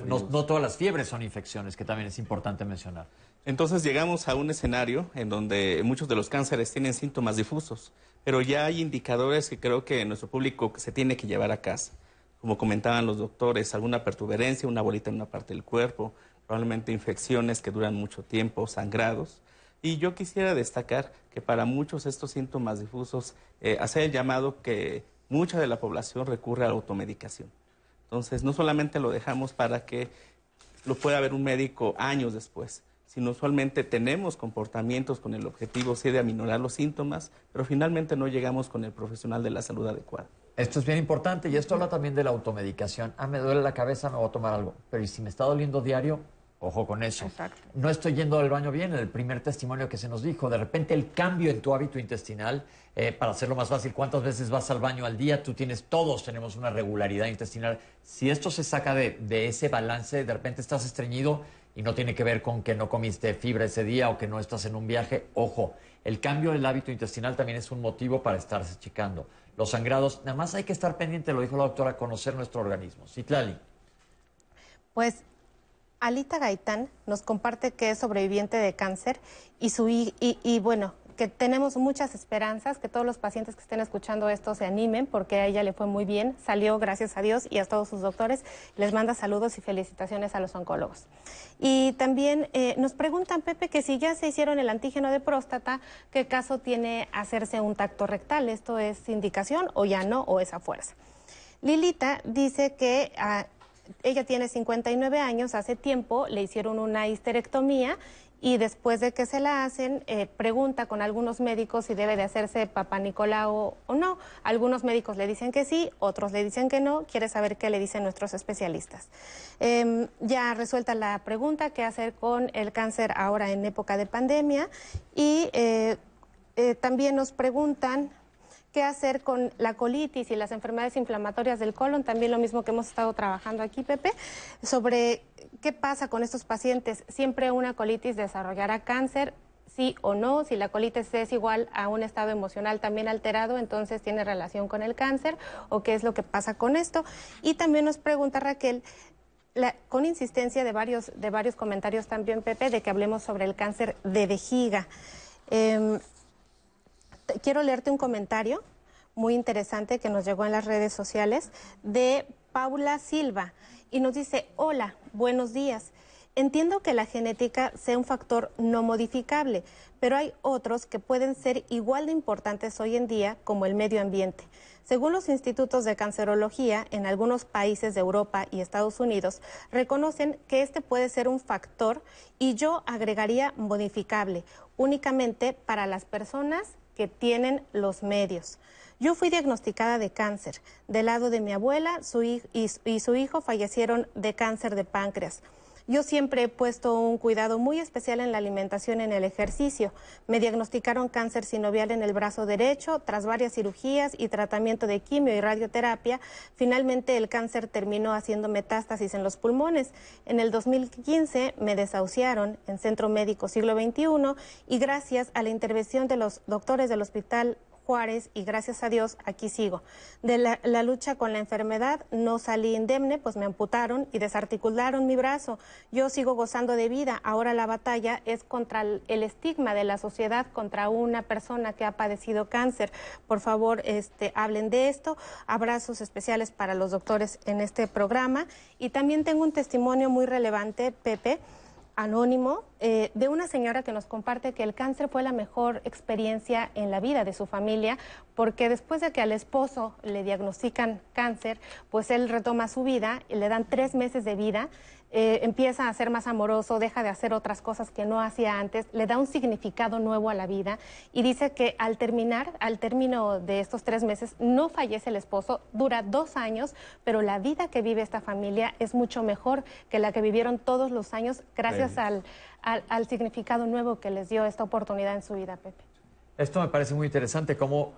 no, no, todas las fiebres son infecciones, que también es importante mencionar. Entonces llegamos a un escenario en donde muchos de los cánceres tienen síntomas difusos, pero ya hay indicadores que creo que nuestro público se tiene que llevar a casa. Como comentaban los doctores, alguna pertuberancia, una bolita en una parte del cuerpo, probablemente infecciones que duran mucho tiempo, sangrados. Y yo quisiera destacar que para muchos estos síntomas difusos eh, hacer el llamado que mucha de la población recurre a la automedicación. Entonces, no solamente lo dejamos para que lo pueda ver un médico años después, sino usualmente tenemos comportamientos con el objetivo de aminorar los síntomas, pero finalmente no llegamos con el profesional de la salud adecuado. Esto es bien importante y esto habla también de la automedicación. Ah, me duele la cabeza, me voy a tomar algo. Pero ¿y si me está doliendo diario? Ojo con eso. No estoy yendo al baño bien, el primer testimonio que se nos dijo, de repente el cambio en tu hábito intestinal, eh, para hacerlo más fácil, ¿cuántas veces vas al baño al día? Tú tienes, todos tenemos una regularidad intestinal. Si esto se saca de, de ese balance, de repente estás estreñido y no tiene que ver con que no comiste fibra ese día o que no estás en un viaje, ojo, el cambio del hábito intestinal también es un motivo para estarse checando. Los sangrados, nada más hay que estar pendiente, lo dijo la doctora, conocer nuestro organismo. Citlali. Pues Alita Gaitán nos comparte que es sobreviviente de cáncer y, su, y, bueno, que tenemos muchas esperanzas, que todos los pacientes que estén escuchando esto se animen, porque a ella le fue muy bien, salió gracias a Dios y a todos sus doctores. Les manda saludos y felicitaciones a los oncólogos. Y también eh, nos preguntan, Pepe, que si ya se hicieron el antígeno de próstata, ¿qué caso tiene hacerse un tacto rectal? ¿Esto es indicación o ya no, o es a fuerza? Lilita dice que ah, ella tiene 59 años, hace tiempo le hicieron una histerectomía y después de que se la hacen, eh, pregunta con algunos médicos si debe de hacerse papá Nicolau o no. Algunos médicos le dicen que sí, otros le dicen que no. Quiere saber qué le dicen nuestros especialistas. Em, ya resuelta la pregunta, qué hacer con el cáncer ahora en época de pandemia. Y eh, eh, también nos preguntan qué hacer con la colitis y las enfermedades inflamatorias del colon, también lo mismo que hemos estado trabajando aquí, Pepe, sobre qué pasa con estos pacientes. Siempre una colitis desarrollará cáncer, sí o no, si la colitis es igual a un estado emocional también alterado, entonces tiene relación con el cáncer o qué es lo que pasa con esto. Y también nos pregunta Raquel, con insistencia de varios, de varios comentarios también, Pepe, de que hablemos sobre el cáncer de vejiga. Em, quiero leerte un comentario muy interesante que nos llegó en las redes sociales de Paula Silva y nos dice, hola, buenos días. Entiendo que la genética sea un factor no modificable, pero hay otros que pueden ser igual de importantes hoy en día como el medio ambiente. Según los institutos de cancerología en algunos países de Europa y Estados Unidos, reconocen que este puede ser un factor y yo agregaría modificable únicamente para las personas que tienen los medios. Yo fui diagnosticada de cáncer. Del lado de mi abuela su y, y su hijo fallecieron de cáncer de páncreas. Yo siempre he puesto un cuidado muy especial en la alimentación en el ejercicio. Me diagnosticaron cáncer sinovial en el brazo derecho. Tras varias cirugías y tratamiento de quimio y radioterapia, finalmente el cáncer terminó haciendo metástasis en los pulmones. En el 2015 me desahuciaron en Centro Médico Siglo XXI y gracias a la intervención de los doctores del Hospital Juárez y gracias a Dios aquí sigo. De la, lucha con la enfermedad no salí indemne, pues me amputaron y desarticularon mi brazo. Yo sigo gozando de vida. Ahora la batalla es contra el, estigma de la sociedad contra una persona que ha padecido cáncer. Por favor, este, hablen de esto. Abrazos especiales para los doctores en este programa. Y también tengo un testimonio muy relevante, Pepe anónimo eh, de una señora que nos comparte que el cáncer fue la mejor experiencia en la vida de su familia, porque después de que al esposo le diagnostican cáncer, pues él retoma su vida y le dan tres meses de vida eh, empieza a ser más amoroso, deja de hacer otras cosas que no hacía antes, le da un significado nuevo a la vida y dice que al terminar, al término de estos tres meses, no fallece el esposo, dura dos años, pero la vida que vive esta familia es mucho mejor que la que vivieron todos los años gracias al, al, significado nuevo que les dio esta oportunidad en su vida, Pepe. Esto me parece muy interesante, cómo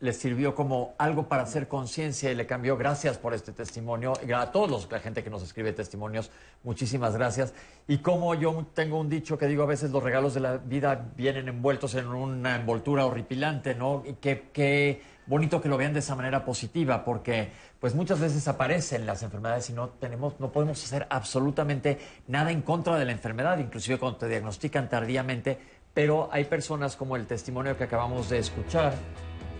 le sirvió como algo para hacer conciencia y le cambió. Gracias por este testimonio. A todos los, la gente que nos escribe testimonios, muchísimas gracias. Y como yo tengo un dicho que digo, a veces los regalos de la vida vienen envueltos en una envoltura horripilante, ¿no? Y qué, bonito que lo vean de esa manera positiva, porque pues muchas veces aparecen las enfermedades y no tenemos, no podemos hacer absolutamente nada en contra de la enfermedad, inclusive cuando te diagnostican tardíamente, pero hay personas como el testimonio que acabamos de escuchar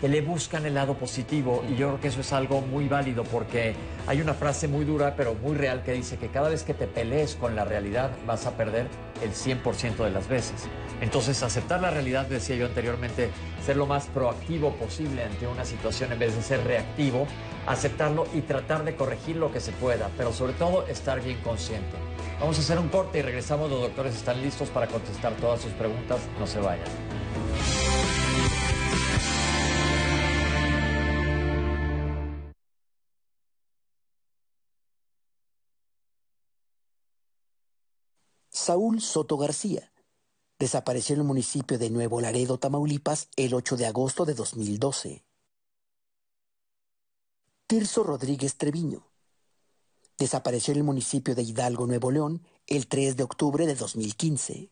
que le buscan el lado positivo y yo creo que eso es algo muy válido porque hay una frase muy dura pero muy real que dice que cada vez que te pelees con la realidad vas a perder el 100% de las veces. Entonces aceptar la realidad, decía yo anteriormente, ser lo más proactivo posible ante una situación en vez de ser reactivo, aceptarlo y tratar de corregir lo que se pueda, pero sobre todo estar bien consciente. Vamos a hacer un corte y regresamos, los doctores están listos para contestar todas sus preguntas, no se vayan. Saúl Soto García. Desapareció en el municipio de Nuevo Laredo, Tamaulipas, el 8 de agosto de 2012. Tirso Rodríguez Treviño. Desapareció en el municipio de Hidalgo, Nuevo León, el 3 de octubre de 2015.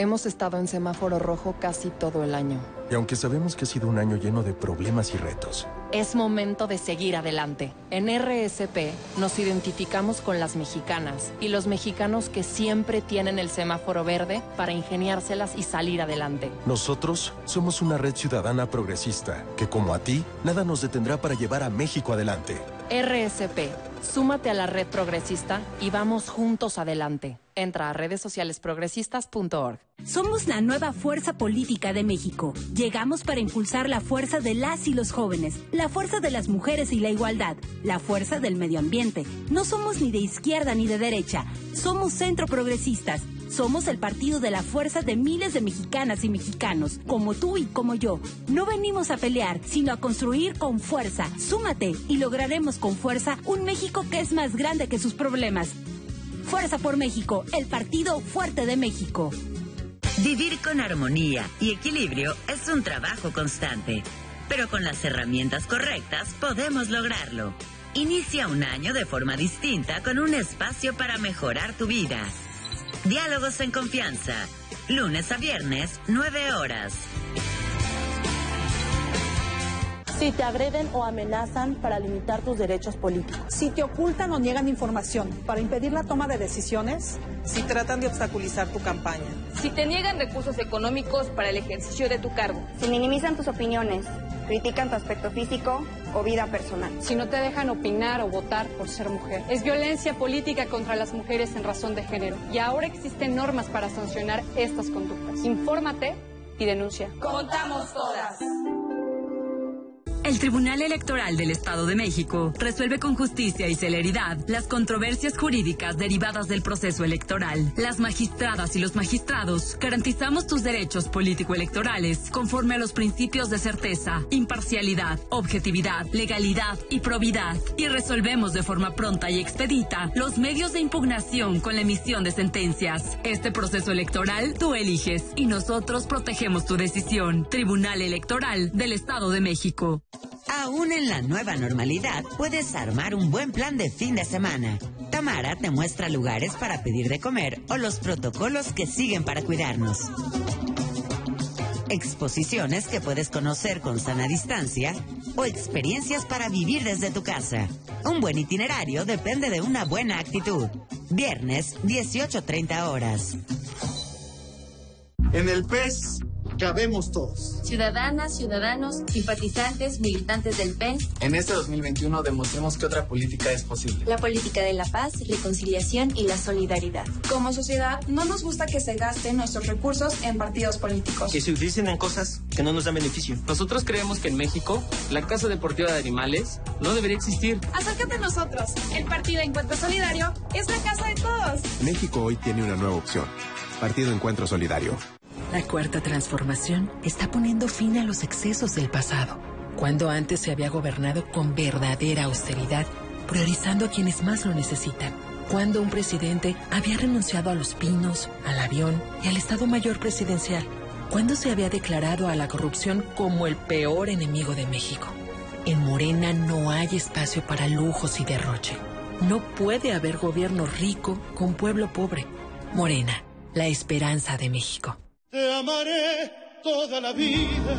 Hemos estado en semáforo rojo casi todo el año. Y aunque sabemos que ha sido un año lleno de problemas y retos, Es momento de seguir adelante. En RSP nos identificamos con las mexicanas y los mexicanos que siempre tienen el semáforo verde para ingeniárselas y salir adelante. nosotros somos una red ciudadana progresista que, como a ti, nada nos detendrá para llevar a México adelante. RSP, súmate a la red progresista y vamos juntos adelante. Entra a redes sociales progresistas.org. Somos la nueva fuerza política de México. Llegamos para impulsar la fuerza de las y los jóvenes, la fuerza de las mujeres y la igualdad, la fuerza del medio ambiente. No somos ni de izquierda ni de derecha, somos centro progresistas. Somos el partido de la fuerza de miles de mexicanas y mexicanos, como tú y como yo. No venimos a pelear, sino a construir con fuerza. Súmate y lograremos con fuerza un México que es más grande que sus problemas. Fuerza por México, el partido fuerte de México. Vivir con armonía y equilibrio es un trabajo constante, pero con las herramientas correctas podemos lograrlo. Inicia un año de forma distinta con un espacio para mejorar tu vida. Diálogos en confianza, lunes a viernes, 9 horas. Si te agreden o amenazan para limitar tus derechos políticos. Si te ocultan o niegan información para impedir la toma de decisiones. Si tratan de obstaculizar tu campaña. Si te niegan recursos económicos para el ejercicio de tu cargo. Si minimizan tus opiniones, critican tu aspecto físico o vida personal. Si no te dejan opinar o votar por ser mujer. Es violencia política contra las mujeres en razón de género. Y ahora existen normas para sancionar estas conductas. Infórmate y denuncia. Contamos todas. El Tribunal Electoral del Estado de México resuelve con justicia y celeridad las controversias jurídicas derivadas del proceso electoral. Las magistradas y los magistrados garantizamos tus derechos político-electorales conforme a los principios de certeza, imparcialidad, objetividad, legalidad y probidad y resolvemos de forma pronta y expedita los medios de impugnación con la emisión de sentencias. Este proceso electoral tú eliges y nosotros protegemos tu decisión. Tribunal Electoral del Estado de México. Aún en la nueva normalidad, puedes armar un buen plan de fin de semana. Tamara te muestra lugares para pedir de comer o los protocolos que siguen para cuidarnos. Exposiciones que puedes conocer con sana distancia o experiencias para vivir desde tu casa. Un buen itinerario depende de una buena actitud. Viernes, 18.30 horas. En el PES cabemos todos. Ciudadanas, ciudadanos, simpatizantes, militantes del PEN. En este 2021 demostremos que otra política es posible. La política de la paz, reconciliación y la solidaridad. Como sociedad, no nos gusta que se gasten nuestros recursos en partidos políticos. Que se utilicen en cosas que no nos dan beneficio. Nosotros creemos que en México, la Casa Deportiva de Animales no debería existir. Acércate a nosotros. El Partido Encuentro Solidario es la casa de todos. México hoy tiene una nueva opción. Partido Encuentro Solidario. La cuarta transformación está poniendo fin a los excesos del pasado, cuando antes se había gobernado con verdadera austeridad, priorizando a quienes más lo necesitan, cuando un presidente había renunciado a los pinos, al avión y al Estado Mayor Presidencial, cuando se había declarado a la corrupción como el peor enemigo de México. En Morena no hay espacio para lujos y derroche. No puede haber gobierno rico con pueblo pobre. Morena, la esperanza de México. Te amaré toda la vida.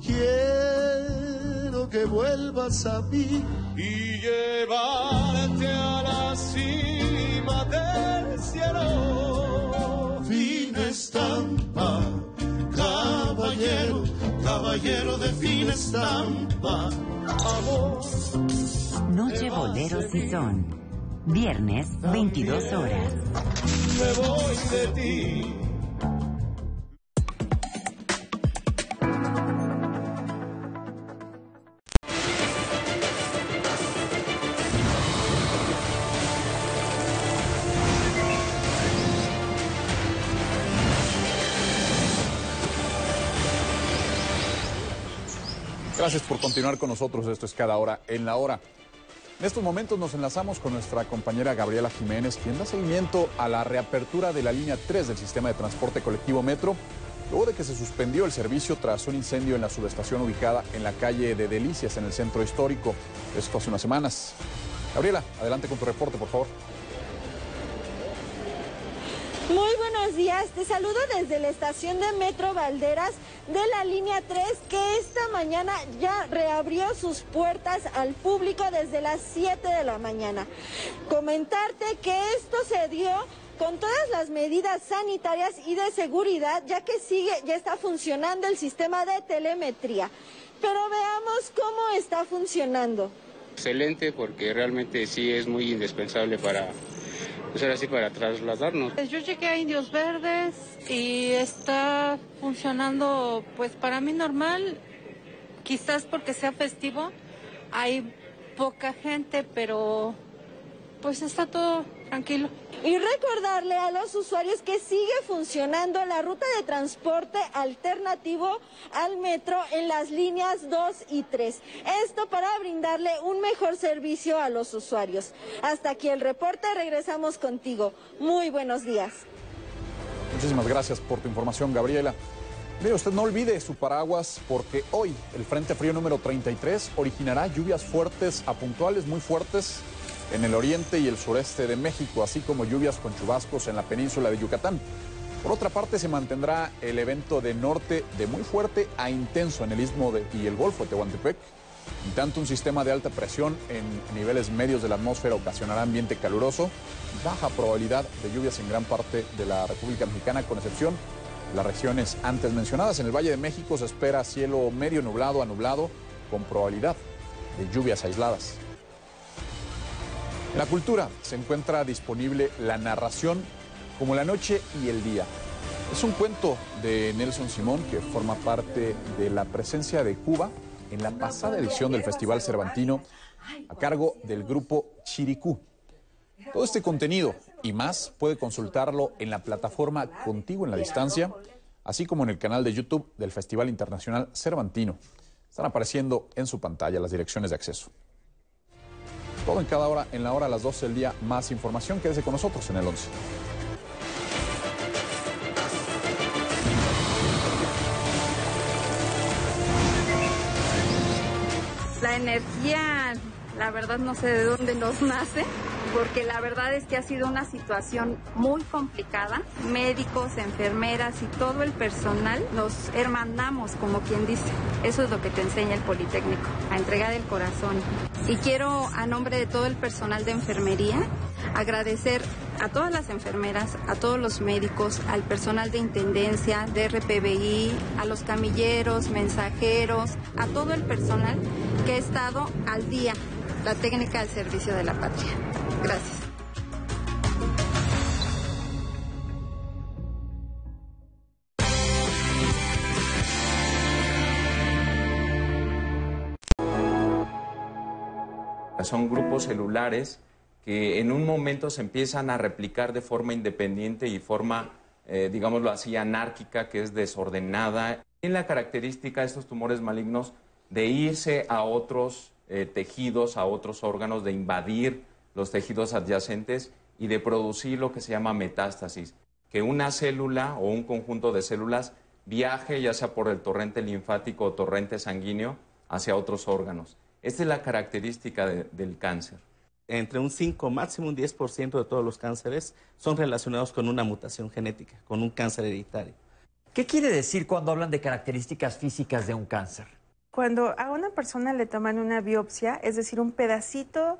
Quiero que vuelvas a mí y llevarte a la cima del cielo. Fina estampa, caballero, caballero de fina estampa. Amor. Noche Boleros y Son. Viernes, 22 horas. Me voy de ti. Gracias por continuar con nosotros. Esto es Cada Hora en la Hora. En estos momentos nos enlazamos con nuestra compañera Gabriela Jiménez, quien da seguimiento a la reapertura de la línea 3 del sistema de transporte colectivo Metro, luego de que se suspendió el servicio tras un incendio en la subestación ubicada en la calle de Delicias, en el centro histórico. Esto hace unas semanas. Gabriela, adelante con tu reporte, por favor. Muy buenos días. Te saludo desde la estación de Metro Valderas de la línea 3 que esta mañana ya reabrió sus puertas al público desde las 7 de la mañana. Comentarte que esto se dio con todas las medidas sanitarias y de seguridad, ya que sigue, ya está funcionando el sistema de telemetría. Pero veamos cómo está funcionando. Excelente, porque realmente sí es muy indispensable para, pues así, para trasladarnos. Pues yo llegué a Indios Verdes y está funcionando, pues para mí normal, quizás porque sea festivo, hay poca gente, pero pues está todo tranquilo. Y recordarle a los usuarios que sigue funcionando la ruta de transporte alternativo al metro en las líneas 2 y 3. Esto para brindarle un mejor servicio a los usuarios. Hasta aquí el reporte, regresamos contigo. Muy buenos días. Muchísimas gracias por tu información, Gabriela. Mire, usted no olvide su paraguas porque hoy el Frente Frío número 33 originará lluvias fuertes a puntuales muy fuertes en el oriente y el sureste de México, así como lluvias con chubascos en la península de Yucatán. Por otra parte, se mantendrá el evento de norte de muy fuerte a intenso en el istmo y el golfo de Tehuantepec. En tanto, un sistema de alta presión en niveles medios de la atmósfera ocasionará ambiente caluroso, baja probabilidad de lluvias en gran parte de la República Mexicana, con excepción de las regiones antes mencionadas. En el Valle de México se espera cielo medio nublado a nublado, con probabilidad de lluvias aisladas. La cultura se encuentra disponible la narración como la noche y el día. Es un cuento de Nelson Simón que forma parte de la presencia de Cuba en la pasada edición del Festival Cervantino a cargo del grupo Chiricú. Todo este contenido y más puede consultarlo en la plataforma Contigo en la Distancia, así como en el canal de YouTube del Festival Internacional Cervantino. Están apareciendo en su pantalla las direcciones de acceso. Todo en cada hora, en la hora a las 12 del día, más información. Quédese con nosotros en el 11. La energía, la verdad no sé de dónde nos nace, porque la verdad es que ha sido una situación muy complicada. Médicos, enfermeras y todo el personal nos hermandamos, como quien dice. Eso es lo que te enseña el Politécnico, a entregar el corazón. Y quiero, a nombre de todo el personal de enfermería, agradecer a todas las enfermeras, a todos los médicos, al personal de intendencia, de RPBI, a los camilleros, mensajeros, a todo el personal que ha estado al día la técnica al servicio de la patria. Gracias. Son grupos celulares que en un momento se empiezan a replicar de forma independiente y forma, eh, digámoslo así, anárquica, que es desordenada. En la característica de estos tumores malignos de irse a otros eh, tejidos, a otros órganos, de invadir los tejidos adyacentes y de producir lo que se llama metástasis, que una célula o un conjunto de células viaje ya sea por el torrente linfático o torrente sanguíneo hacia otros órganos. Esta es la característica del cáncer. Entre un 5, máximo un 10% de todos los cánceres son relacionados con una mutación genética, con un cáncer hereditario. ¿Qué quiere decir cuando hablan de características físicas de un cáncer? Cuando a una persona le toman una biopsia, es decir, un pedacito,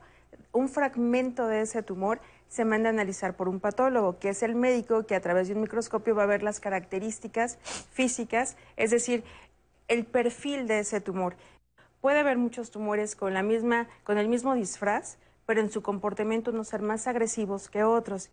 un fragmento de ese tumor, se manda a analizar por un patólogo, que es el médico que a través de un microscopio va a ver las características físicas, es decir, el perfil de ese tumor. Puede haber muchos tumores con, la misma, con el mismo disfraz, pero en su comportamiento no ser más agresivos que otros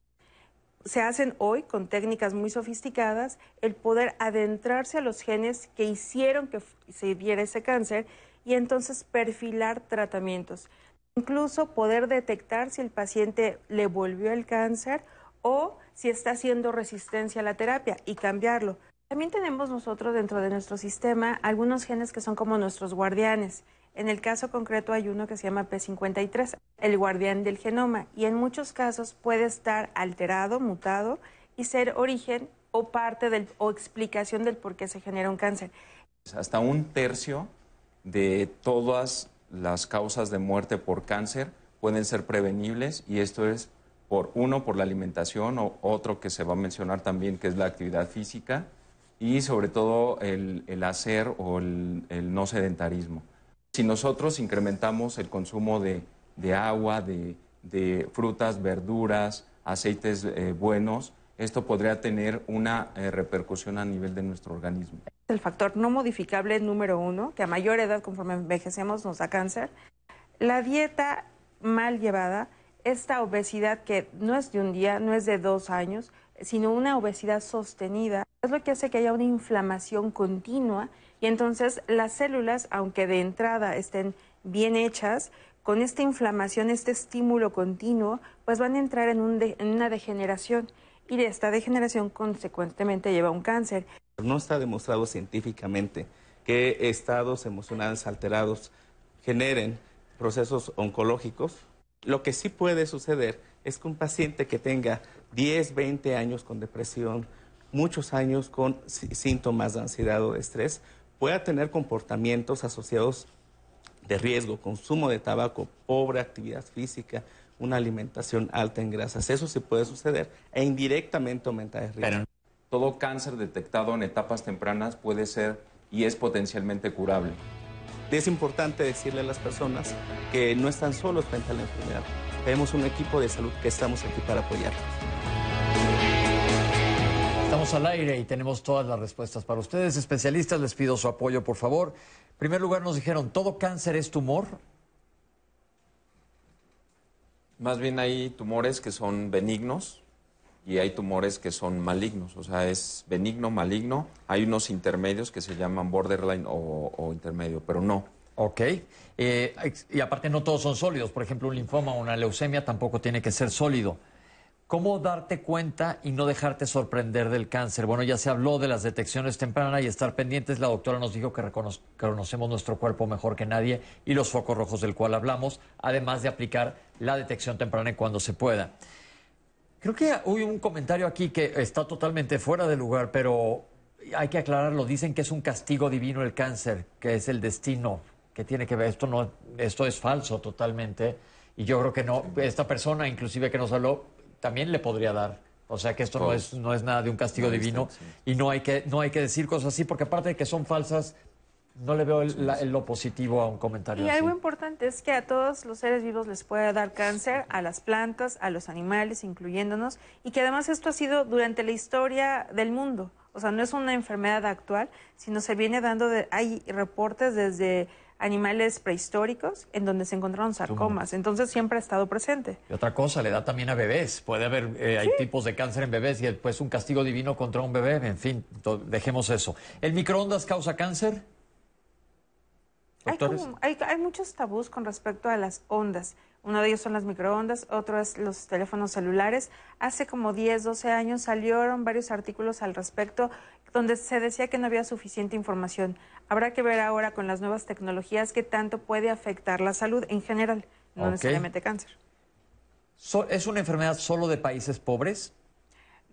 se hacen hoy con técnicas muy sofisticadas el poder adentrarse a los genes que hicieron que se diera ese cáncer y entonces perfilar tratamientos. Incluso poder detectar si el paciente le volvió el cáncer o si está haciendo resistencia a la terapia y cambiarlo. También tenemos nosotros dentro de nuestro sistema algunos genes que son como nuestros guardianes. En el caso concreto hay uno que se llama P53, el guardián del genoma, y en muchos casos puede estar alterado, mutado y ser origen o parte del, o explicación del por qué se genera un cáncer. Hasta un tercio de todas las causas de muerte por cáncer pueden ser prevenibles y esto es Por uno, por la alimentación, o otro que se va a mencionar también, que es la actividad física, y sobre todo el, hacer o el, no sedentarismo. Si nosotros incrementamos el consumo de, agua, de, frutas, verduras, aceites eh, buenos, esto podría tener una eh, repercusión a nivel de nuestro organismo. El factor no modificable número uno, que a mayor edad conforme envejecemos nos da cáncer. La dieta mal llevada, esta obesidad que no es de un día, no es de dos años, sino una obesidad sostenida, es lo que hace que haya una inflamación continua y entonces las células, aunque de entrada estén bien hechas, con esta inflamación, este estímulo continuo, pues van a entrar en, una degeneración y esta degeneración consecuentemente lleva a un cáncer. No está demostrado científicamente que estados emocionales alterados generen procesos oncológicos. Lo que sí puede suceder es que un paciente que tenga 10, 20 años con depresión, muchos años con síntomas de ansiedad o de estrés, pueda tener comportamientos asociados de riesgo, consumo de tabaco, pobre actividad física, una alimentación alta en grasas. Eso sí puede suceder e indirectamente aumenta el riesgo. todo cáncer detectado en etapas tempranas puede ser y es potencialmente curable. Es importante decirle a las personas que no están solos frente a la enfermedad. Tenemos un equipo de salud que estamos aquí para apoyarlos. Estamos al aire y tenemos todas las respuestas para ustedes. Especialistas, les pido su apoyo, por favor. En primer lugar, nos dijeron, ¿todo cáncer es tumor? Más bien hay tumores que son benignos y hay tumores que son malignos. O sea, es benigno, maligno. Hay unos intermedios que se llaman borderline o, intermedio, pero no. Ok. Eh, y aparte no todos son sólidos. Por ejemplo, un linfoma o una leucemia tampoco tiene que ser sólido. ¿Cómo darte cuenta y no dejarte sorprender del cáncer? Bueno, ya se habló de las detecciones tempranas y estar pendientes. La doctora nos dijo que conocemos nuestro cuerpo mejor que nadie y los focos rojos del cual hablamos, además de aplicar la detección temprana cuando se pueda. Creo que hubo un comentario aquí que está totalmente fuera de lugar, pero hay que aclararlo. Dicen que es un castigo divino el cáncer, que es el destino, que tiene que ver. Esto, no, esto es falso totalmente. Y yo creo que no. Esta persona, inclusive que nos habló, también le podría dar. O sea que esto no es, no es nada de un castigo divino y no hay, que, no hay que decir cosas así porque aparte de que son falsas, no le veo el, lo positivo a un comentario. Y algo importante es que a todos los seres vivos les puede dar cáncer, a las plantas, a los animales, incluyéndonos, y que además esto ha sido durante la historia del mundo. O sea, no es una enfermedad actual, sino se viene dando, de, hay reportes desde animales prehistóricos en donde se encontraron sarcomas. Entonces siempre ha estado presente. Y otra cosa, le da también a bebés. Puede haber, eh, hay tipos de cáncer en bebés y después un castigo divino contra un bebé. En fin, dejemos eso. ¿El microondas causa cáncer? Hay, hay, hay, muchos tabús con respecto a las ondas. Uno de ellos son las microondas, otro es los teléfonos celulares. Hace como 10, 12 años salieron varios artículos al respecto donde se decía que no había suficiente información. Habrá que ver ahora con las nuevas tecnologías qué tanto puede afectar la salud en general, no necesariamente cáncer. ¿Es una enfermedad solo de países pobres?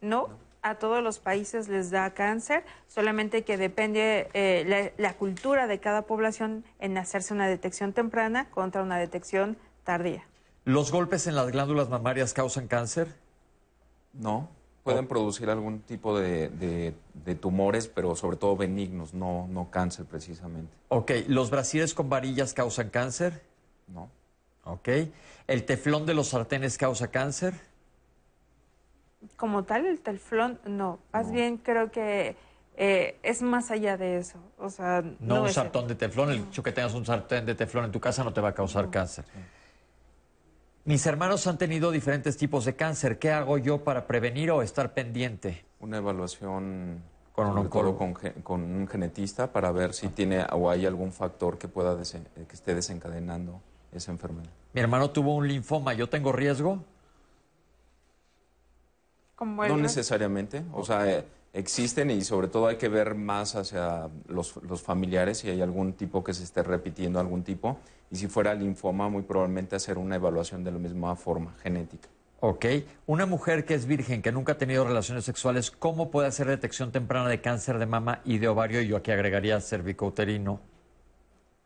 No, a todos los países les da cáncer, solamente que depende eh, la, cultura de cada población en hacerse una detección temprana contra una detección tardía. ¿Los golpes en las glándulas mamarias causan cáncer? No pueden producir algún tipo de, tumores, pero sobre todo benignos, no, no cáncer precisamente. Ok, ¿los brasiles con varillas causan cáncer? No. Ok, ¿el teflón de los sartenes causa cáncer? Como tal, el teflón no. Más bien creo que eh, es más allá de eso. O sea, no, un sartén de teflón. El hecho que tengas un sartén de teflón en tu casa no te va a causar cáncer. Mis hermanos han tenido diferentes tipos de cáncer. ¿Qué hago yo para prevenir o estar pendiente? Una evaluación con un con, un genetista para ver si tiene o hay algún factor que pueda que esté desencadenando esa enfermedad. Mi hermano tuvo un linfoma. ¿Yo tengo riesgo? No necesariamente. O sea, existen y sobre todo hay que ver más hacia los, los, familiares si hay algún tipo que se esté repitiendo algún tipo y si fuera linfoma muy probablemente hacer una evaluación de la misma forma genética. Ok. Una mujer que es virgen, que nunca ha tenido relaciones sexuales, ¿cómo puede hacer detección temprana de cáncer de mama y de ovario? Y yo aquí agregaría cervicouterino.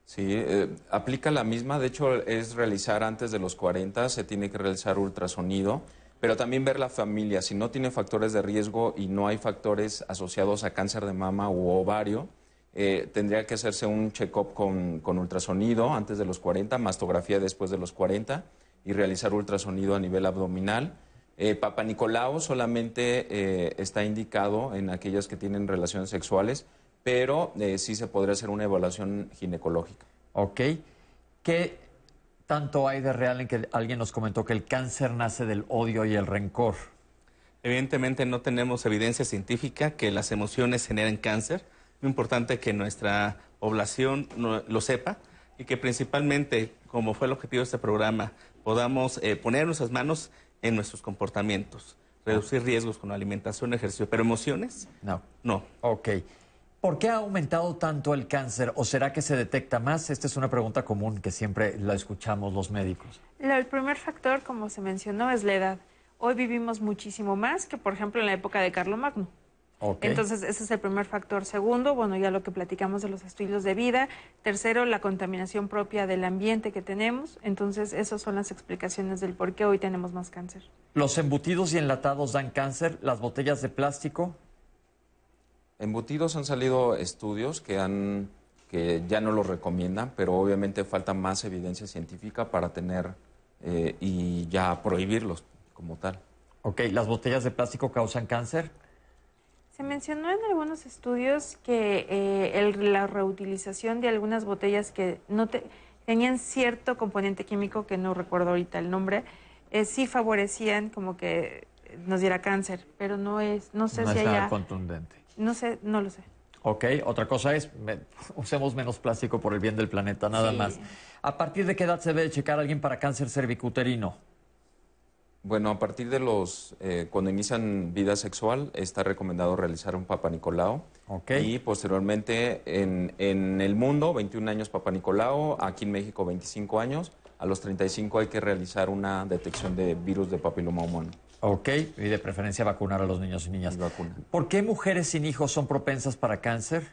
Sí, eh, aplica la misma. De hecho, es realizar antes de los 40, se tiene que realizar ultrasonido pero también ver la familia. Si no tiene factores de riesgo y no hay factores asociados a cáncer de mama u ovario, eh, tendría que hacerse un check-up con, con, ultrasonido antes de los 40, mastografía después de los 40 y realizar ultrasonido a nivel abdominal. Eh, Papa Nicolau solamente eh, está indicado en aquellas que tienen relaciones sexuales, pero eh, sí se podría hacer una evaluación ginecológica. Ok. ¿Qué tanto hay de real en que alguien nos comentó que el cáncer nace del odio y el rencor? Evidentemente no tenemos evidencia científica que las emociones generen cáncer. Es importante que nuestra población lo sepa y que principalmente, como fue el objetivo de este programa, podamos eh, poner nuestras manos en nuestros comportamientos, reducir riesgos con alimentación, ejercicio, pero emociones, no. No. Ok. ¿Por qué ha aumentado tanto el cáncer o será que se detecta más? Esta es una pregunta común que siempre la escuchamos los médicos. El primer factor, como se mencionó, es la edad. Hoy vivimos muchísimo más que, por ejemplo, en la época de Carlomagno. Entonces, ese es el primer factor. Segundo, bueno, ya lo que platicamos de los estilos de vida. Tercero, la contaminación propia del ambiente que tenemos. Entonces, esas son las explicaciones del por qué hoy tenemos más cáncer. ¿Los embutidos y enlatados dan cáncer? ¿Las botellas de plástico? Embutidos han salido estudios que han que ya no los recomiendan, pero obviamente falta más evidencia científica para tener eh, y ya prohibirlos como tal. Ok, ¿las botellas de plástico causan cáncer? Se mencionó en algunos estudios que eh, la reutilización de algunas botellas que no tenían cierto componente químico, que no recuerdo ahorita el nombre, eh, sí favorecían como que nos diera cáncer, pero no es, no sé no si haya... contundente. No sé, no lo sé. Ok, otra cosa es, usemos menos plástico por el bien del planeta, nada más. ¿A partir de qué edad se debe checar a alguien para cáncer cervicuterino? Bueno, a partir de los, eh, cuando inician vida sexual, está recomendado realizar un Papa Nicolau. Y posteriormente en, en, el mundo, 21 años Papa Nicolau, aquí en México 25 años. A los 35 hay que realizar una detección de virus de papiloma humano. Ok, y de preferencia vacunar a los niños y niñas. ¿Por qué mujeres sin hijos son propensas para cáncer?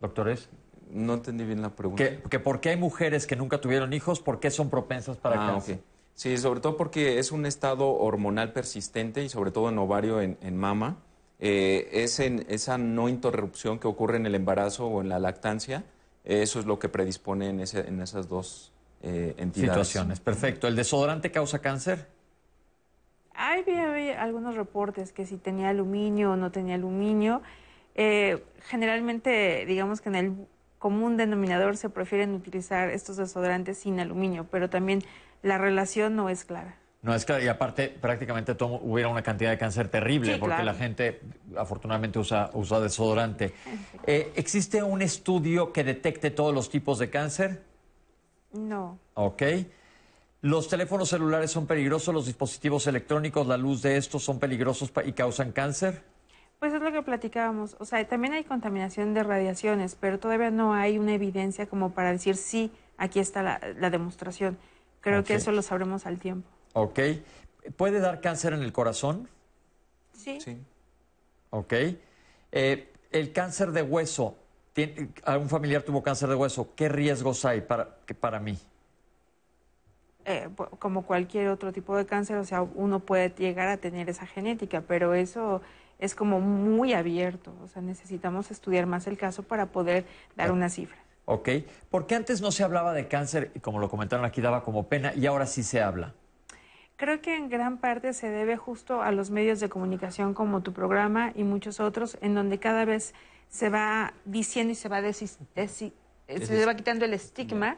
Doctores. No entendí bien la pregunta. Que, por qué hay mujeres que nunca tuvieron hijos, ¿por qué son propensas para ah, cáncer? Sí, sobre todo porque es un estado hormonal persistente y sobre todo en ovario, en, mama. Eh, es en esa no interrupción que ocurre en el embarazo o en la lactancia. Eso es lo que predispone en, ese, en esas dos eh, entidades. Situaciones, perfecto. ¿El desodorante causa cáncer? Hay, algunos reportes que si tenía aluminio o no tenía aluminio. Eh, generalmente, digamos que en el común denominador se prefieren utilizar estos desodorantes sin aluminio, pero también la relación no es clara. No es clara, y aparte prácticamente hubiera una cantidad de cáncer terrible, porque la gente afortunadamente usa, usa desodorante. Eh, ¿Existe un estudio que detecte todos los tipos de cáncer? No. Ok. ¿Los teléfonos celulares son peligrosos? ¿Los dispositivos electrónicos, la luz de estos son peligrosos y causan cáncer? Pues es lo que platicábamos. O sea, también hay contaminación de radiaciones, pero todavía no hay una evidencia como para decir sí, aquí está la, demostración. Creo que eso lo sabremos al tiempo. Ok. ¿Puede dar cáncer en el corazón? Sí. Sí. Ok. Eh, el cáncer de hueso, un familiar tuvo cáncer de hueso, ¿qué riesgos hay para, para mí? Eh, como cualquier otro tipo de cáncer, o sea, uno puede llegar a tener esa genética, pero eso es como muy abierto. O sea, necesitamos estudiar más el caso para poder dar una cifra. Ok. ¿Por qué antes no se hablaba de cáncer y como lo comentaron aquí daba como pena y ahora sí se habla? Creo que en gran parte se debe justo a los medios de comunicación como tu programa y muchos otros, en donde cada vez se va diciendo y se va, se va quitando el estigma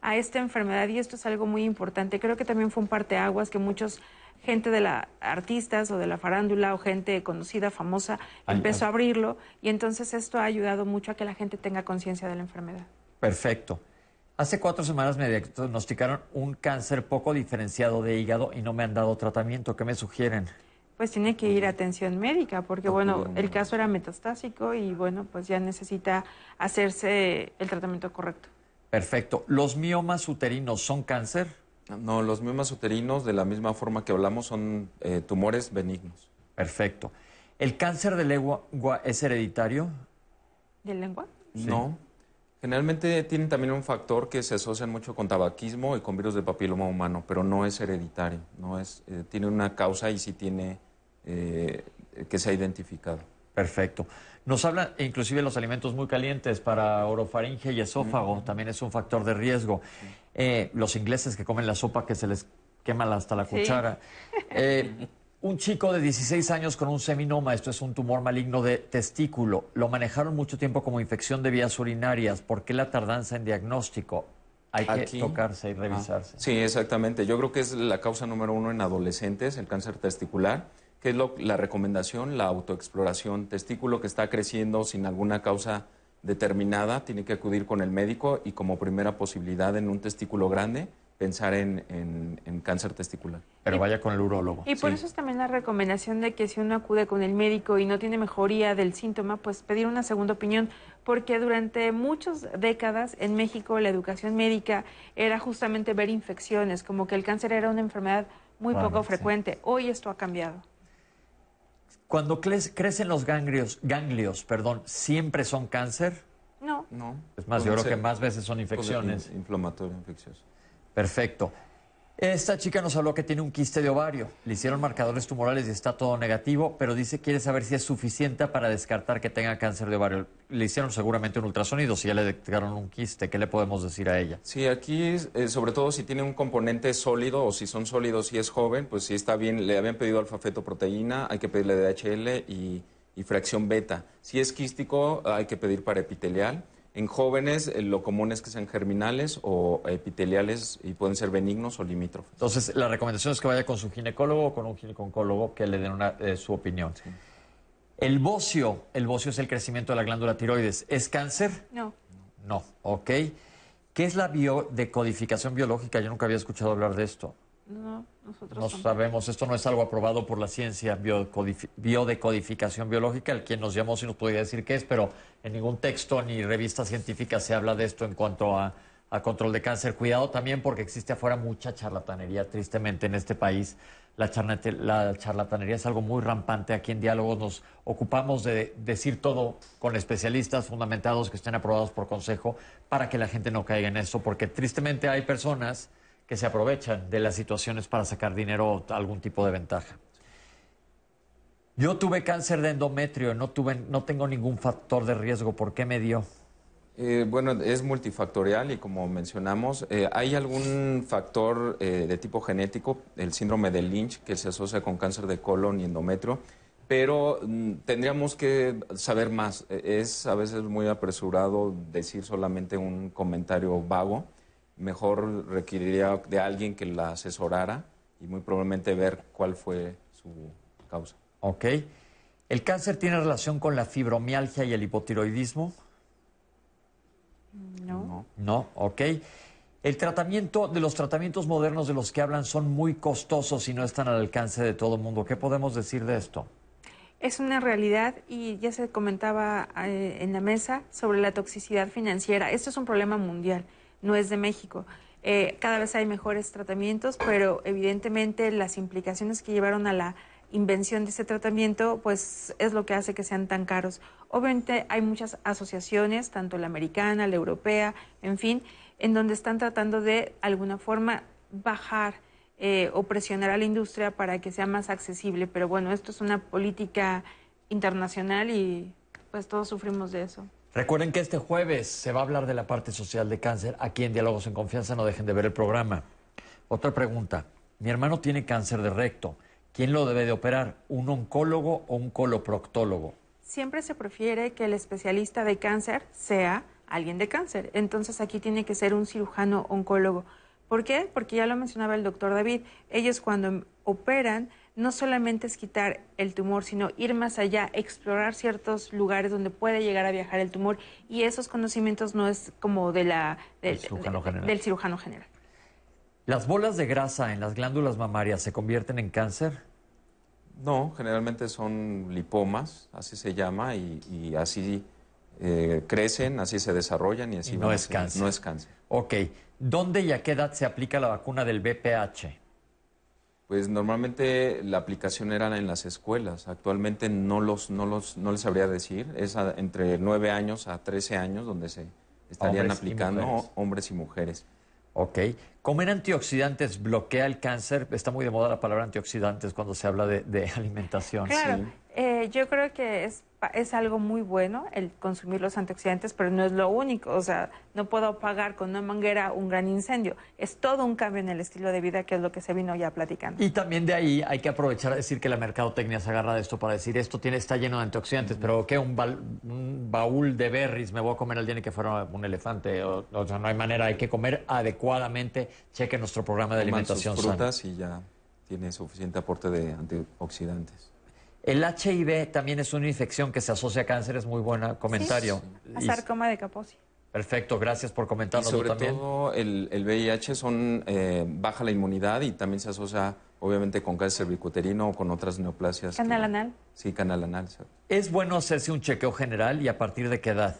a esta enfermedad y esto es algo muy importante. Creo que también fue un parteaguas que muchos gente de la artistas o de la farándula o gente conocida, famosa, empezó a abrirlo y entonces esto ha ayudado mucho a que la gente tenga conciencia de la enfermedad. Perfecto. Hace cuatro semanas me diagnosticaron un cáncer poco diferenciado de hígado y no me han dado tratamiento. ¿Qué me sugieren? Pues tiene que ir a atención médica porque, bueno, el caso era metastásico y, bueno, pues ya necesita hacerse el tratamiento correcto. Perfecto. ¿Los miomas uterinos son cáncer? No, los miomas uterinos, de la misma forma que hablamos, son eh, tumores benignos. Perfecto. ¿El cáncer de lengua es hereditario? ¿De lengua? No. Generalmente tienen también un factor que se asocia mucho con tabaquismo y con virus de papiloma humano, pero no es hereditario, no es, eh, tiene una causa y sí tiene eh, que se ha identificado. Perfecto. Nos habla inclusive los alimentos muy calientes para orofaringe y esófago, también es un factor de riesgo. Eh, los ingleses que comen la sopa que se les quema hasta la cuchara. Eh, un chico de 16 años con un seminoma, esto es un tumor maligno de testículo, lo manejaron mucho tiempo como infección de vías urinarias. ¿Por qué la tardanza en diagnóstico? Hay que tocarse y revisarse. sí, exactamente. Yo creo que es la causa número uno en adolescentes, el cáncer testicular que es lo, la recomendación, la autoexploración. Testículo que está creciendo sin alguna causa determinada, tiene que acudir con el médico y como primera posibilidad en un testículo grande, pensar en, cáncer testicular. Pero vaya con el urólogo. Y por eso es también la recomendación de que si uno acude con el médico y no tiene mejoría del síntoma, pues pedir una segunda opinión, porque durante muchas décadas en México la educación médica era justamente ver infecciones, como que el cáncer era una enfermedad muy poco frecuente. Hoy esto ha cambiado. Cuando crecen los ganglios, ganglios, perdón, ¿siempre son cáncer? No. No. Es más, yo creo que más veces son infecciones. Inflamatorio, infeccioso. Perfecto. Esta chica nos habló que tiene un quiste de ovario. Le hicieron marcadores tumorales y está todo negativo, pero dice que quiere saber si es suficiente para descartar que tenga cáncer de ovario. Le hicieron seguramente un ultrasonido, si ya le detectaron un quiste. ¿Qué le podemos decir a ella? Sí, aquí, eh, sobre todo si tiene un componente sólido o si son sólidos y es joven, pues sí está bien. Le habían pedido alfa-fetoproteína, hay que pedirle DHL y fracción beta. Si es quístico, hay que pedir para epitelial. En jóvenes eh, lo común es que sean germinales o epiteliales y pueden ser benignos o limítrofes. Entonces, la recomendación es que vaya con su ginecólogo o con un ginecólogo que le den eh, su opinión. El bocio, el bocio es el crecimiento de la glándula tiroides. ¿Es cáncer? No. No, ok. ¿Qué es la biodecodificación biológica? Yo nunca había escuchado hablar de esto. No, nosotros no sabemos, esto no es algo aprobado por la ciencia, biodecodificación biológica. El quien nos llamó si nos podría decir qué es, pero en ningún texto ni revista científica se habla de esto en cuanto a, control de cáncer. Cuidado también porque existe afuera mucha charlatanería, tristemente, en este país. La, la charlatanería es algo muy rampante. Aquí en Diálogos nos ocupamos de decir todo con especialistas fundamentados que estén aprobados por consejo para que la gente no caiga en eso, porque tristemente hay personas que se aprovechan de las situaciones para sacar dinero o algún tipo de ventaja. Yo tuve cáncer de endometrio, no, tuve, no tengo ningún factor de riesgo. ¿Por qué me dio? Eh, bueno, es multifactorial y como mencionamos, eh, hay algún factor eh, de tipo genético, el síndrome de Lynch, que se asocia con cáncer de colon y endometrio, pero mm, tendríamos que saber más. Es a veces muy apresurado decir solamente un comentario vago mejor requeriría de alguien que la asesorara y muy probablemente ver cuál fue su causa. Ok. ¿El cáncer tiene relación con la fibromialgia y el hipotiroidismo? No. No, ok. El tratamiento de los tratamientos modernos de los que hablan son muy costosos y no están al alcance de todo el mundo. ¿Qué podemos decir de esto? Es una realidad y ya se comentaba eh, en la mesa sobre la toxicidad financiera. Esto es un problema mundial no es de México. Eh, cada vez hay mejores tratamientos, pero evidentemente las implicaciones que llevaron a la invención de ese tratamiento, pues es lo que hace que sean tan caros. Obviamente hay muchas asociaciones, tanto la americana, la europea, en fin, en donde están tratando de alguna forma bajar eh, o presionar a la industria para que sea más accesible. Pero bueno, esto es una política internacional y pues todos sufrimos de eso. Recuerden que este jueves se va a hablar de la parte social de cáncer. Aquí en Diálogos en Confianza no dejen de ver el programa. Otra pregunta. Mi hermano tiene cáncer de recto. ¿Quién lo debe de operar? ¿Un oncólogo o un coloproctólogo? Siempre se prefiere que el especialista de cáncer sea alguien de cáncer. Entonces aquí tiene que ser un cirujano oncólogo. ¿Por qué? Porque ya lo mencionaba el doctor David. Ellos cuando operan no solamente es quitar el tumor, sino ir más allá, explorar ciertos lugares donde puede llegar a viajar el tumor y esos conocimientos no es como de la, del, cirujano del cirujano general. ¿Las bolas de grasa en las glándulas mamarias se convierten en cáncer? No, generalmente son lipomas, así se llama, y, así eh, crecen, así se desarrollan y así no es cáncer. No es cáncer. Ok. ¿Dónde y a qué edad se aplica la vacuna del BPH? Pues normalmente la aplicación era en las escuelas. Actualmente no los, no los, no les sabría decir. Es entre 9 años a 13 años donde se estarían Hombres y aplicando hombres y mujeres. Ok. ¿Comer antioxidantes bloquea el cáncer? Está muy de moda la palabra antioxidantes cuando se habla de, de alimentación. Claro, eh, yo creo que es, pa- es algo muy bueno el consumir los antioxidantes, pero no es lo único. O sea, no puedo apagar con una manguera un gran incendio. Es todo un cambio en el estilo de vida que es lo que se vino ya platicando. Y también de ahí hay que aprovechar a decir que la mercadotecnia se agarra de esto para decir esto tiene está lleno de antioxidantes, pero ¿qué? Un, bal- un baúl de berries me voy a comer al día ni que fuera un elefante. O, o sea, no hay manera, hay que comer adecuadamente. Cheque nuestro programa de Toman sus alimentación sana. frutas y ya tiene suficiente aporte de antioxidantes. El HIV también es una infección que se asocia a cáncer, es muy buen comentario. A Y- sarcoma de Kaposi. perfecto, gracias por Y comentarnos sobre también. todo el, el VIH son eh, baja la inmunidad y también se asocia obviamente con cáncer cervicuterino o con otras neoplasias. que- Canal anal. Sí, canal anal. ¿Es bueno hacerse un chequeo general y a partir de qué edad?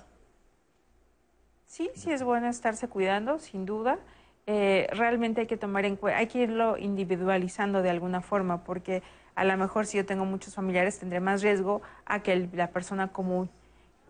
Sí, sí es bueno estarse cuidando, sin duda. Eh, realmente hay que tomar en cuenta, hay que irlo individualizando de alguna forma, porque a lo mejor si yo tengo muchos familiares tendré más riesgo a que la persona común.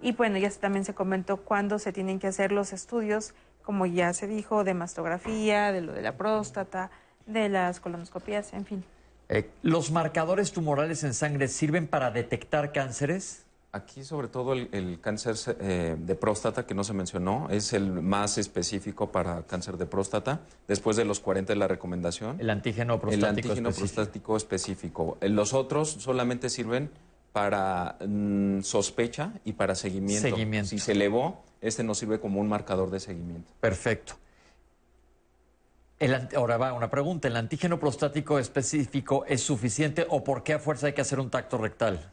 Y bueno, ya también se comentó cuándo se tienen que hacer los estudios, como ya se dijo, de mastografía, de lo de la próstata, de las colonoscopías, en fin. Eh, ¿Los marcadores tumorales en sangre sirven para detectar cánceres? Aquí sobre todo el, el cáncer eh, de próstata que no se mencionó es el más específico para cáncer de próstata. Después de los 40 es la recomendación. El antígeno El prostático antígeno específico. prostático específico. Eh, Los otros solamente sirven para mm, sospecha y para seguimiento. Seguimiento. Si se elevó, este nos sirve como un marcador de seguimiento. Perfecto. El ahora va una pregunta. ¿El antígeno prostático específico es suficiente o por qué a fuerza hay que hacer un tacto rectal?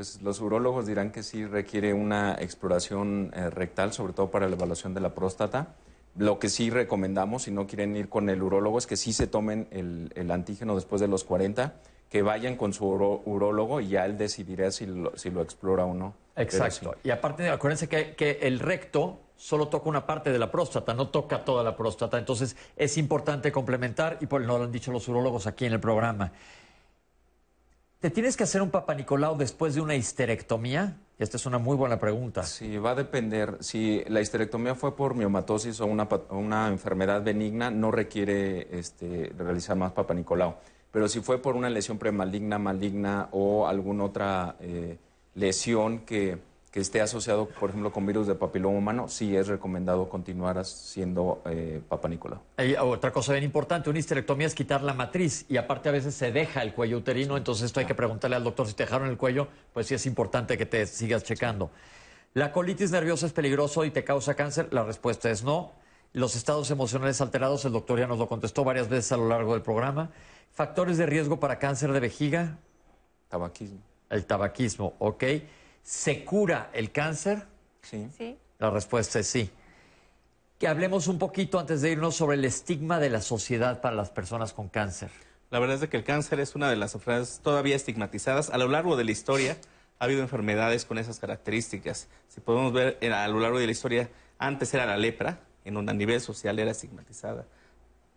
Pues los urólogos dirán que sí requiere una exploración eh, rectal, sobre todo para la evaluación de la próstata. Lo que sí recomendamos, si no quieren ir con el urólogo, es que sí se tomen el, el antígeno después de los 40, que vayan con su uro- urólogo y ya él decidirá si lo, si lo explora o no. Exacto. Y aparte, acuérdense que, que el recto solo toca una parte de la próstata, no toca toda la próstata. Entonces, es importante complementar, y por, no lo han dicho los urólogos aquí en el programa. ¿Te tienes que hacer un papanicolau después de una histerectomía? Esta es una muy buena pregunta. Sí, va a depender. Si la histerectomía fue por miomatosis o una, una enfermedad benigna, no requiere este, realizar más Papa Nicolau. Pero si fue por una lesión premaligna, maligna o alguna otra eh, lesión que, que esté asociado, por ejemplo, con virus de papiloma humano, sí es recomendado continuar haciendo eh, Papa Nicolau. Hay otra cosa bien importante, una histerectomía es quitar la matriz y aparte a veces se deja el cuello uterino, entonces esto hay que preguntarle al doctor si te dejaron el cuello, pues sí es importante que te sigas checando. ¿La colitis nerviosa es peligroso y te causa cáncer? La respuesta es no. Los estados emocionales alterados, el doctor ya nos lo contestó varias veces a lo largo del programa. ¿Factores de riesgo para cáncer de vejiga? Tabaquismo. El tabaquismo, ok. ¿Se cura el cáncer? Sí. Sí. La respuesta es sí. Que hablemos un poquito antes de irnos sobre el estigma de la sociedad para las personas con cáncer. La verdad es de que el cáncer es una de las enfermedades todavía estigmatizadas. A lo largo de la historia ha habido enfermedades con esas características. Si podemos ver a lo largo de la historia, antes era la lepra, en donde a nivel social era estigmatizada.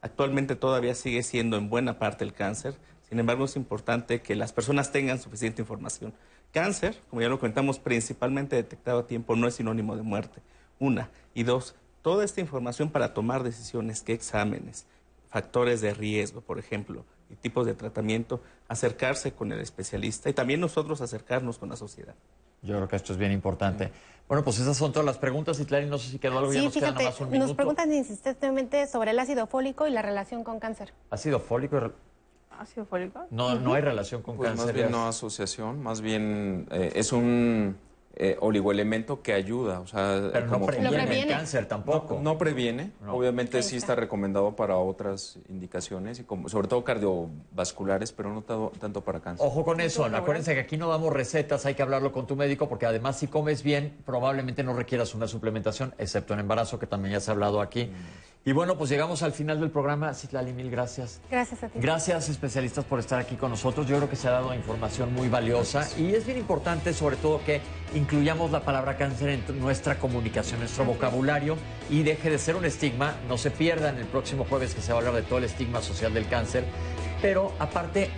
Actualmente todavía sigue siendo en buena parte el cáncer. Sin embargo, es importante que las personas tengan suficiente información. Cáncer, como ya lo comentamos, principalmente detectado a tiempo, no es sinónimo de muerte. Una. Y dos, toda esta información para tomar decisiones, qué exámenes, factores de riesgo, por ejemplo, y tipos de tratamiento, acercarse con el especialista y también nosotros acercarnos con la sociedad. Yo creo que esto es bien importante. Bueno, pues esas son todas las preguntas. Y Clary, no sé si quedó algo, ya Sí, nos queda fíjate, nada más un nos minuto. preguntan insistentemente sobre el ácido fólico y la relación con cáncer. ¿Ácido fólico? No, no hay relación con Pues cáncer. más bien no asociación, más bien eh, es un eh, oligoelemento que ayuda, o sea, Pero no previene, el cáncer tampoco. No, no previene, No. obviamente sí está. recomendado para otras indicaciones, y como, sobre todo cardiovasculares, pero no tanto, tanto para cáncer. Ojo con eso, acuérdense que aquí no damos recetas, hay que hablarlo con tu médico porque además si comes bien probablemente no requieras una suplementación, excepto en embarazo que también ya se ha hablado aquí. Y bueno, pues llegamos al final del programa. Citlali, mil gracias. Gracias a ti. Gracias especialistas por estar aquí con nosotros. Yo creo que se ha dado información muy valiosa y es bien importante sobre todo que incluyamos la palabra cáncer en nuestra comunicación, nuestro vocabulario y deje de ser un estigma. No se pierdan el próximo jueves que se va a hablar de todo el estigma social del cáncer. Pero aparte,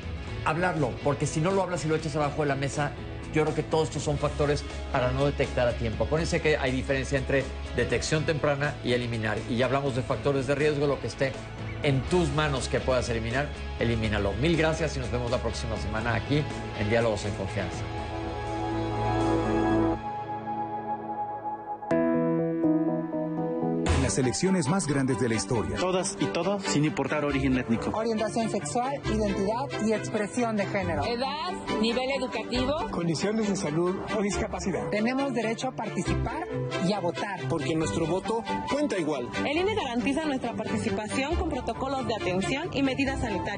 hablarlo, porque si no lo hablas y lo echas abajo de la mesa, yo creo que todos estos son factores para no detectar a tiempo. Acuérdense que hay diferencia entre detección temprana y eliminar. Y ya hablamos de factores de riesgo, lo que esté en tus manos que puedas eliminar, elimínalo. Mil gracias y nos vemos la próxima semana aquí en Diálogos en Confianza. Las elecciones más grandes de la historia. Todas y todos, sin importar origen étnico. Orientación sexual, identidad y expresión de género. Edad, nivel educativo, condiciones de salud o discapacidad. Tenemos derecho a participar y a votar. Porque nuestro voto cuenta igual. El INE garantiza nuestra participación con protocolos de atención y medidas sanitarias.